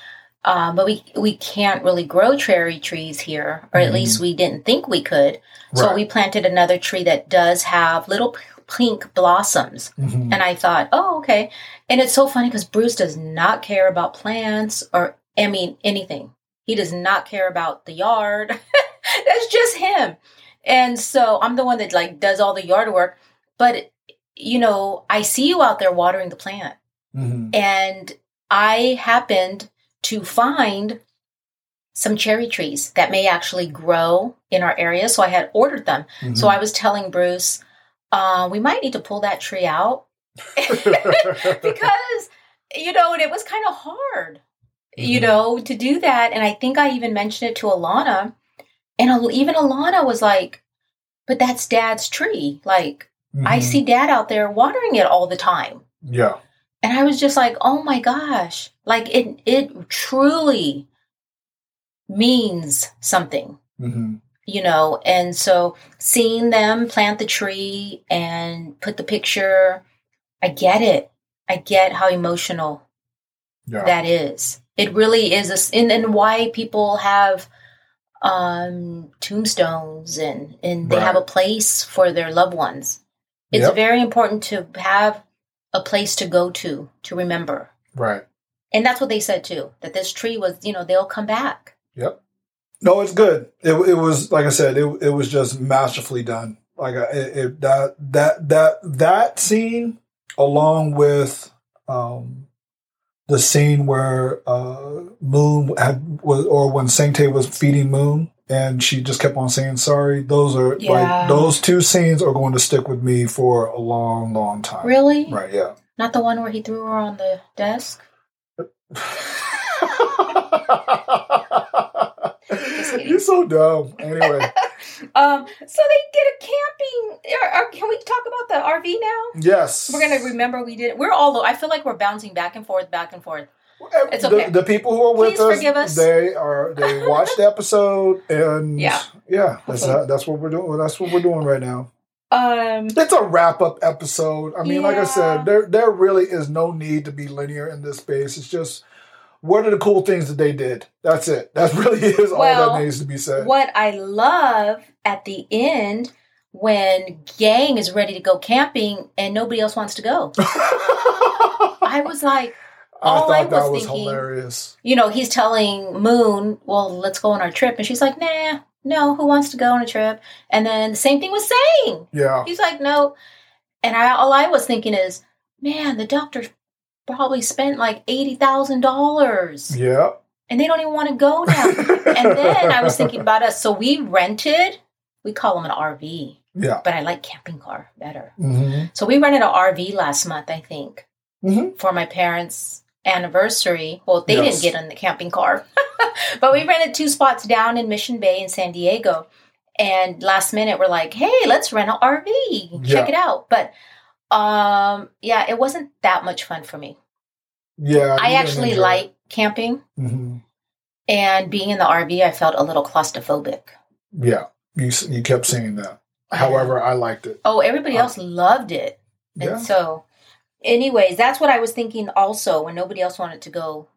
A: Um, but we we can't really grow cherry trees here, or at
B: Mhm.
A: least we didn't think we could. So we planted another tree that does have little pink blossoms.
B: Mhm.
A: And I thought, oh, okay. And it's so funny because Bruce does not care about plants or, I mean, anything. He does not care about the yard. That's just him. And so I'm the one that like does all the yard work. But, you know, I see you out there watering the plant.
B: Mhm.
A: And I happened to find some cherry trees that may actually grow in our area. So I had ordered them.
B: Mhm.
A: So I was telling Bruce, uh, we might need to pull that tree out because, you know, and it was kind of hard, you
B: Mhm.
A: know, to do that. And I think I even mentioned it to Alana. And even Alana was like, but that's dad's tree. Like, I
B: Mhm.
A: see dad out there watering it all the time.
B: Yeah,
A: And I was just like, oh my gosh. Like, it, it truly means something
B: hmm
A: you know and so seeing them plant the tree and put the picture i get it i get how emotional
B: yeah,
A: that is it really is a and, and why people have um tombstones and and they have a place for their loved ones it's
B: Yep.
A: very important to have a place to go to to remember
B: right.
A: and that's what they said too that this tree was you know they'll come back
B: Yep. No, it's good. It, it was like I said. It, it was just masterfully done. Like I- it, it, that that that that scene, along with um, the scene where uh, Moon had was, or when Sang Tae was feeding Moon, and she just kept on saying sorry. Those are
A: Yeah.
B: like those two scenes are going to stick with me for a long, long time.
A: really
B: Right. Yeah.
A: not the one where he threw her on the desk.
B: You're so dumb. Anyway,
A: Um, so they did a camping. Or, or can we talk about the RV now?
B: yes,
A: We're gonna remember we did. We're all. I feel like we're bouncing back and forth, back and forth. It's
B: The-
A: okay.
B: The, people who are with us,
A: us.
B: they are they watched the episode and
A: Yeah.
B: yeah, that's that's what we're doing. That's what we're doing right now.
A: Um,
B: It's a wrap up episode. I mean, like I said, there there really is no need to be linear in this space. It's just what are the cool things that they did? That's it. That really is all that needs to be said.
A: what I love at the end when gang is ready to go camping and nobody else wants to go. I was like,
B: I
A: all
B: thought
A: I
B: that
A: was
B: was
A: thinking-
B: hilarious.
A: you know, he's telling Moon, well, let's go on our trip. And she's like, nah, no, who wants to go on a trip? And then the same thing with Sang.
B: Yeah.
A: He's like, no. And I, all I was thinking is, man, the doctor probably spent like $80,000
B: Yeah.
A: and they don't even want to go now. and then I was thinking about us. So we rented, we call them an RV,
B: Yeah.
A: but I like camping car better.
B: hmm
A: So we rented an RV last month, I think,
B: Mhm.
A: for my parents' anniversary. Well, they
B: Yes.
A: didn't get in the camping car, but we rented two spots down in Mission Bay in San Diego. And last minute, we're like, "Hey, let's rent an RV, check
B: Yeah.
A: it out." But um, yeah, it wasn't that much fun for me.
B: Yeah.
A: I actually like camping,
B: hmm
A: and being in the RV, I felt a little claustrophobic.
B: Yeah. You you kept saying that. However, I liked it.
A: Oh, everybody
B: Uh,
A: else loved it.
B: Yeah.
A: And so, anyways, that's what I was thinking also when nobody else wanted to go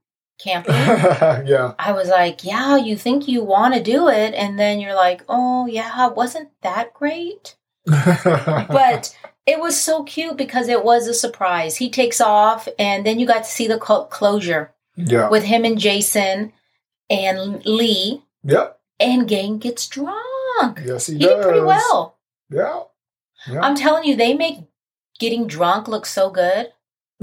A: camping.
B: yeah.
A: I was like, yeah, you think you want to do it, and then you're like, oh yeah, wasn't that great? But it was so cute because it was a surprise. He takes off, and then you got to see the cl- closure
B: yeah.
A: with him and Jason and Lee,
B: Yep.
A: and Gang gets drunk.
B: Yes, he,
A: He did pretty well.
B: Yeah. Yeah.
A: I'm telling you, they make getting drunk look so good.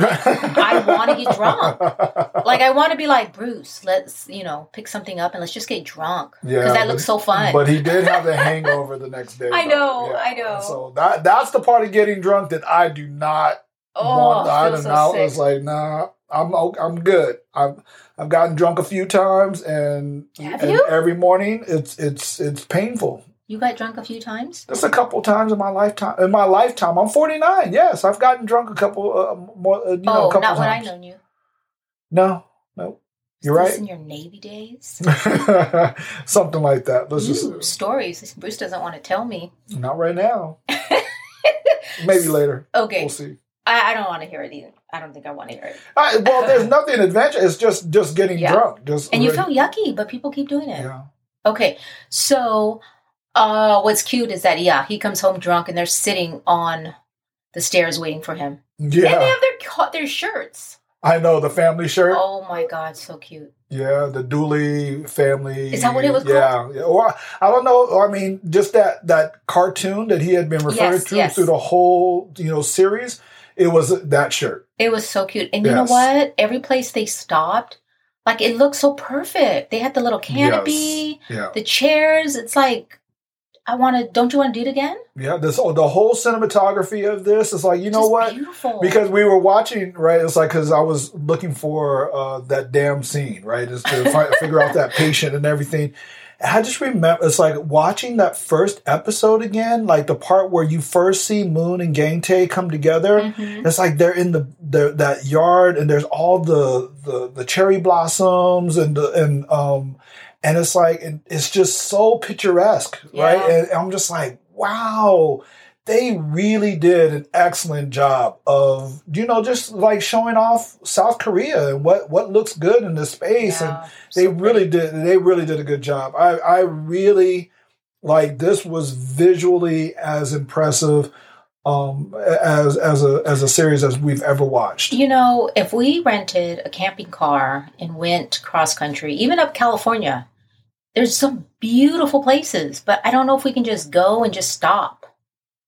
A: I wanna get drunk. Like I want to be like Bruce. Let's you know pick something up and let's just get drunk
B: Yeah,
A: because that looks so fun.
B: But he did have the hangover the next day.
A: I know, I know.
B: So that that's the part of getting drunk that I do not
A: oh,
B: want. I
A: I
B: don't know.
A: so
B: It's like nah, I'm I'm good. I've I've gotten drunk a few times, and, and every morning it's it's it's painful.
A: You got drunk a few times.
B: Just a couple times in my lifetime. In my lifetime, I'm 49. Yes, I've gotten drunk a couple uh, more. Uh, you know,
A: oh,
B: a couple
A: not when I
B: times.
A: known you.
B: No, no, you're right.
A: In your Navy days.
B: Something like that. Let's
A: Ooh,
B: just
A: stories. Bruce doesn't want to tell me.
B: not right now. Maybe later.
A: Okay,
B: We'll see.
A: I, I don't want to hear it either. I don't think I want to hear it.
B: I, well, there's nothing adventure. It's just just getting
A: Yeah.
B: drunk. Just
A: And you feel yucky, but people keep doing it.
B: yeah.
A: Okay, so uh, what's cute is that yeah, he comes home drunk and they're sitting on the stairs waiting for him, and they have their their shirts.
B: I know the family shirt.
A: Oh my god, so cute.
B: Yeah, the Dooly family.
A: Is that what it was
B: yeah, Yeah, Or I don't know. I mean, just that that cartoon that he had been referred
A: Yes,
B: to
A: yes.
B: through the whole you know series. It was that shirt.
A: It was so cute, and you know what? Every place they stopped, like it looked so perfect. They had the little canopy,
B: Yes. Yeah,
A: the chairs. It's like I want to. Don't you want to do it again?
B: yeah. This oh, the whole cinematography of this is like you know
A: Just
B: what.
A: Beautiful.
B: because we were watching right it's like because i was looking for uh that damn scene right is to fi- figure out that patient and everything i just remember it's like watching that first episode again like the part where you first see moon and Gang Tae come together
A: Mhm.
B: it's like they're in the, the that yard and there's all the the, the cherry blossoms and the and um and it's like and it's just so picturesque right?
A: Yeah.
B: and i'm just like wow they really did an excellent job of you know just like showing off south korea and what what looks good in the space. And they
A: so
B: really did they really did a good job. I i really like this was visually as impressive um as as a as a series as we've ever watched.
A: You know, if we rented a camping car and went cross country, even up California, there's some beautiful places, but I don't know if we can just go and just stop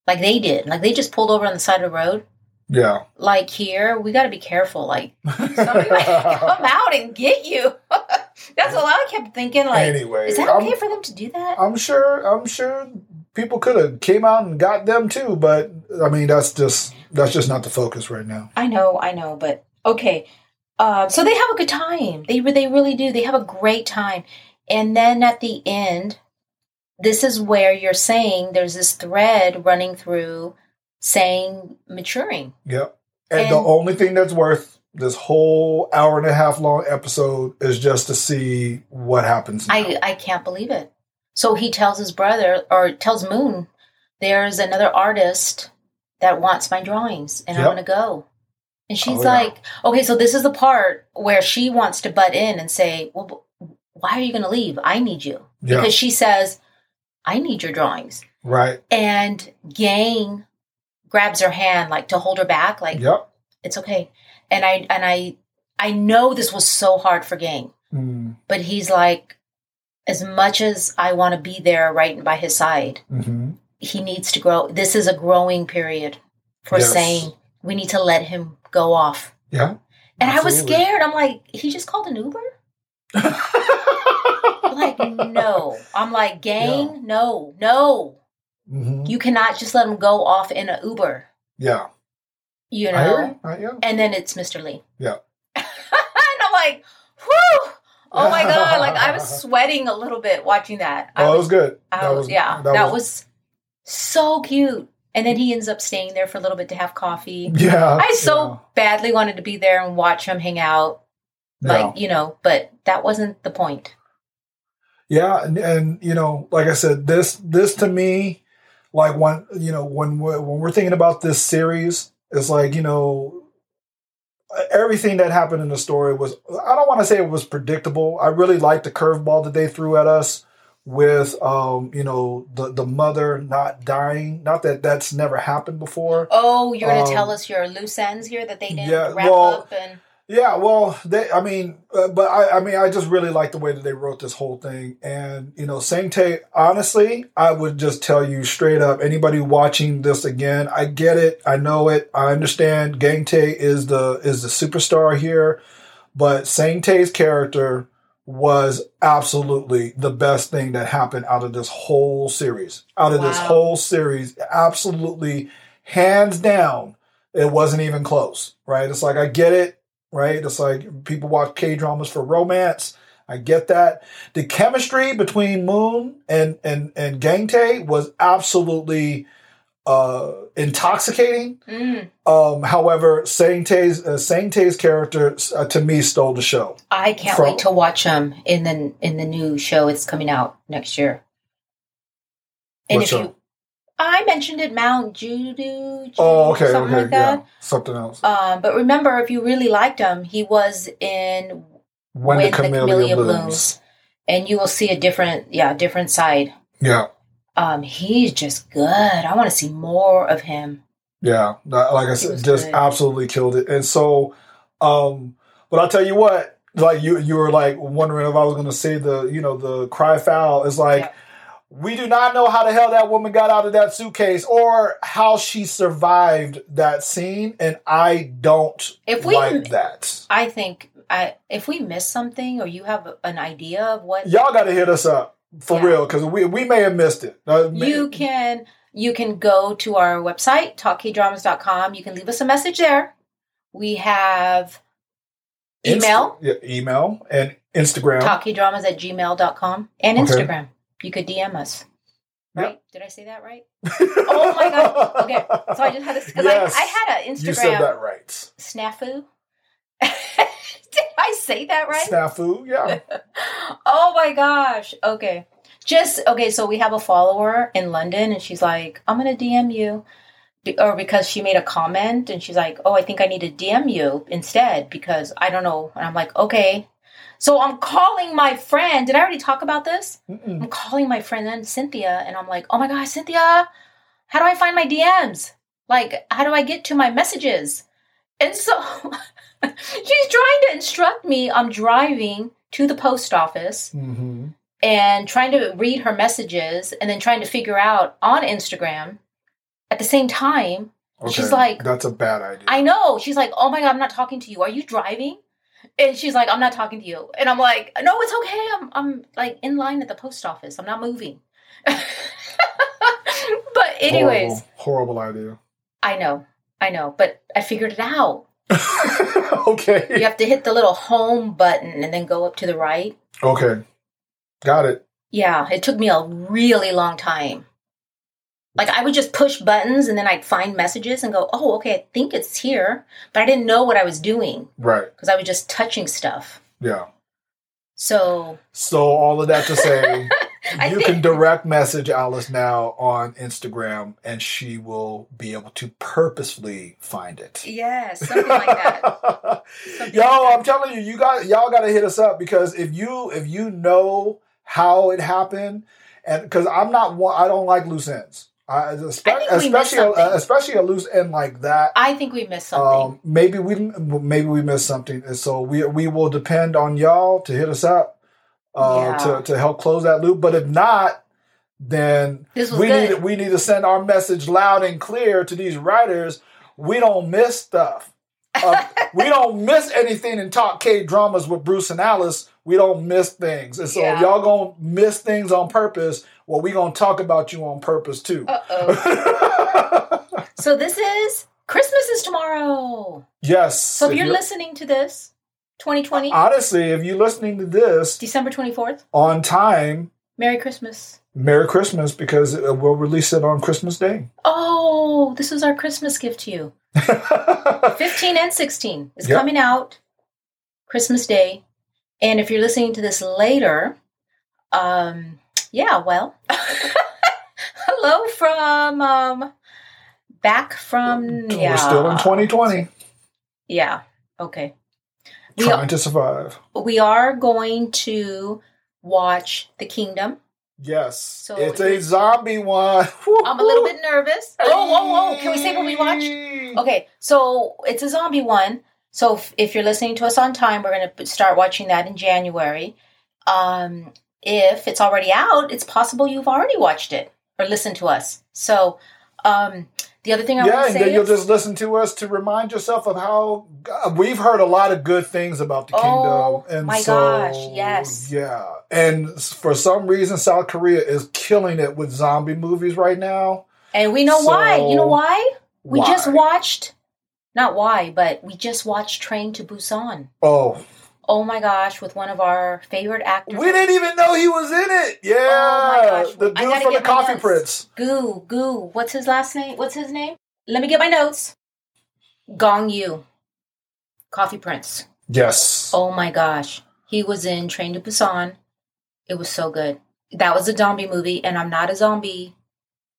A: like they did. Like they just pulled over on the side of the road.
B: yeah
A: Like here, we got to be careful. Like somebody might come out and get you. That's what I kept thinking. Like,
B: anyway
A: is that
B: I'm-
A: okay for them to do that?
B: I'm sure. I'm sure people could have came out and got them too, but I mean that's just that's just not the focus right now.
A: I know, I know, but okay. Uh, so they have a good time. They they really do. They have a great time. And then at the end, this is where you're saying there's this thread running through Sang maturing.
B: Yep. And, the only thing that's worth this whole hour and a half long episode is just to see what happens. Now.
A: I I can't believe it. So he tells his brother or tells Moon, there's another artist that wants my drawings and I
B: Yep.
A: want to go. And oh, she's
B: Oh, yeah.
A: like, okay, so this is the part where she wants to butt in and say, well, why are you going to leave? I need you.
B: yeah.
A: Because she says, I need your drawings.
B: right.
A: And Gang grabs her hand like to hold her back, like,
B: Yep.
A: it's okay. And I, and I, I know this was so hard for Gang
B: Mm,
A: but he's like as much as i want to be there right by his side
B: hmm
A: he needs to grow this is a growing period for
B: Yes.
A: Sang we need to let him go off
B: Yeah.
A: and i was scared i'm like he just called an uber like no i'm like gang no no
B: Mhm.
A: you cannot just let them go off in an uber
B: Yeah.
A: you
B: I hear
A: know.
B: I- yeah.
A: and then it's mr lee
B: Yeah.
A: and i'm like whew oh my god like i was sweating a little bit watching that
B: Oh,
A: was
B: it was good.
A: I was, yeah, that, was, so cute. And then he ends up staying there for a little bit to have coffee.
B: Yeah.
A: I so badly wanted to be there and watch him hang out,
B: yeah.
A: like you know, but that wasn't the point.
B: Yeah, and, and you know, like I said, this this to me, like when you know when we're, when we're thinking about this series, it's like you know, everything that happened in the story was I don't want to say it was predictable. I really liked the curveball that they threw at us with um, you know, the the mother not dying. Not that that's never happened before.
A: Oh, you're gonna
B: Um,
A: tell us your loose ends here that they didn't
B: yeah,
A: wrap
B: well,
A: up and
B: Yeah, well, they. I mean, uh, but I. I mean, I just really like the way that they wrote this whole thing, and you know, Sang Tae. Honestly, I would just tell you straight up. Anybody watching this again, I get it. I know it. I understand. Gang Tae is the is the superstar here, but Sang Tae's character was absolutely the best thing that happened out of this whole series. Out of this whole series, absolutely, hands down, it wasn't even close. Right? It's like I get it right? It's like people watch K dramas for romance. I get that. The chemistry between Moon and and and Gang Tae was absolutely uh intoxicating.
A: Mm,
B: Um, however, Sang Tae's uh, character uh, to me stole the show.
A: I can't
B: From-
A: wait to watch him in the in the new show. It's coming out next year. And if
B: show?
A: you, I mentioned it, Mount Judu.
B: Oh, okay,
A: something
B: okay,
A: like that.
B: yeah, something else.
A: Um, but remember, if you really liked him, he was in,
B: when, the camellia, blooms.
A: and you will see a different, yeah, different side.
B: Yeah,
A: Um, he's just good. I want to see more of him.
B: yeah. Like I said, just
A: good.
B: absolutely killed it. And so, um, but I'll tell you what. Like you, you were like wondering if I was going to say the, you know, the cry foul is like.
A: Yeah.
B: We do not know how the hell that woman got out of that suitcase or how she survived that scene, and I don't
A: If we-
B: like that.
A: I think I, if we miss something or you have an idea of what
B: Y'all got to hit us up for
A: Yeah.
B: real because we we may have missed it. Uh,
A: you can you can go to our website talkkdramas.com you can leave us a message there we have email
B: yeah, email, and Instagram.
A: talkkdramas at gmail.com and
B: Okay.
A: instagram you could dm us
B: Yep.
A: right did i say that right Oh my God. Okay, so i just had this because
B: Yes.
A: I, I had an Instagram.
B: You said that right.
A: snafu did i say that right
B: Snafu, yeah.
A: oh my gosh. Okay. Just okay, so we have a follower in London and she's like, I'm gonna DM you. Or because she made a comment and she's like, Oh, I think I need to DM you instead because I don't know. And I'm like, Okay. So I'm calling my friend. Did I already talk about this?
B: Mm-mm.
A: I'm calling my friend then Cynthia and I'm like, Oh my gosh, Cynthia, how do I find my DMs? Like, how do I get to my messages? And so she's trying to instruct me. I'm driving to the post office
B: Mhm.
A: and trying to read her messages and then trying to figure out on Instagram at the same time. She's like-
B: that's a bad idea.
A: I know. She's like, Oh my God, I'm not talking to you. Are you driving? And she's like, I'm not talking to you. And I'm like, No, it's okay. I'm, I'm like in line at the post office. I'm not moving. but, anyways,
B: horrible, horrible idea.
A: I know. I know. But I figured it out.
B: okay,
A: You have to hit the little home button and then go up to the right.
B: okay, got it.
A: Yeah, it took me a really long time. Like I would just push buttons and then I'd find messages and go, "Oh, okay, I think it's here," but I didn't know what I was doing
B: Right,
A: because I was just touching stuff.
B: yeah.
A: So
B: So all of that to say, you
A: think-
B: can direct message Alice now on Instagram, and she will be able to purposefully find it.
A: yes, something like that. Something
B: Yo,
A: like that.
B: I'm telling you, you got y'all got to hit us up because if you if you know how it happened, and because I'm not one, I don't like loose ends. I, espe-
A: I think we missed
B: especially a, especially a loose end like that.
A: I think we missed something.
B: Um, maybe we maybe we missed something, and so we we will depend on y'all to hit us up uh,
A: Yeah.
B: to to help close that loop. But if not, then we
A: good.
B: need we need to send our message loud and clear to these writers. We don't miss stuff. Uh, we don't miss anything in Talk K dramas with Bruce and Alice. We don't miss things, and so
A: Yeah.
B: if y'all gonna miss things on purpose. Well, we gonna talk about you on purpose too.
A: Uh oh. so this is Christmas is tomorrow.
B: yes.
A: So if you're
B: you're-
A: listening to this, 2020,
B: honestly, if you're listening to this
A: December 24th,
B: on time,
A: Merry Christmas.
B: Merry Christmas because uh, we'll release it on Christmas Day.
A: Oh, this is our Christmas gift to you. 15 and 16 is
B: Yep.
A: coming out Christmas Day. And if you're listening to this later, um, yeah, well, hello from um, back from yeah,
B: We're still in 2020.
A: yeah, Okay. We
B: Trying
A: are,
B: to survive.
A: we are going to watch The Kingdom.
B: Yes.
A: So
B: it's a zombie one.
A: I'm a little bit nervous. Oh, whoa, whoa. Can we say what we watched? Okay, so it's a zombie one. So if, if you're listening to us on time, we're going to start watching that in January. Um, if it's already out, it's possible you've already watched it or listened to us. So um, the other thing I
B: Yeah,
A: want to
B: and
A: say
B: then you'll just listen to us to remind yourself of how God, we've heard a lot of good things about the
A: Oh,
B: kingdom. And
A: my
B: so,
A: gosh, yes.
B: Yeah. And for some reason, South Korea is killing it with zombie movies right now.
A: and we know why. You know why? We
B: Why?
A: just watched, not why, but we just watched Train to Busan.
B: Oh,
A: Oh my gosh, with one of our favorite actors.
B: we didn't even know he was in it. Yeah.
A: Oh my gosh.
B: The
A: I
B: dude from the Coffee. Prince.
A: Goo, Goo. What's his last name? What's his name? Let me get my notes. Gong Yu. Coffee Prince.
B: Yes.
A: Oh my gosh. He was in Train to Busan. It was so good. That was a zombie movie, and I'm not a zombie.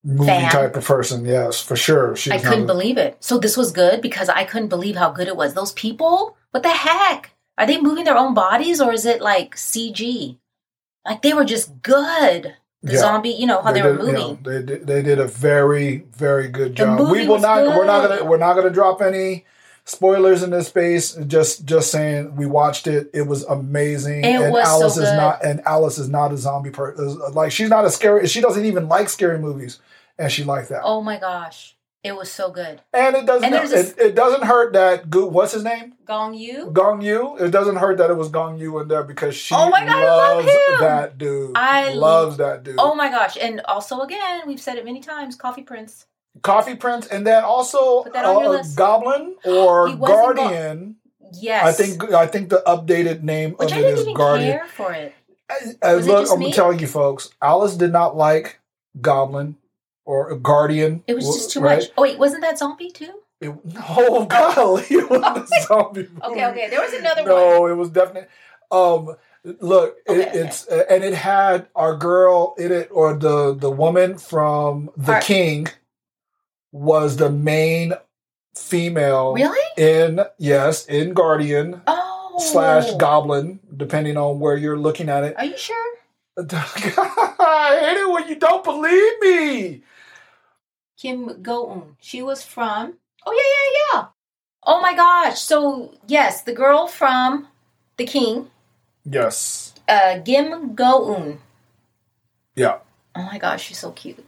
B: Movie
A: fan.
B: type of person. Yes, for sure.
A: I couldn't believe it. So this was good because I couldn't believe how good it was. Those people, what the heck? Are they moving their own bodies or is it like CG? Like they were just good. The
B: Yeah.
A: zombie, you know how they, were
B: did, you know,
A: moving.
B: they did, they did a very very good job. We will not we're not gonna we're not gonna drop any spoilers in this space. Just just saying we watched it. It was amazing.
A: It
B: and
A: was so
B: Alice is
A: good.
B: not and Alice is not a zombie person. Like she's not a scary. She doesn't even like scary movies, and she liked that.
A: Oh my gosh. It was so good.
B: And it doesn't
A: And
B: it, it doesn't hurt that what's his name
A: Gong Yu?
B: Gong Yu. It doesn't hurt that it was Gong Yu in there because she
A: Oh my God, I love him.
B: that dude.
A: I
B: loves that dude.
A: Oh my gosh. And also, again, we've said it many times Coffee Prince.
B: Coffee Prince, and then also
A: Put that on your
B: uh. Goblin or
A: wasn't Go-
B: Guardian.
A: Yes.
B: I think I think the updated name
A: Which
B: of
A: I
B: it is Guardian.
A: for it. Was it
B: look,
A: just
B: I'm
A: me?
B: telling you, folks. Alice did not like Goblin or Guardian.
A: It was just too
B: right?
A: much. Oh, wait, wasn't that zombie too?
B: It, oh God, it was a zombie movie.
A: Okay, okay. There was another one.
B: No, it was definitely. Um, look,
A: Okay,
B: it,
A: okay.
B: it's uh, and it had our girl in it, or the the woman from The
A: Our-
B: King was the main female
A: Really?
B: in yes in Guardian
A: Oh.
B: slash Goblin, depending on where you're looking at it.
A: Are you sure?
B: I hate it when you don't believe me.
A: Kim Go Eun. She was from. Oh yeah, yeah, yeah. Oh my gosh. So yes, the girl from The King,
B: Yes.
A: uh, Kim Go Eun.
B: Yeah.
A: Oh my gosh, she's so cute.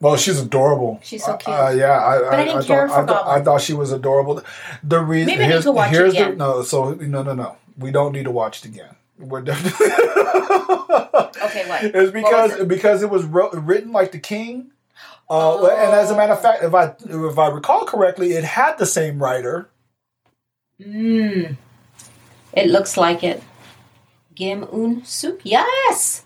B: Well, she's adorable.
A: She's so
B: Uh,
A: cute.
B: Uh, yeah, I,
A: But I didn't
B: I,
A: care
B: thought,
A: for
B: I, thought, I thought she was adorable. The reason
A: Maybe I need
B: here's,
A: to watch it
B: here's the
A: again.
B: no. So no, no, no. We don't need to watch it again. We're definitely
A: Okay, what?
B: It's
A: What was
B: because
A: it?
B: because it was wrote, written like the king. Uh, And as a matter of fact, if I if I recall correctly, it had the same writer.
A: Mmm. It looks like it. Gim Un Suk. Yes.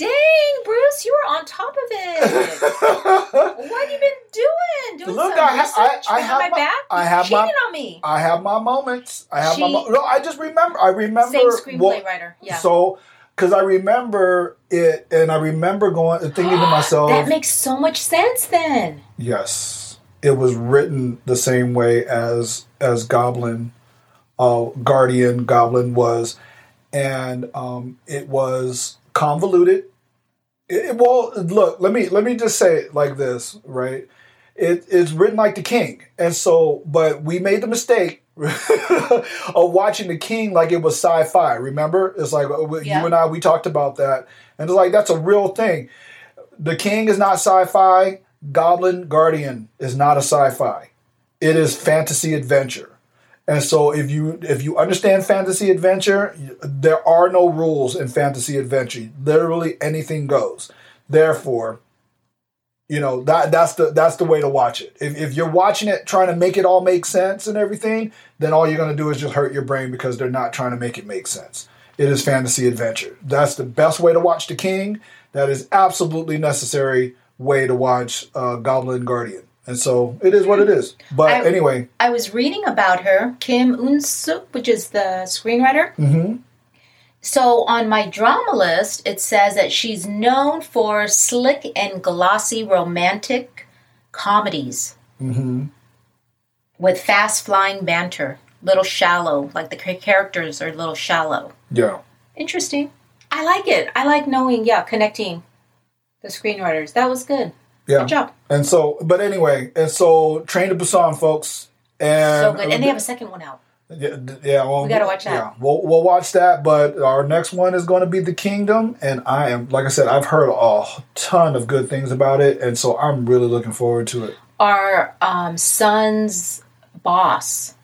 A: Dang, Bruce, you were on top of it. what have you been doing? Doing
B: Look,
A: some
B: I I-
A: research
B: I
A: behind
B: have
A: my,
B: my-
A: back?
B: I have my-
A: cheated on me.
B: I have my moments. I have my mo- no. I just remember. I remember
A: Same screenplay
B: what-
A: writer. Yeah.
B: So, because I remember it, and I remember going and thinking to myself,
A: that makes so much sense then.
B: yes, it was written the same way as as Goblin, uh, Guardian Goblin was, and um, it was convoluted. It, well, look, let me let me just say it like this, right? It, it's written like the king, and so, but we made the mistake of watching the king like it was sci-fi. Remember, it's like uh,
A: Yeah.
B: you and I we talked about that, and it's like that's a real thing. The king is not sci-fi. Goblin Guardian is not a sci-fi. It is fantasy adventure. And so if you if you understand fantasy adventure, there are no rules in fantasy adventure. Literally anything goes. Therefore, you know that that's the that's the way to watch it. If, if you're watching it trying to make it all make sense and everything, then all you're going to do is just hurt your brain because they're not trying to make it make sense. It is fantasy adventure. That's the best way to watch The King. That is absolutely necessary way to watch uh, Goblin Guardian. And so it is what it is. But
A: I-
B: anyway,
A: I was reading about her, Kim Un Suk, which is the screenwriter.
B: hmm
A: So on my drama list, it says that she's known for slick and glossy romantic comedies
B: hmm
A: with fast flying banter. little shallow. Like the characters are a little shallow.
B: Yeah.
A: Interesting. I like it. I like knowing, yeah, connecting the screenwriters. That was good.
B: Yeah.
A: Good job.
B: And so, but anyway, and so Train to Busan, folks. And
A: So good. And they have a second one out.
B: Yeah, yeah well,
A: We gotta watch that.
B: Yeah, we'll, we'll watch that. But our next one is going to be The Kingdom, and I am, like I said, I've heard a ton of good things about it, and so I'm really looking forward to it.
A: Our um, son's boss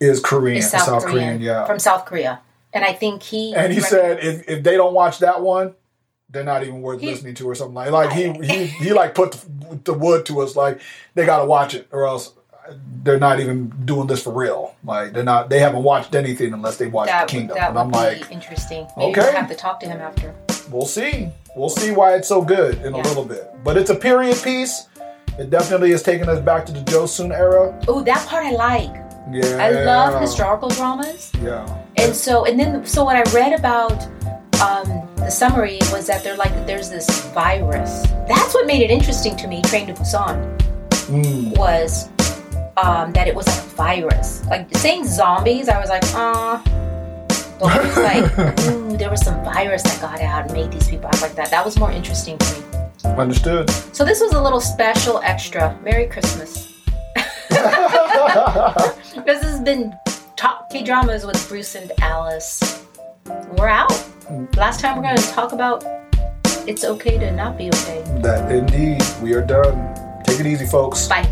B: Is Korean,
A: is South,
B: South
A: Korean,
B: Korean, yeah.
A: from South Korea, and I think he
B: and he said if, if they don't watch that one, they're not even worth
A: He-
B: listening to or something like. Like he he he like put the, the wood to us like they got to watch it or else they're not even doing this for real. Like they're not they haven't watched anything unless they watched
A: that,
B: The Kingdom.
A: that
B: And I'm like,
A: interesting. Maybe
B: okay.
A: we'll have to talk to him after.
B: we'll see. We'll see why it's so good in a little bit. But it's a period piece. It definitely is taking us back to the Joseon era.
A: Oh, that part I like.
B: Yeah.
A: I love historical dramas.
B: Yeah.
A: And so, and then, so what I read about um, the summary was that they're like, there's this virus. That's what made it interesting to me. Train to Busan
B: Mm.
A: was um, that it was like a virus. Like saying zombies, I was like, ah. But it was like, ooh, there was some virus that got out and made these people act like that. That was more interesting to me.
B: Understood.
A: So this was a little special extra. Merry Christmas. This has been Talk K Dramas with Bruce and Alice. We're out. Last time we're going to talk about it's okay to not be okay.
B: that indeed we are done. Take it easy, folks.
A: Bye.